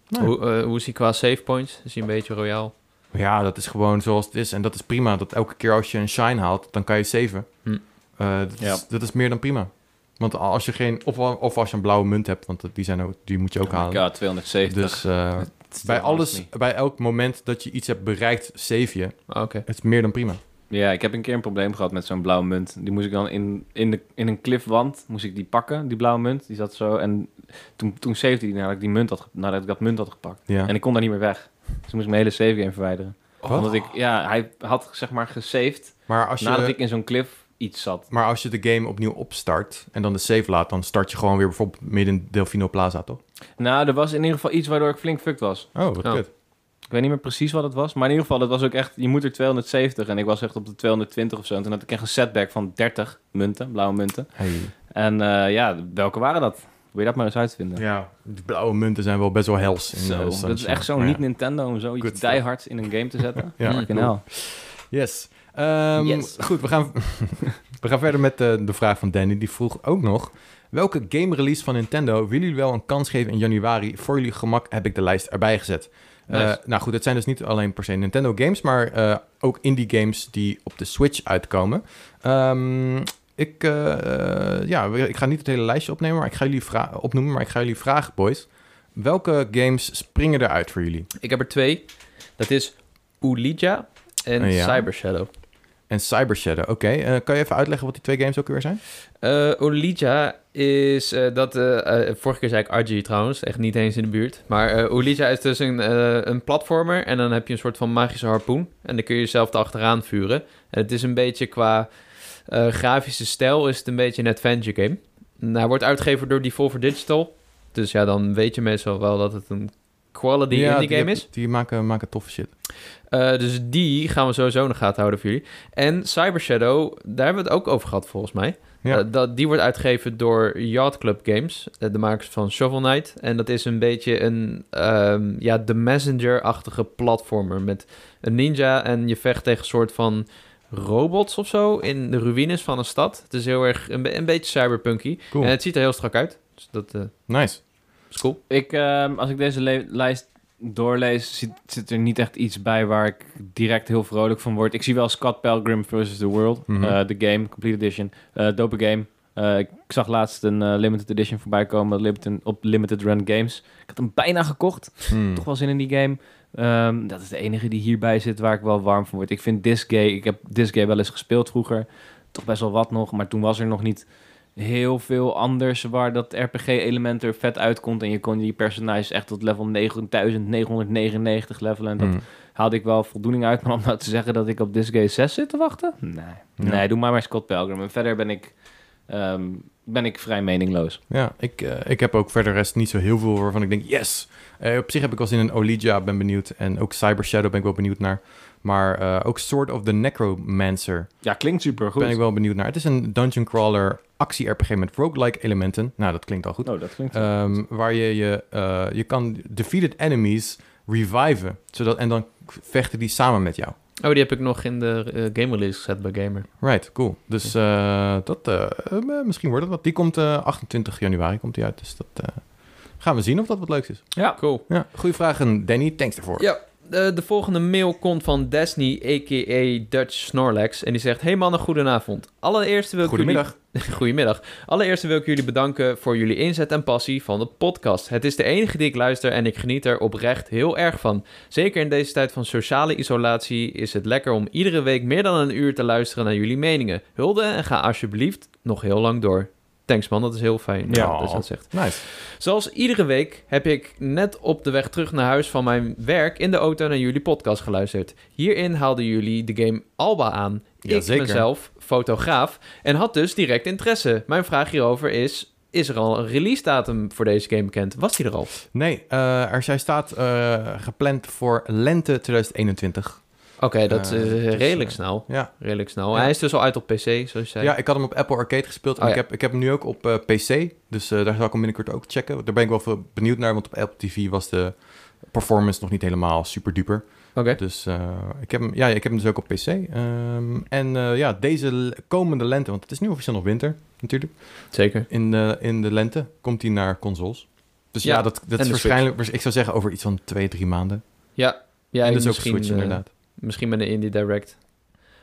Nee. Hoe, hoe is hij qua save points? Is hij een beetje royaal? Ja, dat is gewoon zoals het is. En dat is prima. Dat elke keer als je een shine haalt, dan kan je saven. Hm. Eh, dat, Ja. is, dat is meer dan prima. Want als je geen... Of, of als je een blauwe munt hebt, want die, zijn ook, die moet je ook halen. Ja, 270. Dus eh, bij alles, niet. bij elk moment dat je iets hebt bereikt, save je. Ah, Oké. Het is meer dan prima. Ja, ik heb een keer een probleem gehad met zo'n blauwe munt. Die moest ik dan in, in, de, in een cliffwand, moest ik die pakken, die blauwe munt. Die zat zo en toen, toen savede die nadat ik die munt had, nadat ik dat munt had gepakt. Ja. En ik kon daar niet meer weg. Dus moest ik mijn hele save game verwijderen. Wat? Omdat ik, ja, hij had zeg maar gesaved Maar als, nadat je, ik in zo'n cliff iets zat. maar als je de game opnieuw opstart en dan de save laat, dan start je gewoon weer bijvoorbeeld midden in Delfino Plaza, toch? Nou, er was in ieder geval iets waardoor ik flink fucked was. Oh, wat Oh. kut. Ik weet niet meer precies wat het was, maar in ieder geval, dat was ook echt, je moet er 270 en ik was echt op de 220 of zo. En toen had ik echt een setback van 30 munten, blauwe munten. Hey. En eh, ja, welke waren dat? Wil je dat maar eens uitvinden? Ja, die blauwe munten zijn wel best wel hels. In, Zo, eh, dat is echt zo ja. niet Nintendo om zoiets diehards in een game te zetten. Ja, cool. Yes. Ehm, Yes. Goed, we gaan, we gaan verder met de, de vraag van Danny. Die vroeg ook nog... Welke game release van Nintendo willen jullie wel een kans geven in januari? Voor jullie gemak heb ik de lijst erbij gezet. Eh, nou goed, het zijn dus niet alleen per se Nintendo games... maar eh, ook indie games die op de Switch uitkomen. Ehm, ik, eh, ja, ik ga niet het hele lijstje opnemen, maar ik ga jullie opnoemen... maar ik ga jullie vragen, boys. Welke games springen eruit voor jullie? Ik heb er twee. Dat is Ulija en Eh, ja. Cyber Shadow. En Cyber Shadow, oké. Eh, kan je even uitleggen wat die twee games ook weer zijn? Olija is eh, dat. vorige keer zei ik RG trouwens, echt niet eens in de buurt. Maar Olija is dus een, een platformer. En dan heb je een soort van magische harpoen. En dan kun je jezelf erachteraan vuren. En het is een beetje qua grafische stijl, is het een beetje een adventure game. Nou, hij wordt uitgegeven door Devolver Digital. Dus ja, dan weet je meestal wel dat het een quality indie die, game is. Die maken, maken toffe shit. Eh, dus die gaan we sowieso in de gaten houden voor jullie. En Cyber Shadow, daar hebben we het ook over gehad volgens mij. Ja. Eh, dat, die wordt uitgegeven door Yacht Club Games, eh, de makers van Shovel Knight. En dat is een beetje een, ehm, ja, de Messenger-achtige platformer met een ninja en je vecht tegen een soort van robots of zo in de ruïnes van een stad. Het is heel erg een, een beetje cyberpunky. Cool. En het ziet er heel strak uit. Dus dat eh, Nice. is cool. Ik, ehm, als ik deze lijst doorlees, zit, zit er niet echt iets bij waar ik direct heel vrolijk van word. Ik zie wel Scott Pilgrim vs. The World, Mhm. eh, de game, complete edition. Eh dope game. Eh, ik zag laatst een limited edition voorbij komen limited, op Limited Run Games. Ik had hem bijna gekocht. Hmm. Toch wel zin in die game. Ehm, dat is de enige die hierbij zit waar ik wel warm van word. Ik vind Disgay, ik heb Disgay wel eens gespeeld vroeger. Toch best wel wat nog, maar toen was er nog niet heel veel anders waar dat RPG-element er vet uitkomt. En je kon die personages echt tot level 9999 levelen. En dat Hmm. haalde ik wel voldoening uit. Maar om nou te zeggen dat ik op Disgay 6 zit te wachten? Nee. Ja. Nee, doe maar maar Scott Pilgrim. En verder ben ik, ehm, ben ik vrij meningloos. Ja, ik, eh, ik heb ook verder rest niet zo heel veel waarvan ik denk, yes! Eh, op zich heb ik wel zin in Olija, ben benieuwd. En ook Cyber Shadow ben ik wel benieuwd naar. Maar eh, ook Sword of the Necromancer Ja, klinkt super goed. ben ik wel benieuwd naar. Het is een dungeon crawler actie-RPG met roguelike elementen. Nou, dat klinkt al goed. Oh, dat klinkt Ehm, waar je je, eh, je kan defeated enemies reviven. Zodat, en dan vechten die samen met jou. Oh, die heb ik nog in de eh, game release gezet bij Gamer. Right, cool. Dus eh, dat, misschien wordt het wat. Die komt eh, 28 januari komt die uit. Dus dat eh, gaan we zien of dat wat leuks is. Ja, Cool. Ja, goede vraag en Danny, thanks ervoor. Ja, de, de volgende mail komt van Destiny, a.k.a. Dutch Snorlax. En die zegt, hey mannen, goedenavond. Allereerst wil ik Goedemiddag. Jullie... Goedemiddag. Allereerst wil ik jullie bedanken voor jullie inzet en passie van de podcast. Het is de enige die ik luister en ik geniet er oprecht heel erg van. Zeker in deze tijd van sociale isolatie is het lekker om iedere week meer dan een uur te luisteren naar jullie meningen. Hulde en ga alsjeblieft nog heel lang door. Thanks man, dat is heel fijn Ja. ja. dat je dat zegt. Nice. Zoals iedere week heb ik net op de weg terug naar huis van mijn werk in de auto naar jullie podcast geluisterd. Hierin haalden jullie de game Alba aan. Ja, ik zeker. mezelf fotograaf en had dus direct interesse. Mijn vraag hierover is: is er al een release datum voor deze game bekend? Was die er al? Nee, eh, er zij staat eh, gepland voor lente 2021. Oké, dat Eh, is dus, redelijk eh, snel. Ja. Redelijk snel. Ja. Hij is dus al uit op PC, zoals je zei. ja, ik had hem op Apple Arcade gespeeld. En Oh, ik, ja. heb, ik heb hem nu ook op eh, PC. Dus eh, daar zal ik hem binnenkort ook checken. Daar ben ik wel veel benieuwd naar. Want op Apple TV was de performance nog niet helemaal super duper. Oké. Dus eh, ik, heb hem, ja, ik heb hem dus ook op PC. Ehm, en eh, ja, deze komende lente, want het is nu officieel nog winter natuurlijk. Zeker. In de, in de lente komt hij naar consoles. Dus ja, dat, dat en is waarschijnlijk, ik zou zeggen over iets van twee, drie maanden. Ja, ja en dus ook Switch eh, inderdaad. Misschien met een Indie Direct.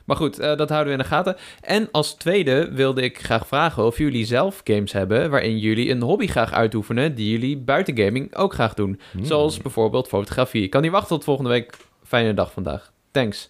Maar goed, eh, dat houden we in de gaten. En als tweede wilde ik graag vragen of jullie zelf games hebben waarin jullie een hobby graag uitoefenen die jullie buiten gaming ook graag doen. Hmm. Zoals bijvoorbeeld fotografie. Ik kan niet wachten tot volgende week. Fijne dag vandaag. Thanks.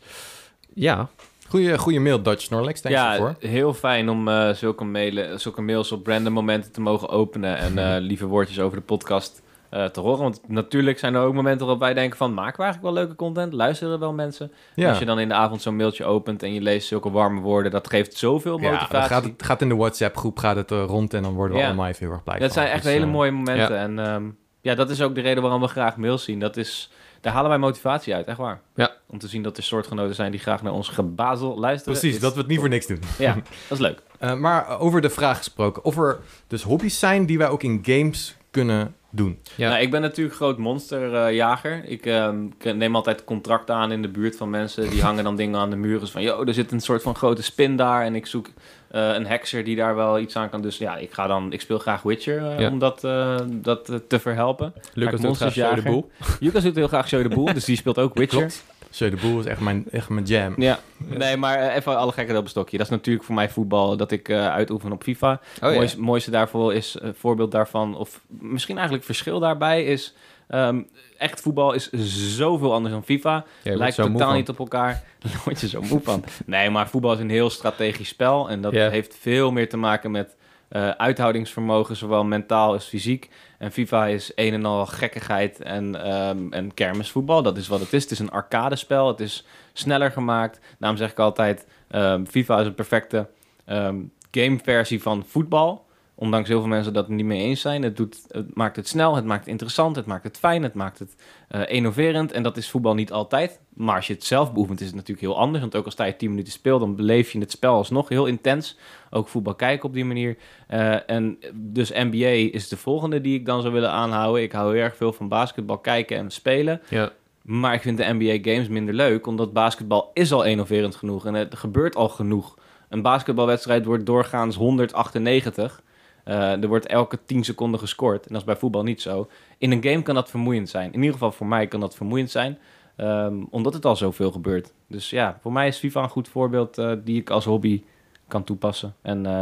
Ja, Goeie, goeie mail, Dutch Snorlax. Thanks ja, ervoor. heel fijn om eh, zulke, mailen, zulke mails op random momenten te mogen openen. En eh, lieve woordjes over de podcast eh, te horen. Want natuurlijk zijn er ook momenten waarop wij denken van... maken we eigenlijk wel leuke content? Luisteren er wel mensen? Ja, Als je dan in de avond zo'n mailtje opent en je leest zulke warme woorden... dat geeft zoveel ja motivatie. dan gaat, het gaat in de WhatsApp-groep gaat het, eh, rond en dan worden we Ja. allemaal even heel erg blij dat van. zijn echt Dus, hele eh, mooie momenten. En ehm, ja, dat is ook de reden waarom we graag mails zien. Dat is, daar halen wij motivatie uit, echt waar. Ja. Om te zien dat er soortgenoten zijn die graag naar ons gebazel luisteren. Precies, dat we het niet voor niks doen. Ja, dat is leuk. Maar over de vraag gesproken, of er dus hobby's zijn die wij ook in games kunnen doen. Ja. Nou, ik ben natuurlijk groot monsterjager. ik ehm, neem altijd contracten aan in de buurt van mensen. Die hangen dan dingen aan de muren. Van, yo, er zit een soort van grote spin daar. En ik zoek eh, een hekser die daar wel iets aan kan. Dus ja, ik, ga dan, ik speel graag Witcher eh, Ja. om dat, eh, dat te verhelpen. Lucas doet graag Show de boel. Lucas doet heel graag Show de Boel, dus die speelt ook Witcher. Klopt. Show de Boel is echt mijn, echt mijn jam. Ja, nee, maar eh, even alle gekken op een stokje. Dat is natuurlijk voor mij voetbal dat ik eh uitoefen op FIFA. Oh, ja. mooiste, mooiste daarvoor is, een voorbeeld daarvan, of misschien eigenlijk verschil daarbij is... ehm, echt voetbal is zoveel anders dan FIFA. Ja, Lijkt totaal niet op elkaar. Daar word je zo moe van. Nee, maar voetbal is een heel strategisch spel. En dat heeft veel meer te maken met eh, uithoudingsvermogen, zowel mentaal als fysiek. En FIFA is een en al gekkigheid en, ehm en kermisvoetbal. Dat is wat het is. Het is een arcadespel. Het is sneller gemaakt. Daarom zeg ik altijd, ehm, FIFA is een perfecte ehm, gameversie van voetbal. Ondanks heel veel mensen dat het niet mee eens zijn. Het, doet, het maakt het snel, het maakt het interessant, het maakt het fijn, het maakt het eh, innoverend. En dat is voetbal niet altijd. Maar als je het zelf beoefent, is het natuurlijk heel anders. Want ook als je 10 minuten speelt, dan beleef je het spel alsnog heel intens. Ook voetbal kijken op die manier. Eh, en dus NBA is de volgende die ik dan zou willen aanhouden. Ik hou heel erg veel van basketbal kijken en spelen. Ja. Maar ik vind de NBA games minder leuk, omdat basketbal is al innoverend genoeg. En het gebeurt al genoeg. Een basketbalwedstrijd wordt doorgaans 198. Eh, er wordt elke 10 seconden gescoord. En dat is bij voetbal niet zo. In een game kan dat vermoeiend zijn. In ieder geval voor mij kan dat vermoeiend zijn. ehm, omdat het al zoveel gebeurt. Dus ja, voor mij is FIFA een goed voorbeeld eh, die ik als hobby kan toepassen. En eh,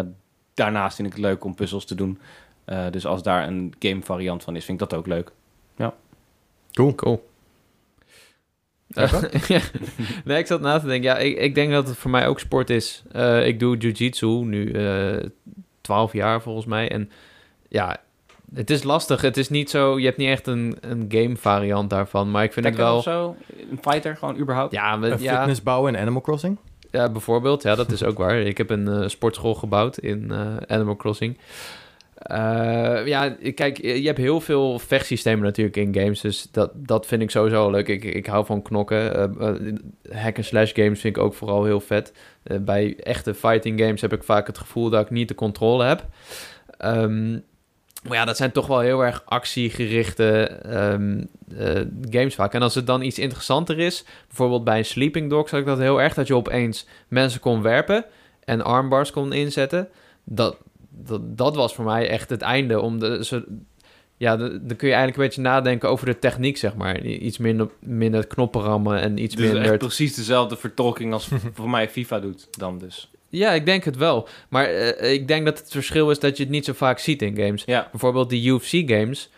daarnaast vind ik het leuk om puzzels te doen. Eh, dus als daar een game variant van is, vind ik dat ook leuk. Cool. Cool. Ja. nee, ik zat na te denken. Ja, ik, ik denk dat het voor mij ook sport is. Eh, ik doe jiu-jitsu nu eh 12 jaar volgens mij. En ja, het is lastig. Het is niet zo... Je hebt niet echt een, een game variant daarvan. Maar ik vind het wel... of zo? Een fighter, gewoon überhaupt? Ja, we- Een ja, fitness bouwen in Animal Crossing? Ja, bijvoorbeeld. Ja, dat is ook waar. Ik heb een eh, sportschool gebouwd in eh, Animal Crossing. Eh, ja, kijk, je hebt heel veel vechtsystemen natuurlijk in games. Dus dat, dat vind ik sowieso leuk. Ik, ik hou van knokken. Eh, eh, hack-and-slash games vind ik ook vooral heel vet. Bij echte fighting games heb ik vaak het gevoel dat ik niet de controle heb. Ehm, maar ja, dat zijn toch wel heel erg actiegerichte ehm, eh, games vaak. En als het dan iets interessanter is, bijvoorbeeld bij een Sleeping Dog, zag ik dat heel erg, dat je opeens mensen kon werpen en armbars kon inzetten. Dat, dat, dat was voor mij echt het einde. Om de, ja, de- dan kun je eigenlijk een beetje nadenken over de techniek, zeg maar. Iets minder, minder knoppen rammen en iets Dus minder... precies dezelfde vertolking als voor mij FIFA doet dan dus. Ja, ik denk het wel. Maar eh, ik denk dat het verschil is dat je het niet zo vaak ziet in games. Ja, Bijvoorbeeld die UFC-games.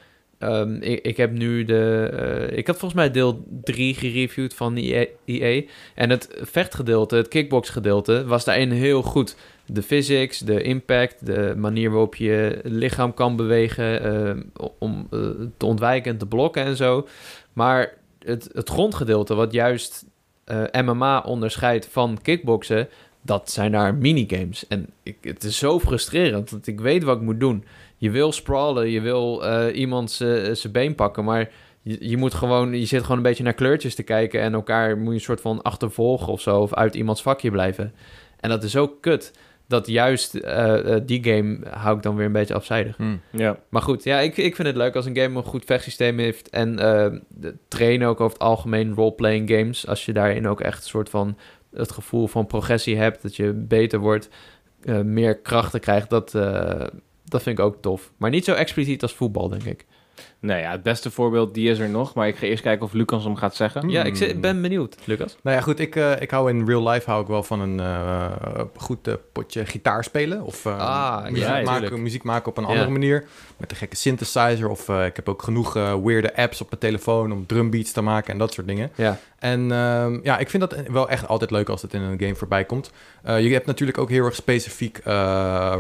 ik, ik heb nu de... eh, ik had volgens mij deel 3 gereviewd van EA, EA. En het vechtgedeelte, het kickbox-gedeelte, was daarin heel goed. De physics, de impact, de manier waarop je lichaam kan bewegen... eh, om eh, te ontwijken en te blokken en zo. Maar het, het grondgedeelte, wat juist eh, MMA onderscheidt van kickboksen... dat zijn daar minigames. En ik, het is zo frustrerend, want ik weet wat ik moet doen... Je wil sprawlen, je wil eh, iemand zijn been pakken, maar je, je moet gewoon, je zit gewoon een beetje naar kleurtjes te kijken en elkaar moet je een soort van achtervolgen of zo, of uit iemands vakje blijven. En dat is ook kut. Dat juist eh, eh, die game hou ik dan weer een beetje afzijdig. Ja. Maar goed, ja, ik, ik vind het leuk als een game een goed vechtsysteem heeft. En eh, de trainen ook over het algemeen role-playing games. Als je daarin ook echt een soort van het gevoel van progressie hebt, dat je beter wordt, eh, meer krachten krijgt, dat, eh, dat vind ik ook tof. Maar niet zo expliciet als voetbal, denk ik. Nou ja, het beste voorbeeld, die is er nog. Maar ik ga eerst kijken of Lucas hem gaat zeggen. Hmm. Ja, ik ben benieuwd, Lucas. Nou ja, goed, ik, eh, ik hou in real life hou ik wel van een eh, goed eh, potje gitaar spelen. Of eh, Ah, muziek, ja, maken, muziek maken op een Ja. andere manier. Met een gekke synthesizer. Of eh, ik heb ook genoeg weirde apps op mijn telefoon om drumbeats te maken en dat soort dingen. Ja, En ehm, ja, ik vind dat wel echt altijd leuk als het in een game voorbij komt. Eh, je hebt natuurlijk ook heel erg specifiek, eh,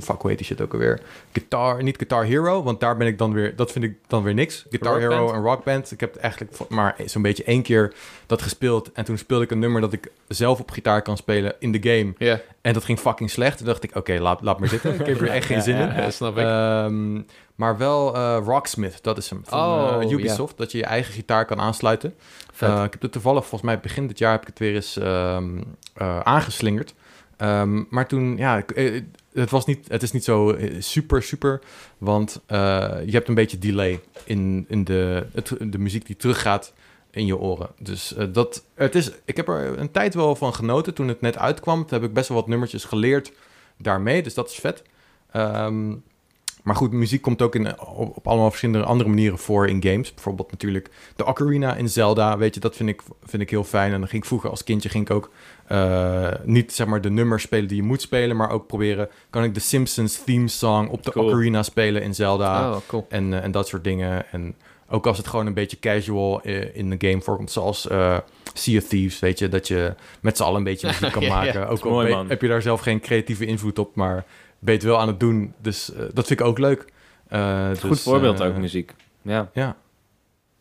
fuck, hoe heet die shit ook alweer? Guitar, niet Guitar Hero, want daar ben ik dan weer, dat vind ik dan weer niks. Guitar Rock Hero Band? en Rock Band. Ik heb eigenlijk maar zo'n beetje één keer dat gespeeld. En toen speelde ik een nummer dat ik zelf op gitaar kan spelen in de game. ja. En dat ging fucking slecht. Toen dacht ik, oké, laat, laat maar zitten. Ik heb er echt geen zin ja, in. ja, snap ik. Ehm, maar wel eh, Rocksmith, dat is hem. Van Oh, eh, Ubisoft, dat je je eigen gitaar kan aansluiten. Eh, ik heb het toevallig, volgens mij begin dit jaar heb ik het weer eens ehm, eh, aangeslingerd. Ehm, maar toen, ja, eh, het, was niet, het is niet zo eh, super, super. Want eh, je hebt een beetje delay in, in de, het, de muziek die teruggaat in je oren. Dus dat, het is, ik heb er een tijd wel van genoten toen het net uitkwam. Toen heb ik best wel wat nummertjes geleerd daarmee, dus dat is vet. Ehm, maar goed, muziek komt ook in, op, op allemaal verschillende andere manieren voor in games. Bijvoorbeeld natuurlijk de ocarina in Zelda, weet je, dat vind ik, vind ik heel fijn. En dan ging ik vroeger als kindje ging ik ook eh, niet zeg maar de nummers spelen die je moet spelen, maar ook proberen, kan ik de Simpsons theme song op de Cool. ocarina spelen in Zelda oh, cool. en, eh, en dat soort dingen. En ook als het gewoon een beetje casual eh, in de game voorkomt, zoals eh Sea of Thieves, weet je, dat je met z'n allen een beetje muziek kan Ja, ja. maken. Ook al mooi, weet- man. heb je daar zelf geen creatieve invloed op, maar je het wel aan het doen. Dus eh, dat vind ik ook leuk. Eh, Goed dus, voorbeeld eh, ook, muziek. Ja. Ja,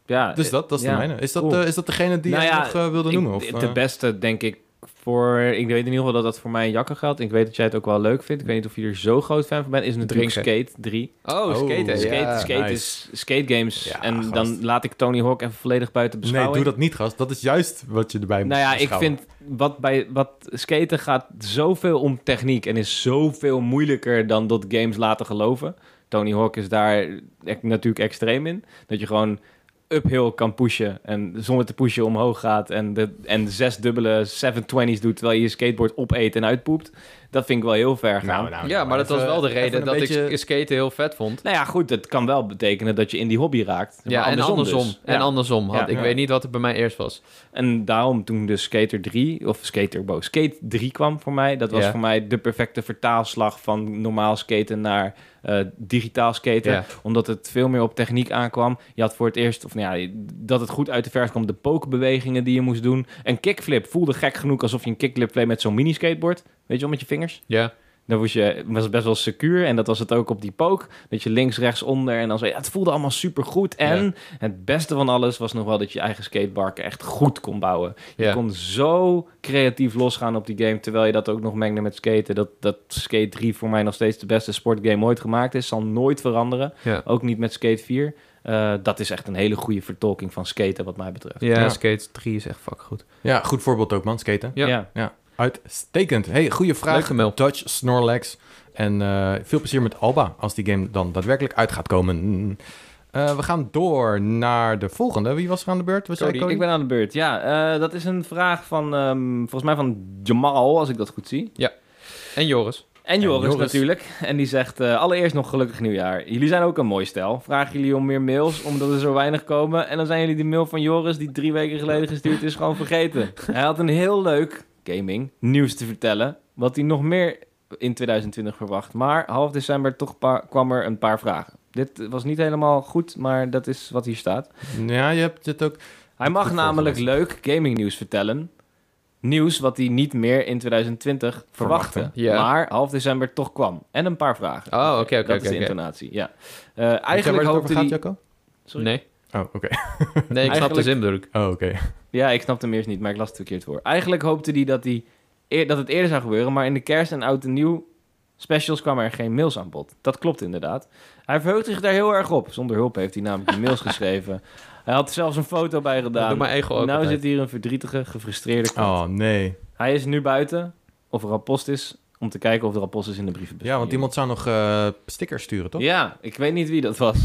ja dus dat, dat is ja. de mijne. Is dat, Cool. is dat degene die Nou jij ja, nog eh, wilde ik- noemen? Of, de beste, denk ik, voor... Ik weet in ieder geval dat dat voor mij een jakker geldt. Ik weet dat jij het ook wel leuk vindt. Ik weet niet of je er zo groot fan van bent. Is natuurlijk. Skate 3. Oh, Oh, skaten. Skate, ja. skate nice. is skate games. Ja, en gast. dan laat ik Tony Hawk even volledig buiten nee, beschouwing. doe dat niet, gast. Dat is juist wat je erbij moet Nou ja, ik vind wat bij wat skaten gaat zoveel om techniek en is zoveel moeilijker dan dat games laten geloven. Tony Hawk is daar natuurlijk extreem in. Dat je gewoon uphill kan pushen en zonder te pushen omhoog gaat en de, en de zes dubbele 720's doet terwijl je je skateboard opeet en uitpoept. Dat vind ik wel heel ver gaan. Nou, nou, ja, maar dat was wel de reden dat beetje- ik skaten heel vet vond. Nou ja, goed, het kan wel betekenen dat je in die hobby raakt. Maar Ja, en andersom. dus. En Ja. andersom. Had. Ja. Ik Ja. weet niet wat er bij mij eerst was. En daarom toen de Skater 3, of Skater Bo, Skate 3 kwam voor mij, dat was Ja. voor mij de perfecte vertaalslag van normaal skaten naar eh, digitaal skaten. Ja. Omdat het veel meer op techniek aankwam. Je had voor het eerst, of nou ja, dat het goed uit de verf kwam, de pokebewegingen die je moest doen. Een kickflip voelde gek genoeg alsof je een kickflip deed met zo'n mini-skateboard. Weet je wel, met je vingers. Ja. Dan was je was best wel secuur. En dat was het ook op die poke. Dat je links, rechts, onder. En dan zo. Ja, het voelde allemaal super goed. En Ja. het beste van alles was nog wel dat je eigen skateparken echt goed kon bouwen. Je Ja. kon zo creatief losgaan op die game. Terwijl je dat ook nog mengde met skaten. Dat, dat Skate 3 voor mij nog steeds de beste sportgame ooit gemaakt is. Zal nooit veranderen. Ja. Ook niet met Skate 4. Eh, dat is echt een hele goede vertolking van skaten wat mij betreft. Ja, Ja. skate 3 is echt fuck goed. Ja, goed voorbeeld ook, man. Skaten. Ja. Uitstekend. Hey, goede vraag. Dutch Snorlax. En eh, veel plezier met Alba als die game dan daadwerkelijk uit gaat komen. Eh, we gaan door naar de volgende. Wie was er aan de beurt? Was jij, Cody, Cody? ik ben aan de beurt. Ja, eh, dat is een vraag van, ehm, volgens mij van Jamal, als ik dat goed zie. En Joris. En Joris, Joris. natuurlijk. En die zegt, eh, allereerst nog gelukkig nieuwjaar. Jullie zijn ook een mooi stel. Vragen jullie om meer mails, omdat er zo weinig komen. En dan zijn jullie die mail van Joris, die drie weken geleden gestuurd is, gewoon vergeten. Hij had een heel leuk gaming nieuws te vertellen. Wat hij nog meer in 2020 verwacht. Maar half december toch kwam er een paar vragen. Dit was niet helemaal goed, maar dat is wat hier staat. Ja, je hebt het ook... Hij mag namelijk leuk gaming nieuws vertellen. Nieuws wat hij niet meer in 2020 verwachtte. Maar half december toch kwam. En een paar vragen. Oh, oké, oké, Dat oké, is de intonatie, ja. Eh, eigenlijk hoopte hij... Sorry. Nee. Oh, oké. Nee, ik snap de Eigenlijk- zin bedoel ik. Oh, oké. Ja, ik snapte hem eerst niet, maar ik las het verkeerd voor. Eigenlijk hoopte hij dat, eer- dat het eerder zou gebeuren, maar in de kerst en oud en nieuw specials kwamen er geen mails aan bod. Dat klopt inderdaad. Hij verheugde zich daar heel erg op. Zonder hulp heeft hij namelijk die mails geschreven. Hij had er zelfs een foto bij gedaan. Doe mijn ego ook nou altijd. zit hier een verdrietige, gefrustreerde klant. Oh, nee. Hij is nu buiten, of er al post is, om te kijken of er al post is in de brievenbus. Ja, want iemand zou nog eh, stickers sturen, toch? Ja, ik weet niet wie dat was.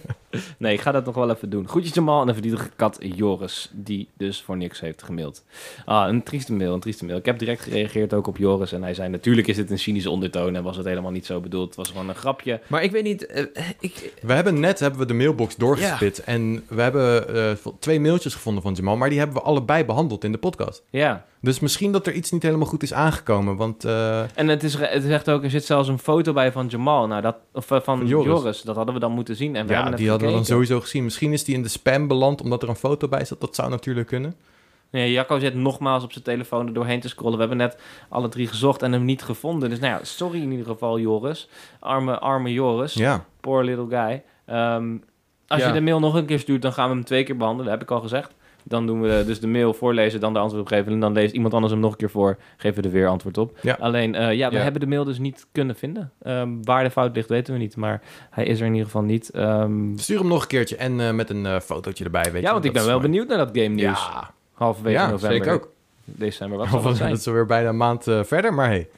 nee, ik ga dat nog wel even doen. Groetjes Jamal en de verdietige kat Joris, die dus voor niks heeft gemaild. Ah, een trieste mail, een trieste mail. Ik heb direct gereageerd ook op Joris en hij zei... natuurlijk is dit een cynische ondertoon en was het helemaal niet zo bedoeld. Het was gewoon een grapje. Maar ik weet niet... eh, ik, We hebben net hebben we de mailbox doorgespit. En we hebben eh, twee mailtjes gevonden van Jamal. Maar die hebben we allebei behandeld in de podcast. Ja, Dus misschien dat er iets niet helemaal goed is aangekomen. Want eh, en het is, het echt ook... er zit zelfs een foto bij van Jamal, nou, dat, of eh, van Van Joris. Joris. Dat hadden we dan moeten zien en we ja, die hadden we dan sowieso gezien. Misschien is die in de spam beland omdat er een foto bij zat. Dat zou natuurlijk kunnen. Nee, Jacco zit nogmaals op zijn telefoon er doorheen te scrollen. We hebben net alle drie gezocht en hem niet gevonden. Dus nou ja, sorry in ieder geval, Joris. Arme, arme Joris. Ja, Poor little guy. Ehm, als Ja. je de mail nog een keer stuurt, dan gaan we hem twee keer behandelen. Dat heb ik al gezegd. Dan doen we dus de mail voorlezen, dan de antwoord op geven. En dan leest iemand anders hem nog een keer voor. Geven we er weer antwoord op. Ja. Alleen, eh, ja, we Ja. hebben de mail dus niet kunnen vinden. Ehm, waar de fout ligt, weten we niet. Maar hij is er in ieder geval niet. Ehm, stuur hem nog een keertje. En eh, met een eh, fotootje erbij. Weet ja, je, want ik dat ben wel mooi. benieuwd naar dat game nieuws. Ja, Halverwege ja november. zeker ook. December, wat zal het dat zijn? is alweer bijna een maand verder. Maar hey,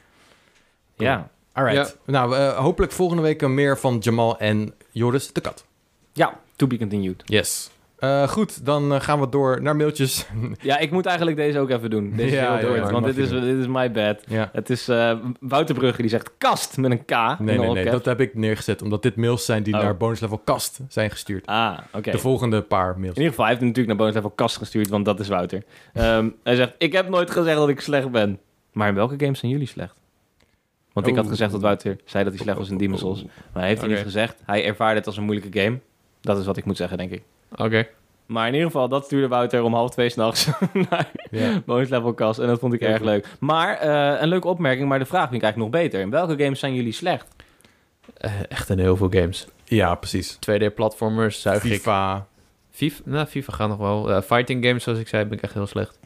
Ja. alright. Nou, hopelijk volgende week meer van Jamal en Joris de Kat. ja, to be continued. Yes. Eh, goed, dan eh, gaan we door naar mailtjes. Ja, ik moet eigenlijk deze ook even doen. Deze Ja, heel ja, door, ja, want dit is, doen. dit is my bad. ja. Het is eh, Wouter Brugge die zegt kast met een K. Nee, nee, nee. Dat heb ik neergezet. Omdat dit mails zijn die Oh. naar bonus level kast zijn gestuurd. Ah, oké. De volgende paar mails. In ieder geval, hij heeft hem natuurlijk naar Bonus Level Kast gestuurd, want dat is Wouter. Ehm, hij zegt, ik heb nooit gezegd dat ik slecht ben. Maar in welke games zijn jullie slecht? Want ik had Oh. gezegd dat Wouter zei dat hij slecht was in Demon's Souls. Maar hij heeft Oké. niet gezegd. Hij ervaarde het als een moeilijke game. Dat is wat ik moet zeggen, denk ik. Oké. Maar in ieder geval, dat stuurde Wouter om half twee s'nachts naar Level Kast. En dat vond ik erg goed. leuk. Maar, eh, een leuke opmerking, maar de vraag vind ik eigenlijk nog beter. In welke games zijn jullie slecht? Eh, echt in heel veel games. ja, precies. 2D-platformers zuig ik. FIFA, FIFA, nou, FIFA gaat nog wel. Eh, fighting games, zoals ik zei, ben ik echt heel slecht.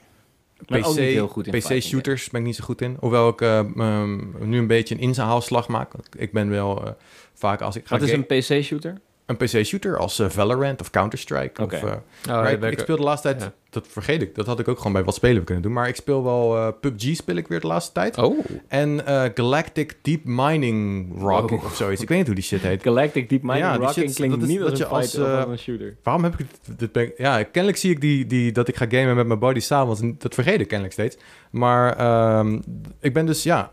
Maar ook PC, niet heel goed in fighting PC-shooters ben ik niet zo goed in. Hoewel ik eh, ehm, nu een beetje een inzaalslag maak. Ik ben wel eh, vaak als ik ga... Wat is een PC-shooter? Een PC-shooter als eh, Valorant of Counter-Strike. Of, eh, Oh, ik, ik speel de laatste tijd, ja. dat vergeet ik, dat had ik ook gewoon bij wat spelen we kunnen doen. Maar ik speel wel eh, PUBG speel ik weer de laatste tijd. Oh, En Galactic Deep Mining Rock Oh. of zoiets. Ik weet niet hoe die shit heet. Galactic Deep Mining Ja, Rocking shit- klinkt dat is niet dat als je een als, een shooter. Waarom heb ik dit, ben ja, kennelijk zie ik die, die, dat ik ga gamen met mijn buddy s'avonds. En dat vergeet ik kennelijk steeds. Maar ehm, ik ben dus, ja,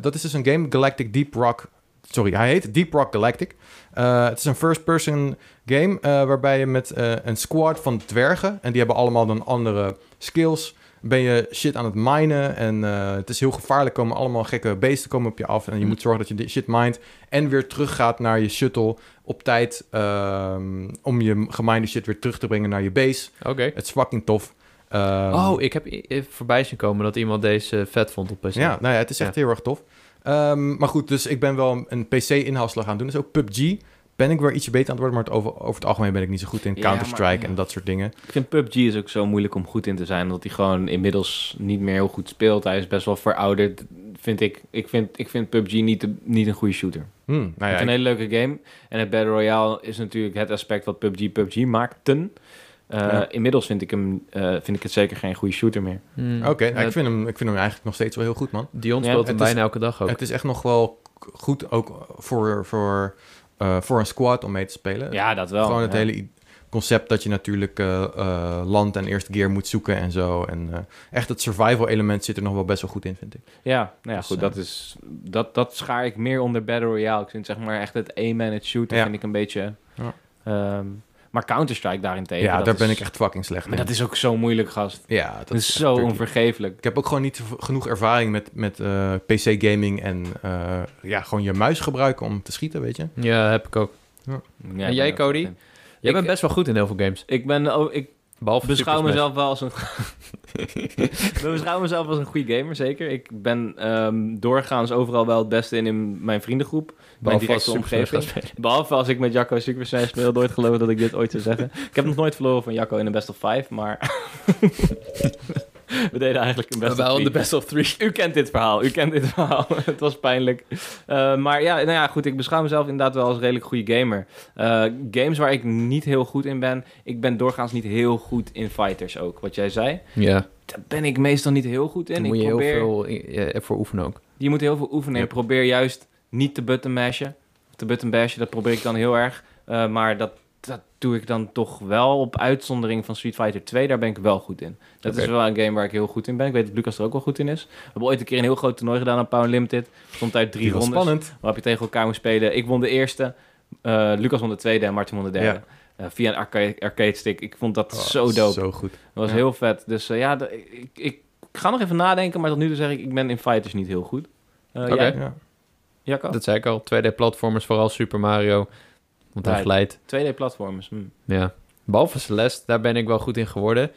dat is dus een game, Galactic Deep Rock. Sorry, hij heet Deep Rock Galactic. Eh, het is een first-person game eh, waarbij je met eh, een squad van dwergen, en die hebben allemaal dan andere skills, ben je shit aan het minen en het is heel gevaarlijk, komen allemaal gekke beesten komen op je af en je Hm. moet zorgen dat je die shit mined en weer teruggaat naar je shuttle op tijd ehm, om je geminde shit weer terug te brengen naar je base. oké. Het is fucking tof. Ehm, oh, ik heb voorbij zien komen dat iemand deze vet vond op PC. ja, nou ja, het is echt heel erg tof. Ehm, maar goed, dus ik ben wel een PC-inhaalslag aan het doen. Dus ook PUBG ben ik weer ietsje beter aan het worden, maar het over, over het algemeen ben ik niet zo goed in Ja, Counter-Strike en dat soort dingen. Ik vind PUBG is ook zo moeilijk om goed in te zijn, omdat hij gewoon inmiddels niet meer heel goed speelt. Hij is best wel verouderd, vind ik. Ik vind, ik vind PUBG niet, de- niet een goede shooter. Hmm, nou het ja, is een hele leuke game. En het Battle Royale is natuurlijk het aspect wat PUBG PUBG maakten. Eh, Ja. Inmiddels vind ik, hem, eh, vind ik het zeker geen goede shooter meer. Hmm. Oké, nou, Ja, ik, vind hem, ik vind hem eigenlijk nog steeds wel heel goed, man. Dion Ja, speelt hem het is- bijna elke dag ook. Het is echt nog wel goed, ook voor, voor, eh, voor een squad om mee te spelen. Ja, dat wel. Gewoon het ja. hele concept dat je natuurlijk eh, eh, land en eerst gear moet zoeken en zo. En eh, echt het survival element zit er nog wel best wel goed in, vind ik. Ja, nou ja, Dus, goed, eh, dat, is, dat, dat schaar ik meer onder Battle Royale. Ik vind zeg maar echt het aim-managed shooter Ja. vind ik een beetje... Ja. Maar Counter-Strike daarentegen... ja, daar is- ben ik echt fucking slecht Maar in. dat is ook zo moeilijk, gast. ja, Dat, is zo tricky. onvergeeflijk. Ik heb ook gewoon niet genoeg ervaring met, met eh, PC-gaming en eh, ja, gewoon je muis gebruiken om te schieten, weet je. Ja, heb ik ook. Ja, En jij, Cody? Jij Ik- bent best wel goed in heel veel games. Ik ben... Oh, ik Behalve beschouw mezelf wel als een... ik beschouw mezelf als een goede gamer, zeker. Ik ben ehm, doorgaans overal wel het beste in in mijn vriendengroep. Mijn Behalve als directe omgeving. Behalve als ik met Jacco Super Smash speel, nooit geloven dat ik dit ooit zou zeggen. Ik heb nog nooit verloren van Jacco in een best of five, maar... We deden eigenlijk een best of three. de best of three. U kent dit verhaal, u kent dit verhaal. het was pijnlijk. Eh, maar ja, nou ja, goed, ik beschouw mezelf inderdaad wel als redelijk goede gamer. Eh, games waar ik niet heel goed in ben, ik ben doorgaans niet heel goed in fighters ook. Wat jij zei, Ja, daar ben ik meestal niet heel goed in. daar ik moet je heel probeer, veel i- eh, voor oefenen ook. Je moet heel veel oefenen. Yep. Ik probeer juist niet te button mashen. Of te button bashen, dat probeer ik dan heel erg. Eh, maar dat, dat doe ik dan toch wel op uitzondering van Street Fighter 2. Daar ben ik wel goed in. Dat is wel een game waar ik heel goed in ben. Ik weet dat Lucas er ook wel goed in is. We hebben ooit een keer een heel groot toernooi gedaan aan Power Limited. Stond uit drie rondes. spannend. Waarop je tegen elkaar moest spelen. Ik won de eerste. eh, Lucas won de tweede en Martin won de derde. Eh, via een arcade, arcade stick. Ik vond dat Oh, zo dope. Zo goed. Dat was Ja. heel vet. Dus eh, ja, de- ik, ik, ik ga nog even nadenken. Maar tot nu toe zeg ik, ik ben in fighters niet heel goed. Eh Oké. Ja. Jacco? Dat zei ik al. 2D-platformers, vooral Super Mario. Want hij glijdt. 2D-platformers. hm. Ja. Behalve Celeste, daar ben ik wel goed in geworden.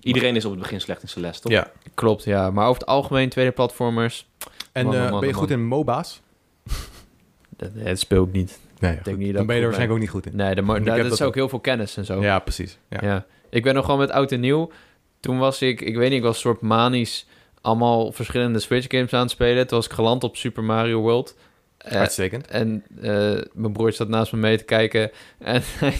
Iedereen is op het begin slecht in Celeste, toch? ja. Klopt, ja. Maar over het algemeen 2D-platformers, En Man, eh, man, man, ben je man. goed in MOBA's? dat, dat speel ik niet. Nee, denk niet dat dan ben je er waarschijnlijk ook niet goed in. Nee, de, daar- heb dat is ook heel veel kennis en zo. Ja, precies. Ja. Ja. Ik ben nog gewoon met oud en nieuw. Toen was ik, ik weet niet, ik was een soort manisch allemaal verschillende Switch games aan het spelen. Toen was ik geland op Super Mario World. Eh, Uitstekend. en eh, mijn broertje zat naast me mee te kijken. En hij,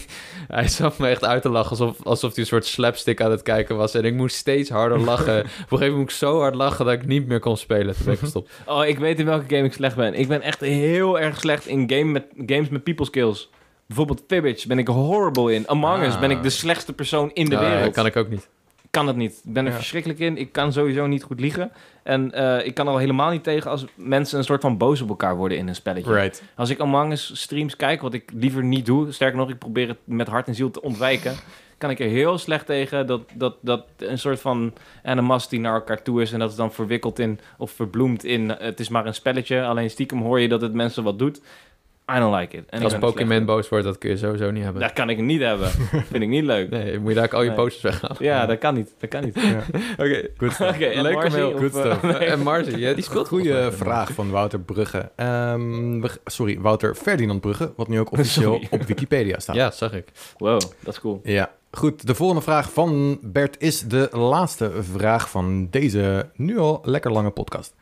hij zat me echt uit te lachen. Alsof, alsof hij een soort slapstick aan het kijken was. En ik moest steeds harder lachen. Op een gegeven moment moest ik zo hard lachen dat ik niet meer kon spelen. Toen ben ik gestopt. Oh, ik weet in welke game ik slecht ben. Ik ben echt heel erg slecht in game met, games met people skills. Bijvoorbeeld Fibbage ben ik horrible in. Among Us Ah. ben ik de slechtste persoon in de Ah, wereld. kan ik ook niet. Kan het niet. Ik ben er Ja. verschrikkelijk in. Ik kan sowieso niet goed liegen. En eh, ik kan er al helemaal niet tegen als mensen een soort van boos op elkaar worden in een spelletje. Right. Als ik Among Us streams kijk, wat ik liever niet doe, sterker nog, ik probeer het met hart en ziel te ontwijken, kan ik er heel slecht tegen dat, dat, dat een soort van animosity naar elkaar toe is en dat is dan verwikkeld in of verbloemd in eh, het is maar een spelletje, alleen stiekem hoor je dat het mensen wat doet. I don't like it. En Als Pokémon boos wordt, dat kun je sowieso niet hebben. Dat kan ik niet hebben. Vind ik niet leuk. Nee, moet je daar ook al je Nee. posters weghalen. Ja, dat kan niet. Dat kan niet. Ja. Oké. En Leuke mail. Good eh, nee. En Marzi, ja, die speelt mij. vraag van Wouter Brugge. Ehm, sorry, Wouter Ferdinand Brugge, wat nu ook officieel op Wikipedia staat. Ja, zag ik. Wow, dat is cool. Ja. Goed, de volgende vraag van Bert is de laatste vraag van deze nu al lekker lange podcast.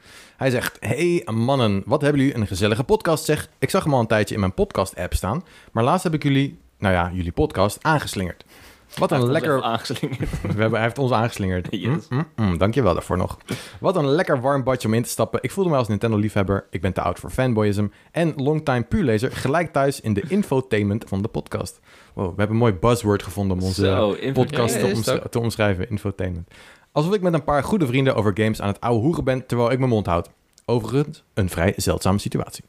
Hij zegt: Hey mannen, wat hebben jullie een gezellige podcast? Zeg, ik zag hem al een tijdje in mijn podcast-app staan, maar laatst heb ik jullie, nou ja, jullie podcast aangeslingerd. Wat een lekker aangeslingerd. we hebben, hij heeft ons aangeslingerd. Yes. Mm, mm, mm, dankjewel daarvoor nog. Wat een lekker warm badje om in te stappen. Ik voelde me als Nintendo-liefhebber. Ik ben te oud voor fanboyism. En longtime puurlezer gelijk thuis in de infotainment van de podcast. Wow, we hebben een mooi buzzword gevonden om onze Zo, podcast Ja, te omschrijven. Infotainment. Alsof ik met een paar goede vrienden over games aan het ouwe hoeren ben... terwijl ik mijn mond houd. Overigens, een vrij zeldzame situatie.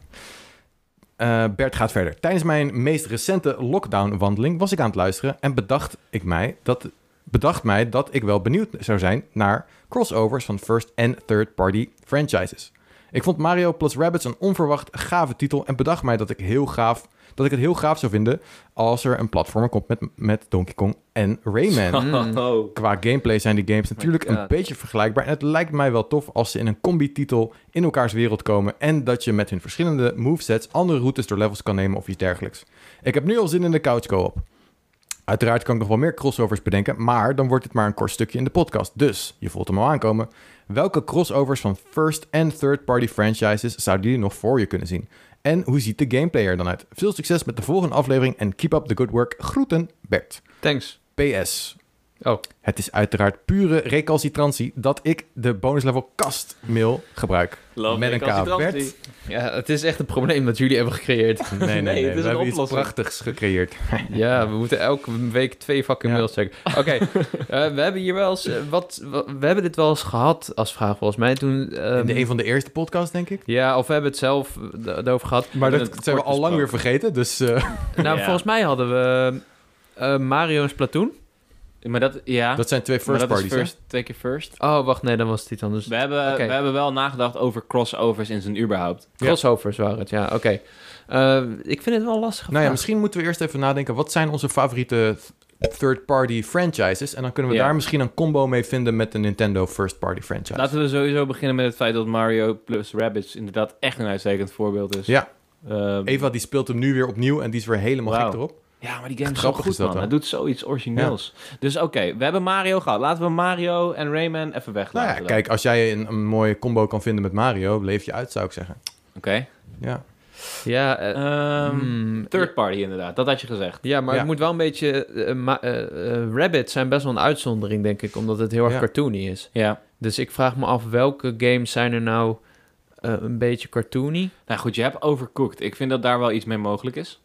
Eh, Bert gaat verder. Tijdens mijn meest recente lockdown-wandeling was ik aan het luisteren en bedacht, ik mij dat, bedacht mij dat ik wel benieuwd zou zijn naar crossovers van first- en third-party franchises. Ik vond Mario plus Rabbids een onverwacht gave titel en bedacht mij dat ik, heel gaaf, dat ik het heel gaaf zou vinden als er een platformer komt met, met Donkey Kong en Rayman. Oh. Qua gameplay zijn die games natuurlijk een beetje vergelijkbaar. En het lijkt mij wel tof als ze in een combi-titel in elkaars wereld komen. En dat je met hun verschillende movesets andere routes door levels kan nemen of iets dergelijks. Ik heb nu al zin in de couch co-op. Uiteraard kan ik nog wel meer crossovers bedenken, maar dan wordt het maar een kort stukje in de podcast. Dus, je voelt hem al aankomen. Welke crossovers van first- en third-party franchises zouden jullie nog voor je kunnen zien? En hoe ziet de gameplay er dan uit? Veel succes met de volgende aflevering en keep up the good work. Groeten, Bert. Thanks. PS. Oh. Het is uiteraard pure recalcitrantie dat ik de bonuslevel kastmail gebruik. Love Met een K. recalcitrantie. Bert? Ja, het is echt een probleem dat jullie hebben gecreëerd. Nee, nee, nee. Nee, het is we een hebben iets prachtigs gecreëerd. Ja, we moeten elke week twee fucking Ja. mails checken. Oké, eh, we hebben hier wel eens... eh, wat, wat- we hebben dit wel eens gehad als vraag volgens mij. Toen, ehm, In de een van de eerste podcasts, denk ik. Ja, of we hebben het zelf eh, d- erover gehad. Maar dat zijn we al lang weer vergeten. Dus eh, Nou, Ja. volgens mij hadden we eh, Mario en Splatoon. Maar dat, ja. dat zijn twee maar first dat is parties. hè? first, twee keer first. Oh, wacht, nee, dan was het iets anders. We hebben, we hebben wel nagedacht over crossovers in zijn überhaupt. Ja. Crossovers waren het, ja, oké. Eh, ik vind het wel lastig. Nou ja, misschien moeten we eerst even nadenken. Wat zijn onze favoriete third-party franchises? En dan kunnen we Ja. daar misschien een combo mee vinden met de Nintendo first-party franchise. Laten we sowieso beginnen met het feit dat Mario plus Rabbids inderdaad echt een uitstekend voorbeeld is. Ja, Ehm, Eva die speelt hem nu weer opnieuw en die is weer helemaal gek erop. Ja, maar die game is zo goed, is dat, man. Hij doet zoiets origineels. Dus oké, we hebben Mario gehad. Laten we Mario en Rayman even Nou weglaten. ja, dan. kijk, als jij een, een mooie combo kan vinden met Mario, leef je uit, zou ik zeggen. Oké. Ja. Ja, hmm, third party inderdaad, dat had je gezegd. Ja, maar Ja. het moet wel een beetje... eh, eh, Rabbits zijn best wel een uitzondering, denk ik. Omdat het heel erg Ja. cartoony is. Ja. Dus ik vraag me af, welke games zijn er nou eh, een beetje cartoony? Nou goed, je hebt Overcooked. Ik vind dat daar wel iets mee mogelijk is.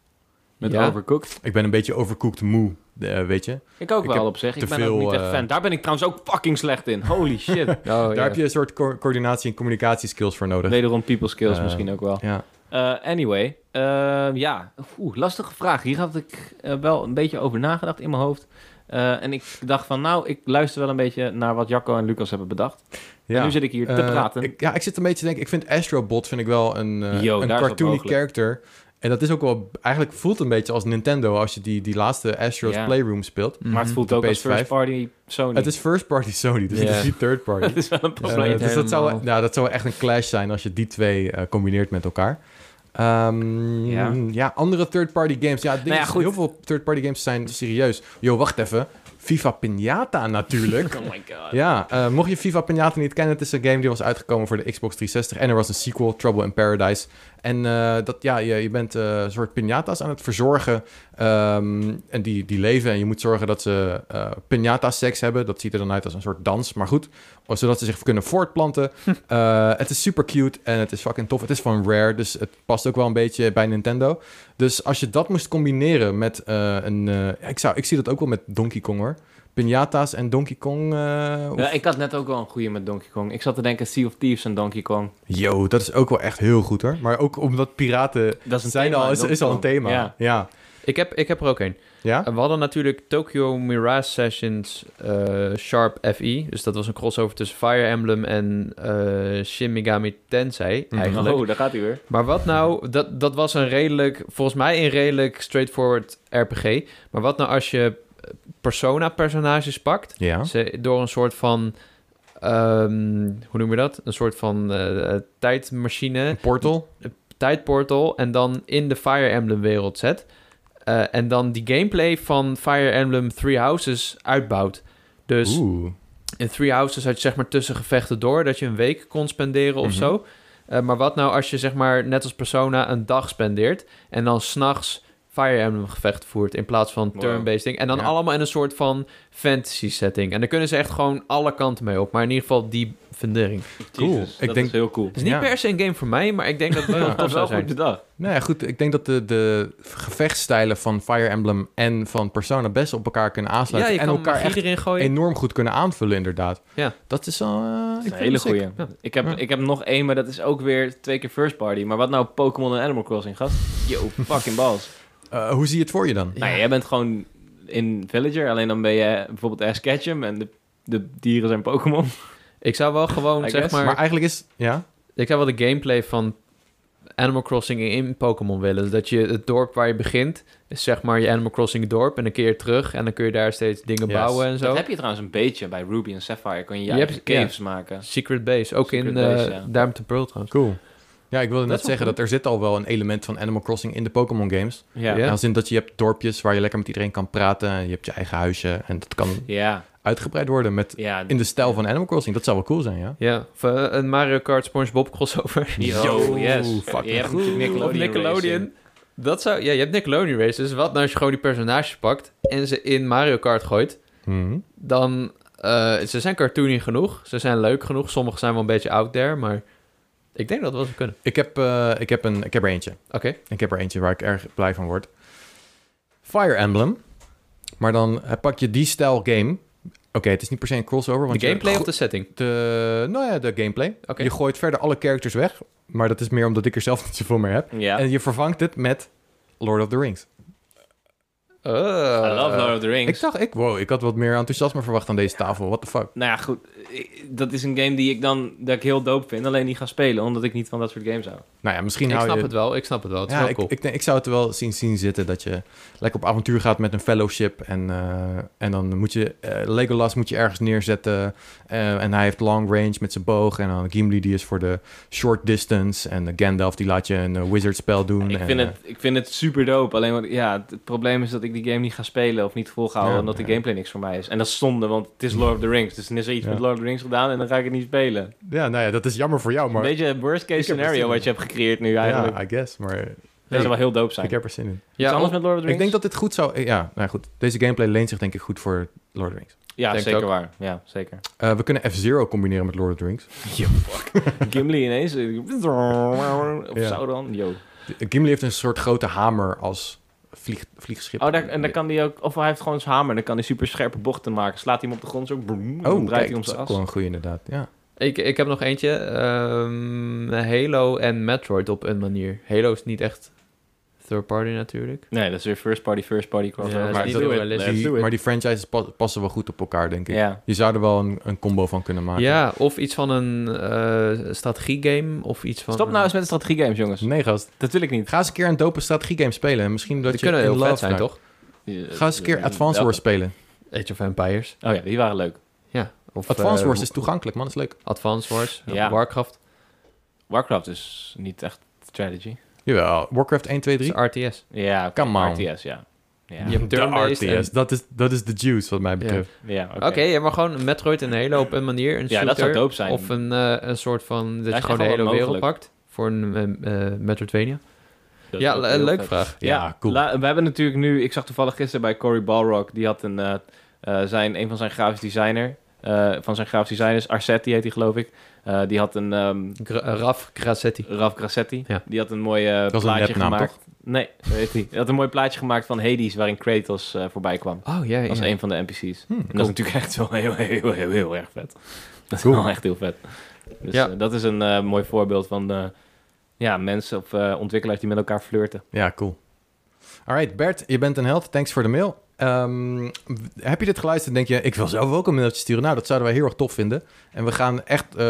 Met Ja? Overcooked. Ik ben een beetje overcooked moe, eh, weet je. Ik ook Ik wel op zich. Ik te ben veel, ook niet echt eh, fan. Daar ben ik trouwens ook fucking slecht in. Holy shit. Oh, Daar ja. heb je een soort co- coördinatie en communicatieskills voor nodig. Wederom people skills Eh, misschien ook wel. Ja. Eh, anyway, eh, ja, Oeh, lastige vraag. Hier had ik wel een beetje over nagedacht in mijn hoofd. Eh, en ik dacht van, nou, ik luister wel een beetje naar wat Jacco en Lucas hebben bedacht. ja. En nu zit ik hier te praten. ik, ja, ik zit een beetje te denken, ik vind Astrobot vind ik wel een, Yo, een cartoony character. En dat is ook wel, eigenlijk voelt een beetje als Nintendo als je die, die laatste Astro's. Playroom speelt. maar het Mhm. voelt ook als PS5. first party Sony. Het is first party Sony, dus het is niet third party. dat is wel een Eh, probleem. dus dat zou, nou, dat zou echt een clash zijn als je die twee eh, combineert met elkaar. Ehm, Ja. ja. andere third-party games. Ja, Nou ja, is, goed. heel veel third-party games zijn serieus. Yo, wacht even. FIFA Pinata natuurlijk. oh my god. ja, eh, mocht je FIFA Pinata niet kennen, het is een game die was uitgekomen voor de Xbox 360. En er was een sequel, Trouble in Paradise. En eh, dat, ja, je, je bent eh, een soort pinata's aan het verzorgen. Ehm, en die, die leven en je moet zorgen dat ze eh pinata-seks hebben. Dat ziet er dan uit als een soort dans, maar goed. Zodat ze zich kunnen voortplanten. Het is super cute en het is fucking tof. Het is van Rare, dus het past ook wel een beetje bij Nintendo. Dus als je dat moest combineren met een... ik, zou, ik zie dat ook wel met Donkey Kong hoor. Pinata's en Donkey Kong. eh, Ja, ik had net ook wel een goede met Donkey Kong. Ik zat te denken Sea of Thieves en Donkey Kong. Yo, dat is ook wel echt heel goed hoor. Maar ook omdat piraten Dat is een zijn thema al, is, is al een thema. Ja. Ja. Ik, heb, ik heb er ook een. Ja? We hadden natuurlijk Tokyo Mirage Sessions eh, Sharp FE. Dus dat was een crossover tussen Fire Emblem en eh, Shin Megami Tensei Mhm. eigenlijk. Oh, daar gaat hij weer. Maar wat nou, dat, dat was een redelijk, volgens mij een redelijk straightforward RPG. Maar wat nou als je Persona-personages pakt, Ja. ze door een soort van, ehm, hoe noem je dat? Een soort van eh, tijdmachine, Portal. tijdportal en dan in de Fire Emblem wereld zet. Eh, en dan die gameplay van Fire Emblem Three Houses uitbouwt. Dus Oeh. in Three Houses had je zeg maar tussen gevechten door dat je een week kon spenderen of Mhm. zo. Eh, maar wat nou als je zeg maar net als Persona een dag spendeert en dan s'nachts Fire Emblem gevecht voert in plaats van turn-based ding. En dan Ja. allemaal in een soort van fantasy setting. En daar kunnen ze echt gewoon alle kanten mee op. Maar in ieder geval die fundering. Cool. Ik dat denk- is heel cool. Het is niet Ja. per se een game voor mij, maar ik denk dat het wel Ja. tof zou wel zijn. goed bedacht. Nou ja, goed. Ik denk dat de, de gevechtsstijlen van Fire Emblem en van Persona best op elkaar kunnen Ja, aansluiten. je en kan elkaar echt erin gooien. enorm goed kunnen aanvullen, inderdaad. Ja. Dat is al... eh, Dat is een hele. Ja. Ik, heb, Ja. ik heb nog één, maar dat is ook weer twee keer first party. Maar wat nou Pokémon en Animal Crossing, gast? Yo, fucking balls. Eh, hoe zie je het voor je dan? Ja. Nou, jij bent gewoon in Villager, alleen dan ben je bijvoorbeeld Ash Ketchum en de, de dieren zijn Pokémon. Ik zou wel gewoon, zeg maar... Maar eigenlijk is... Ja? Ik zou wel de gameplay van Animal Crossing in Pokémon willen. Dat je het dorp waar je begint, is zeg maar je Animal Crossing dorp. En dan keer terug en dan kun je daar steeds dingen Yes. bouwen en zo. Dat heb je trouwens een beetje bij Ruby en Sapphire. Kun je je, Je eigen hebt- ja. caves maken. Secret Base, ook Secret in Base, eh ja. Diamond and Pearl trouwens. Cool. Ja, ik wilde Dat net zeggen dat er zit al wel een element van Animal Crossing in de Pokémon games. Ja. Ja. Als in dat je hebt dorpjes waar je lekker met iedereen kan praten. en Je hebt je eigen huisje. En dat kan Ja. uitgebreid worden met ja. in de stijl van Animal Crossing. Dat zou wel cool zijn, ja? Ja, of eh, een Mario Kart SpongeBob crossover. Yo, yes. fucking je hebt goed. Nickelodeon, Of Nickelodeon. Dat zou, ja, je hebt Nickelodeon Races. Dus wat nou als je gewoon die personages pakt en ze in Mario Kart gooit, Mhm. dan... eh, ze zijn cartoony genoeg. Ze zijn leuk genoeg. Sommige zijn wel een beetje out there, maar ik denk dat het wel zou kunnen. Ik, heb, eh, ik, heb een, ik heb er eentje. Oké. Ik heb er eentje waar ik erg blij van word. Fire Emblem. Maar dan eh, pak je die stijl game. Oké, het is niet per se een crossover. Want De gameplay of de setting? de, nou ja, de gameplay. Oké. Je gooit verder alle characters weg. Maar dat is meer omdat ik er zelf niet zoveel meer heb. Ja. En je vervangt het met Lord of the Rings. Oh. I love Lord of the Rings. Ik dacht, ik, wow, ik had wat meer enthousiasme verwacht aan deze tafel. What the fuck? Nou ja, goed. Ik- Dat is een game die ik dan dat ik heel dope vind. Alleen niet ga spelen, omdat ik niet van dat soort games hou. Nou ja, misschien Ik hou snap je... het wel, ik snap het wel. Het ja, wel ik, cool. ik, denk- ik zou het wel zien, zien zitten dat je lekker op avontuur gaat met een fellowship. En, eh, en dan moet je... eh, Legolas moet je ergens neerzetten. eh, en hij heeft long range met zijn boog. En dan Gimli die is voor de short distance. En Gandalf die laat je een eh, wizard spel doen. Ik en, vind, eh, het, ik vind het super dope. Alleen wat, ja, het, het probleem is dat ik die game niet ga spelen of niet volhouden. Ja, omdat de gameplay niks voor mij is. En dat is zonde, want het is Lord of the Rings. Dus dan is er iets Ja. met Lord of the Rings gedaan en dan ga ik het niet spelen. Ja, nou ja, dat is jammer voor jou, maar... Een beetje een worst case Ik scenario wat je hebt gecreëerd nu eigenlijk. ja, I guess. Maar dat zou wel heel dope zijn. ik heb er zin in. Iets Ja, anders met Lord of the Ik Rings? denk dat dit goed zou... Ja, nou goed. Deze gameplay leent zich denk ik goed voor Lord of the Rings. Ja, denk zeker waar. Ja, zeker. Eh, we kunnen F-Zero combineren met Lord of the Rings. Yo, fuck. Gimli ineens. Of Ja. Sauron. Yo. Gimli heeft een soort grote hamer als vlieg, vliegschip. Oh, daar, en dan kan hij ook... Of hij heeft gewoon zijn hamer. Dan kan hij super scherpe bochten maken. Slaat hij hem op de grond zo. Boom, Oh, dan draait kijk, hij om dat is zijn ook wel as. een goede inderdaad. Ja. Ik, ik heb nog eentje. ehm, Halo en Metroid op een manier. Halo is niet echt third party natuurlijk. Nee, dat is weer first party, first party crossover. Ja, maar Die- do it. maar die franchises pa- passen wel goed op elkaar, denk ik. Ja. Je zou er wel een, een combo van kunnen maken. Ja, of iets van een eh strategiegame of iets van... Stop nou eens met de strategiegames, jongens. Nee, gast. Dat wil ik niet. Ga eens een keer een dope strategiegame spelen. En misschien dat Die je kunnen in heel vet zijn, toch? Ga eens een keer Advance Wars spelen. Age of Empires. Oh ja, die waren leuk. Ja. Of, Advance eh, Wars is toegankelijk, man. Dat is leuk. Advance Wars. Ja. Warcraft. Warcraft is niet echt strategy. Jawel. Warcraft 1, 2, 3. Dat is RTS. Ja, oké, Come on. RTS, ja. Ja, Je hebt De RTS. Dat is, dat is de juice, wat mij betreft. ja oké. Oké, ja, maar gewoon een Metroid en Halo op een manier. Een Ja, dat zou shooter, dope zijn. Of een, eh, een soort van... Dat je gewoon de hele wereld mogelijk. pakt. Voor een eh, Metroidvania. Dat Ja, le- heel leuke vraag. Ja, cool. la- we hebben natuurlijk nu... Ik zag toevallig gisteren bij Cory Balrog... Die had een... zijn, een van zijn grafisch designer... eh, van zijn grafisch designers... Arsetti heet hij, geloof ik. Eh, die had een... ehm eh, Raf Grassetti. Raf Grassetti. Ja. Die had een mooi eh, is een plaatje nepnaam, gemaakt. Nee, dat weet hij. Hij had een mooi plaatje gemaakt van Hades... waarin Kratos eh, voorbij kwam. Oh, ja, is een van de NPC's. Hmm, En dat is natuurlijk echt wel heel, heel, heel, heel, heel erg vet. Dat is Cool. wel echt heel vet. Dus Ja. eh, dat is een eh, mooi voorbeeld van eh, ja, mensen of eh, ontwikkelaars die met elkaar flirten. Ja, cool. Alright, Bert, je bent een held. Thanks voor de mail. Ehm, w- heb je dit geluisterd en denk je, ik wil zelf ook een mailtje sturen? Nou, dat zouden wij heel erg tof vinden. En we gaan echt, eh,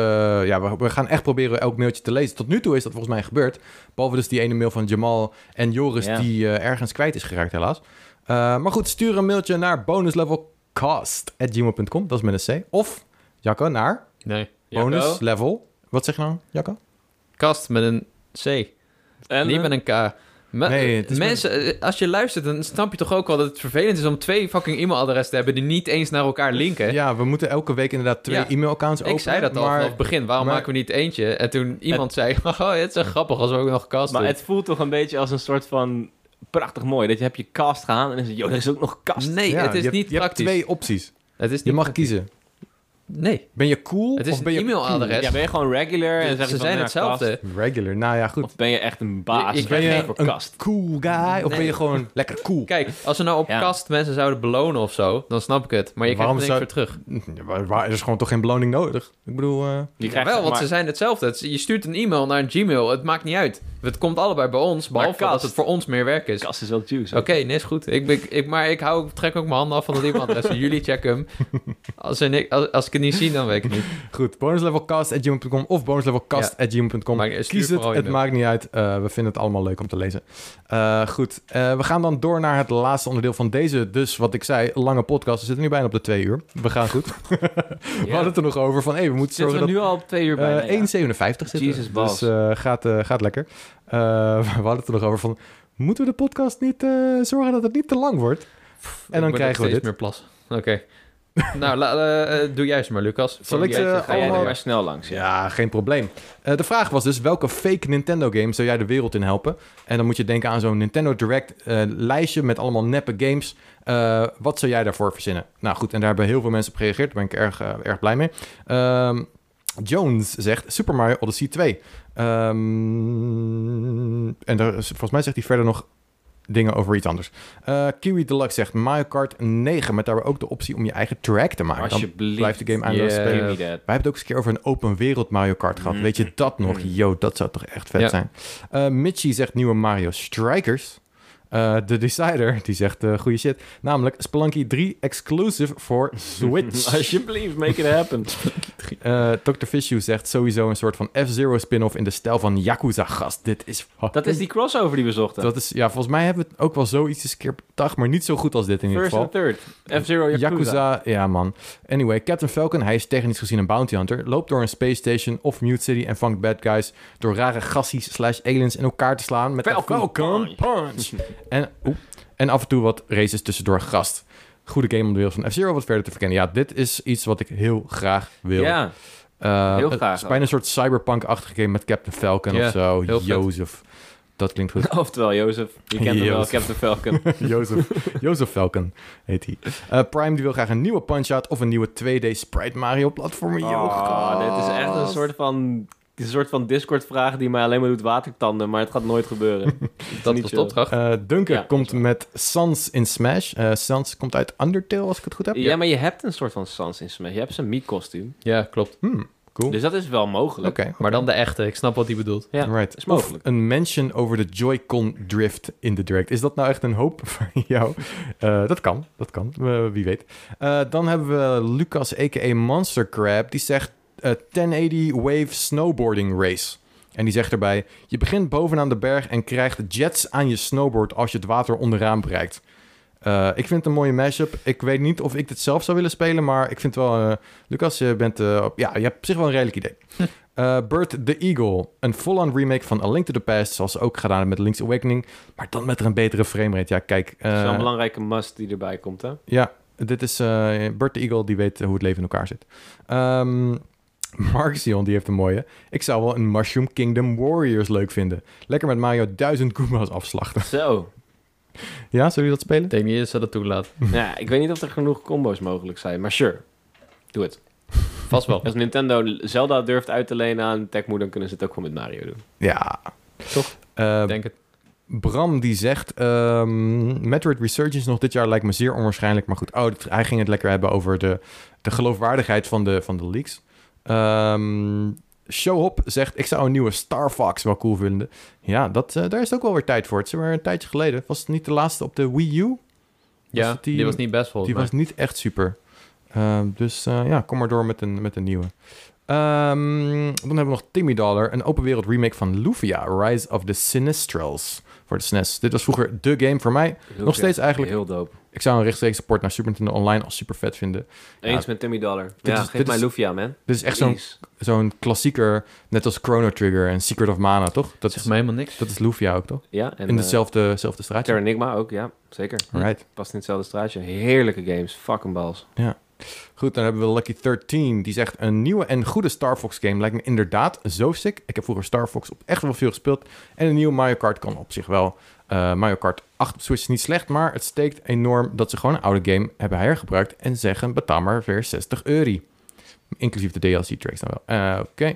ja, we, we gaan echt proberen elk mailtje te lezen. Tot nu toe is dat volgens mij gebeurd. Behalve dus die ene mail van Jamal en Joris Ja. die eh, ergens kwijt is geraakt helaas. Eh, maar goed, stuur een mailtje naar bonuslevelcast.gmail.com. Dat is met een C. Of, Jacco, naar Nee. bonuslevel... Wat zeg je nou, Jacco? Kast met een C. En, Niet met een K. Me- Nee, het is mensen, eh, als je luistert, dan snap je toch ook wel dat het vervelend is om twee fucking e-mailadressen te hebben die niet eens naar elkaar linken. Ja, we moeten elke week inderdaad twee Ja. e-mailaccounts openen. ik zei dat al maar vanaf het begin. Waarom maar- maken we niet eentje? En toen iemand zei, oh, het is echt grappig als we ook nog cast Maar doen. het voelt toch een beetje als een soort van prachtig mooi. Dat je hebt je cast gehaald en dan is het, joh, er is ook nog kast. Nee, Ja, het is je hebt- niet je hebt praktisch. twee opties. Het is Je mag praktisch. kiezen. Nee, Ben je cool het is of ben een je e-mailadres. Ja, ben je gewoon regular en Ze zeg je van, zijn ja, hetzelfde. Regular. Nou ja, goed. Of ben je echt een baas? Ik- ik ben ben je een kast? cool guy of ben je gewoon lekker cool? Kijk, als we nou op Ja. kast mensen zouden belonen of zo, dan snap ik het. Maar je Waarom krijgt er niks zou- voor terug. Ja, maar waar- er is gewoon toch geen beloning nodig? Ik bedoel... eh, Je Ja, krijgt wel, want maar- ze zijn hetzelfde. Het- je stuurt een e-mail naar een Gmail. Het maakt niet uit. Het komt allebei bij ons, behalve kast- dat het voor ons meer werk is. Kast is wel juice. Oké, nee, is goed. Ik, ben- ik, maar ik hou, trek ook mijn handen af van het e-mailadres. Jullie checken hem. Als, als, als ik het niet zie, dan weet ik het niet. Goed, bonuslevelcast.gmail.com of bonuslevelcast.gmail.com. Stuur Kies het, het maakt niet uit. Eh, we vinden het allemaal leuk om te lezen. Eh, goed, Eh, we gaan dan door naar het laatste onderdeel van deze, dus wat ik zei, lange podcast. We zitten nu bijna op de twee uur. We gaan goed. we hadden het er nog over van, hey, we moeten Zitten zorgen we dat... nu al op twee uur bijna? ja. 1,57 zitten. Jesus. Dus gaat, gaat lekker. We hadden het er nog over van, moeten we de podcast niet zorgen dat het niet te lang wordt? En dan krijgen we dit. meer plas. Oké. nou, la- eh, doe jij eens maar, Lucas. Zal ik ze er allemaal- maar snel langs. Ja. Ja, geen probleem. Eh, de vraag was dus, welke fake Nintendo game zou jij de wereld in helpen? En dan moet je denken aan zo'n Nintendo Direct lijstje met allemaal neppe games. Wat zou jij daarvoor verzinnen? Nou goed, en daar hebben heel veel mensen op gereageerd. Daar ben ik erg, erg blij mee. Ehm, Jones zegt Super Mario Odyssey 2. Ehm, en daar, volgens mij zegt hij verder nog dingen over iets anders. Eh, Kiwi Deluxe zegt Mario Kart 9, met daar ook de optie om je eigen track te maken. Dan blijft de game eindeloos Yeah. spelen. Wij hebben het ook eens een keer over een open wereld Mario Kart gehad. Mm. Weet je dat nog? Mm. Yo, dat zou toch echt vet Ja. zijn. Mitchie zegt nieuwe Mario Strikers. Eh De Decider, die zegt eh goede shit. Namelijk Spelunky 3 exclusive voor Switch. Alsjeblieft, make it happen. Eh Dr. Fishu zegt sowieso een soort van F-Zero spin-off in de stijl van Yakuza. Gast, dit is... Dat is die crossover die we zochten. Dat is, ja, volgens mij hebben we het ook wel zoiets eens een keer bedacht, maar niet zo goed als dit in ieder First geval. and third. F-Zero Yakuza. Yakuza, ja man. Anyway, Captain Falcon, hij is technisch gezien een bounty hunter, loopt door een space station of Mute City en vangt bad guys door rare gassies slash aliens in elkaar te slaan met Falcon een Falcon punch. punch. en, oep, en af en toe wat races tussendoor gast. Goede game om de wereld van F-Zero wat verder te verkennen. Ja, dit is iets wat ik heel graag wil. Ja, Eh, heel Het graag is bijna een soort cyberpunk-achtige game met Captain Falcon Ja, of zo. vet. Jozef. Dat klinkt goed. oftewel Jozef. Je kent hem wel. Captain Falcon. Jozef, Jozef Falcon heet hij. Eh, Prime die wil graag een nieuwe Punch-Out of een nieuwe 2D Sprite Mario platformer. Oh, dit is echt een soort van... Een soort van Discord-vraag die mij alleen maar doet watertanden, maar het gaat nooit gebeuren. Dat niet was de chill. opdracht. Eh, Duncan Ja, komt is met Sans in Smash. Eh Sans komt uit Undertale, als ik het goed heb. Ja, maar je hebt een soort van Sans in Smash. Je hebt zijn Mii-kostuum. Ja, klopt. Hmm, cool. Dus dat is wel Oké. mogelijk. Maar dan de echte. Ik snap wat hij bedoelt. Ja, right. is mogelijk. Of een mention over de Joy-Con drift in de direct. Is dat nou echt een hoop voor jou? Eh, dat kan, dat kan. Eh, wie weet. Eh, dan hebben we Lucas, a.k.a. Monster Crab. Die zegt eh, 1080 Wave Snowboarding Race. En die zegt erbij... Je begint bovenaan de berg en krijgt jets aan je snowboard... als je het water onderaan bereikt. Eh, ik vind het een mooie mashup. Ik weet niet of ik dit zelf zou willen spelen... maar ik vind wel... eh, Lucas, je bent... eh, ja, je hebt op zich wel een redelijk idee. Eh Bird the Eagle. Een full-on remake van A Link to the Past... zoals ze ook gedaan hebben met Link's Awakening... maar dan met er een betere framerate. Ja, kijk... Dat is wel eh, een belangrijke must die erbij komt, hè? ja, dit is eh Bert de Eagle, die weet eh, hoe het leven in elkaar zit. Ehm Marxion, die heeft een mooie. Ik zou wel een Mushroom Kingdom Warriors leuk vinden. Lekker met Mario duizend Goombas afslachten. Zo. Ja, zullen jullie dat spelen? Ik denk niet dat ze dat toelaat. ja, ik weet niet of er genoeg combo's mogelijk zijn, maar sure. Doe het. Vast wel. Als Nintendo Zelda durft uit te lenen aan Tecmo, dan kunnen ze het ook gewoon met Mario doen. Ja. Toch? Eh, Ik denk het. Bram die zegt... ehm, Metroid Resurgence nog dit jaar lijkt me zeer onwaarschijnlijk. Maar goed, oh, hij ging het lekker hebben over de, de geloofwaardigheid van de, van de leaks. Ehm Showhop zegt... Ik zou een nieuwe Star Fox wel cool vinden. Ja, dat, eh, daar is ook wel weer tijd voor. Het is weer een tijdje geleden. Was het niet de laatste op de Wii U? Ja, die- die, was niet best volgens Die mij. was niet echt super. Ehm, dus eh, ja, kom maar door met een, met een nieuwe. Ehm, dan hebben we nog Timmy Dollar, een open wereld remake van Lufia, Rise of the Sinistrals voor de SNES. Dit was vroeger de game voor mij. Nog steeds eigenlijk- Heel dope. Ik zou een rechtstreeks port naar Super Nintendo Online als super vet vinden. Eens met Timmy Dollar. Ja, is- geef dit mij is- Lufia, man. Dit is echt zo'n zo'n klassieker, net als Chrono Trigger en Secret of Mana, toch? Dat zegt mij helemaal niks. dat is Lufia ook, toch? Ja, en In eh, dezelfde, dezelfde straatje. Terranigma ook, ja. Zeker. Alright. Past in hetzelfde straatje. Heerlijke games. Fucking balls. Goed, dan hebben we Lucky 13. Die zegt, een nieuwe en goede Star Fox game lijkt me inderdaad zo sick. Ik heb vroeger Star Fox op echt wel veel gespeeld. En een nieuwe Mario Kart kan op zich wel. Eh, Mario Kart 8 op Switch is niet slecht, maar het steekt enorm dat ze gewoon een oude game hebben hergebruikt en zeggen, betaal maar weer 60 euro. Inclusief de DLC-tracks dan wel. Eh, Oké.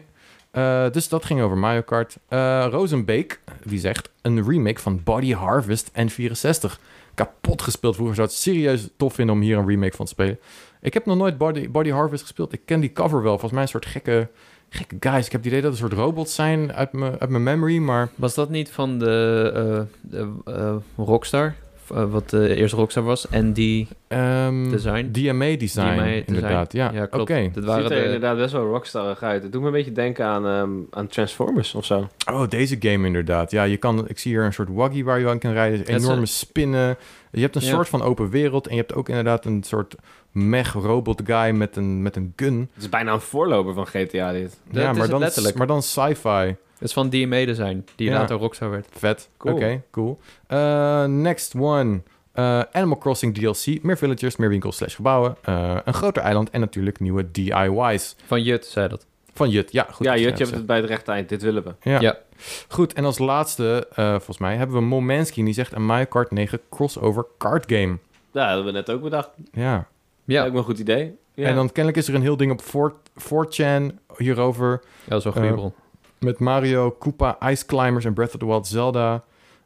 Eh, dus dat ging over Mario Kart. Eh Rosenbeek, die zegt, een remake van Body Harvest N64. Kapot gespeeld vroeger. Zou het serieus tof vinden om hier een remake van te spelen. Ik heb nog nooit Body, Body Harvest gespeeld. Ik ken die cover wel. Volgens mij een soort gekke, gekke guys. Ik heb het idee dat een soort robots zijn uit mijn uit mijn memory. Maar Was dat niet van de, eh, de eh, Rockstar? Eh, wat de eerste Rockstar was? En die ehm, Design? DMA design, DMA design. inderdaad. Ja, Ja, klopt. oké. Dat Het waren ziet er de... inderdaad best wel rockstarig uit. Het doet me een beetje denken aan, ehm, aan Transformers of zo. Oh, deze game inderdaad. Ja, je kan, ik zie hier een soort waggy waar je aan kan rijden. Is Enorme spinnen. Je hebt een Ja. soort van open wereld. En je hebt ook inderdaad een soort mech robot guy met een, met een gun. Het is bijna een voorloper van GTA dit. Dat ja, is maar dan, letterlijk. maar dan sci-fi. Het is van DMA Design, die Ja. later Rockstar werd. Vet. Cool. Oké, cool. Eh, next one. Eh, Animal Crossing DLC. Meer villagers, meer winkels slash gebouwen. eh, een groter eiland en natuurlijk nieuwe DIY's. Van Jut zei dat. Van Jut, ja. Goed ja, Jut, je hebt het bij het rechte eind. Dit willen we. Ja. Ja. Goed, en als laatste, eh, volgens mij, hebben we Momenski. En die zegt een Mario Kart 9 crossover card game. Ja, dat hebben we net ook bedacht. Ja. Ja, me een goed idee. Ja. En dan kennelijk is er een heel ding op 4 4chan hierover. Ja, dat is wel een goede bron. Met Mario, Koopa, Ice Climbers en Breath of the Wild Zelda.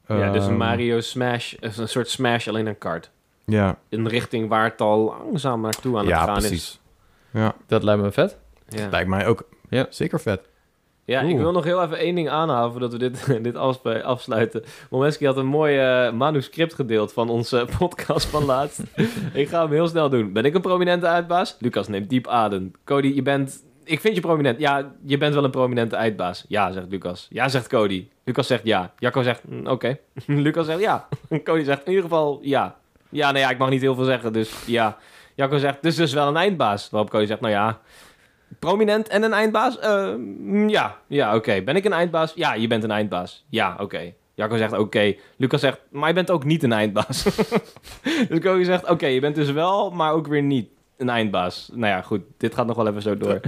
ja, dus een Ehm, Mario Smash, eh, een soort Smash alleen een kart. Ja, Een richting waar het al langzaam naartoe aan het ja gaan precies. Ja, Dat lijkt me vet. is. Ja. lijkt mij ook Ja. zeker vet. Ja, ik wil nog heel even één ding aanhouden voordat we dit, dit afspe- afsluiten. Momenski had een mooi eh, manuscript gedeeld van onze podcast van laatst. ik ga hem heel snel doen. Ben ik een prominente uitbaas? Lucas neemt diep adem. Cody, je bent... Ik vind je prominent. Ja, je bent wel een prominente uitbaas. Ja, zegt Lucas. Ja, zegt Cody. Lucas zegt ja. Jacco zegt mm, oké. Lucas zegt ja. Cody zegt in ieder geval ja. Ja, nou ja, ik mag niet heel veel zeggen, dus ja. Jacco zegt, dus dus wel een eindbaas. Waarop Cody zegt, nou ja, prominent en een eindbaas? Eh, mm, ja, ja, oké. Ben ik een eindbaas? Ja, je bent een eindbaas. Ja, oké. Jacco zegt oké. Lucas zegt, maar je bent ook niet een eindbaas. dus Cody zegt, oké, je bent dus wel, maar ook weer niet een eindbaas. Nou ja, goed, dit gaat nog wel even zo door.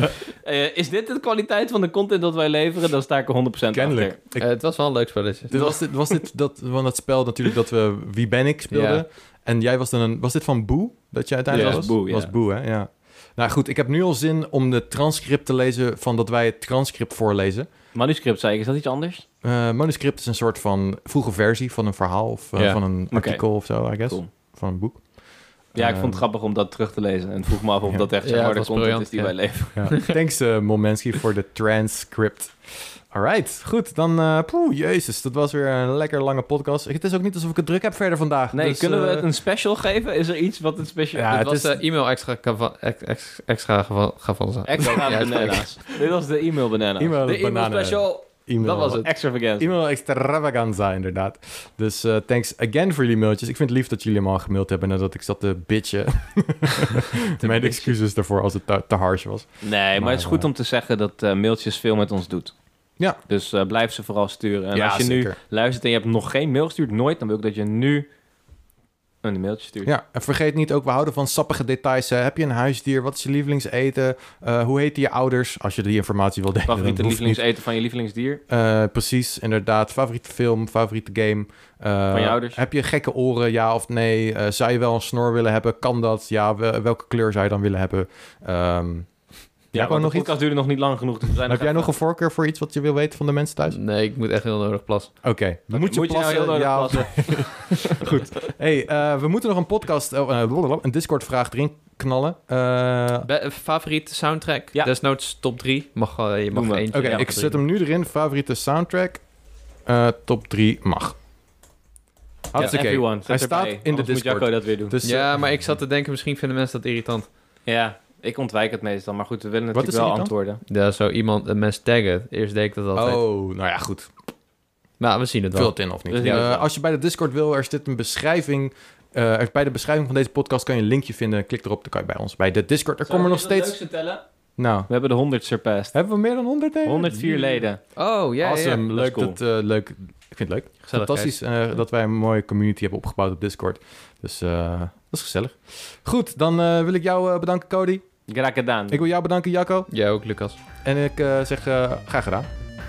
Eh, is dit de kwaliteit van de content dat wij leveren? Dan sta ik er 100% Kennelijk. achter. Ik- Eh, het was wel een leuk spelletje. dit was dit, was dit dat, van dat spel natuurlijk dat we Wie ben ik speelden. Ja. En jij was dan een... Was dit van Boe? Dat jij uiteindelijk Ja, was? was Boe, ja. Was Boe, hè? Ja. Nou goed, ik heb nu al zin om de transcript te lezen van dat wij het transcript voorlezen. Manuscript, zei ik. Is dat iets anders? Eh, manuscript is een soort van vroege versie van een verhaal of Ja. van een artikel of zo, I guess. Cool. Van een boek. Ja, ik Ehm, vond het grappig om dat terug te lezen. En vroeg me af of dat echt zeg maar, de content briljant, is die ja. wij leveren. Ja. Thanks, Momenski, voor de transcript. Alright, goed. Dan, eh poeh, jezus, dat was weer een lekker lange podcast. Het is ook niet alsof ik het druk heb verder vandaag. Nee, dus, kunnen we eh, het een special geven? Is er iets wat een special... Ja, het het was is- de e-mail extra, extra geval, geval zijn. Extra Ja, bananas. Dit was de e-mail bananas. E-mail de e-mail bananen. special. E-mail, dat was het. Extravaganza. E-mail extravaganza, inderdaad. Dus eh, thanks again voor jullie mailtjes. Ik vind het lief dat jullie allemaal gemaild hebben nadat ik zat te bitchen. Mijn bitchen. excuses daarvoor als het te, te harsh was. Nee, maar, het is goed eh, om te zeggen dat eh, mailtjes veel met ons doet. Ja. Dus eh, blijf ze vooral sturen. En ja, als je nu luistert en je hebt nog geen mail gestuurd, nooit, dan wil ik dat je nu een mailtje stuurt. Ja, en vergeet niet ook, we houden van sappige details. hè. Heb je een huisdier? Wat is je lievelingseten? Eh hoe heten je ouders? Als je die informatie wil delen. Favoriete lievelingseten van je lievelingsdier? Eh, precies, inderdaad. Favoriete film, favoriete game. Eh, Van je ouders? Heb je gekke oren, ja of nee? Zou je wel een snor willen hebben? Kan dat? Ja, wel- welke kleur zou je dan willen hebben? Ehm, Ja, nog de podcast duurde nog niet lang genoeg. Dus we zijn heb jij nog een voorkeur voor iets wat je wil weten van de mensen thuis? Nee, ik moet echt heel nodig plassen. Oké, moet je Moet je nou plassen? heel nodig ja, plassen? Goed. Hey, eh, we moeten nog een podcast, oh, eh, een Discord-vraag erin knallen. Eh, favoriete soundtrack? Ja. Desnoods top 3. Mag, je mag eentje. Oké, Ja, ik zet hem nu erin. Favoriete soundtrack. Eh, top 3 mag. Hartstikke. Everyone, Hij staat in de Discord. Jacco dat weer doen. Dus, Ja, maar ik zat te denken, misschien vinden mensen dat irritant. Ja, ik ontwijk het meestal. Maar goed, we willen Wat natuurlijk is wel irritant? antwoorden. Ja, zo iemand een mens taggen. Eerst deed ik dat altijd. Oh, nou ja, goed. Nou, we zien het wel. Vul het in of niet. Eh, als je bij de Discord wil, er zit een beschrijving. eh, er- bij de beschrijving van deze podcast kan je een linkje vinden. Klik erop, dan kan je bij ons bij de Discord. Er komen nog steeds... Nou, We hebben de 100 surpassed. hebben we meer dan 100? hè? 104 leden. Oh, ja, ja, awesome. ja. Leuk, cool. dat, eh, leuk. Ik vind het leuk. Gezelligheid. Fantastisch eh, dat wij een mooie community hebben opgebouwd op Discord. Dus eh, dat is gezellig. Goed, dan eh, wil ik jou eh, bedanken, Cody. Graag gedaan. Ik wil jou bedanken, Jacco. Jij ook, Lucas. En ik eh, zeg uh, graag gedaan.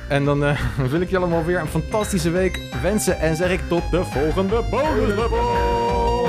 En dan eh, wil ik je allemaal weer een fantastische week wensen. En zeg ik tot de volgende bonusbubbel.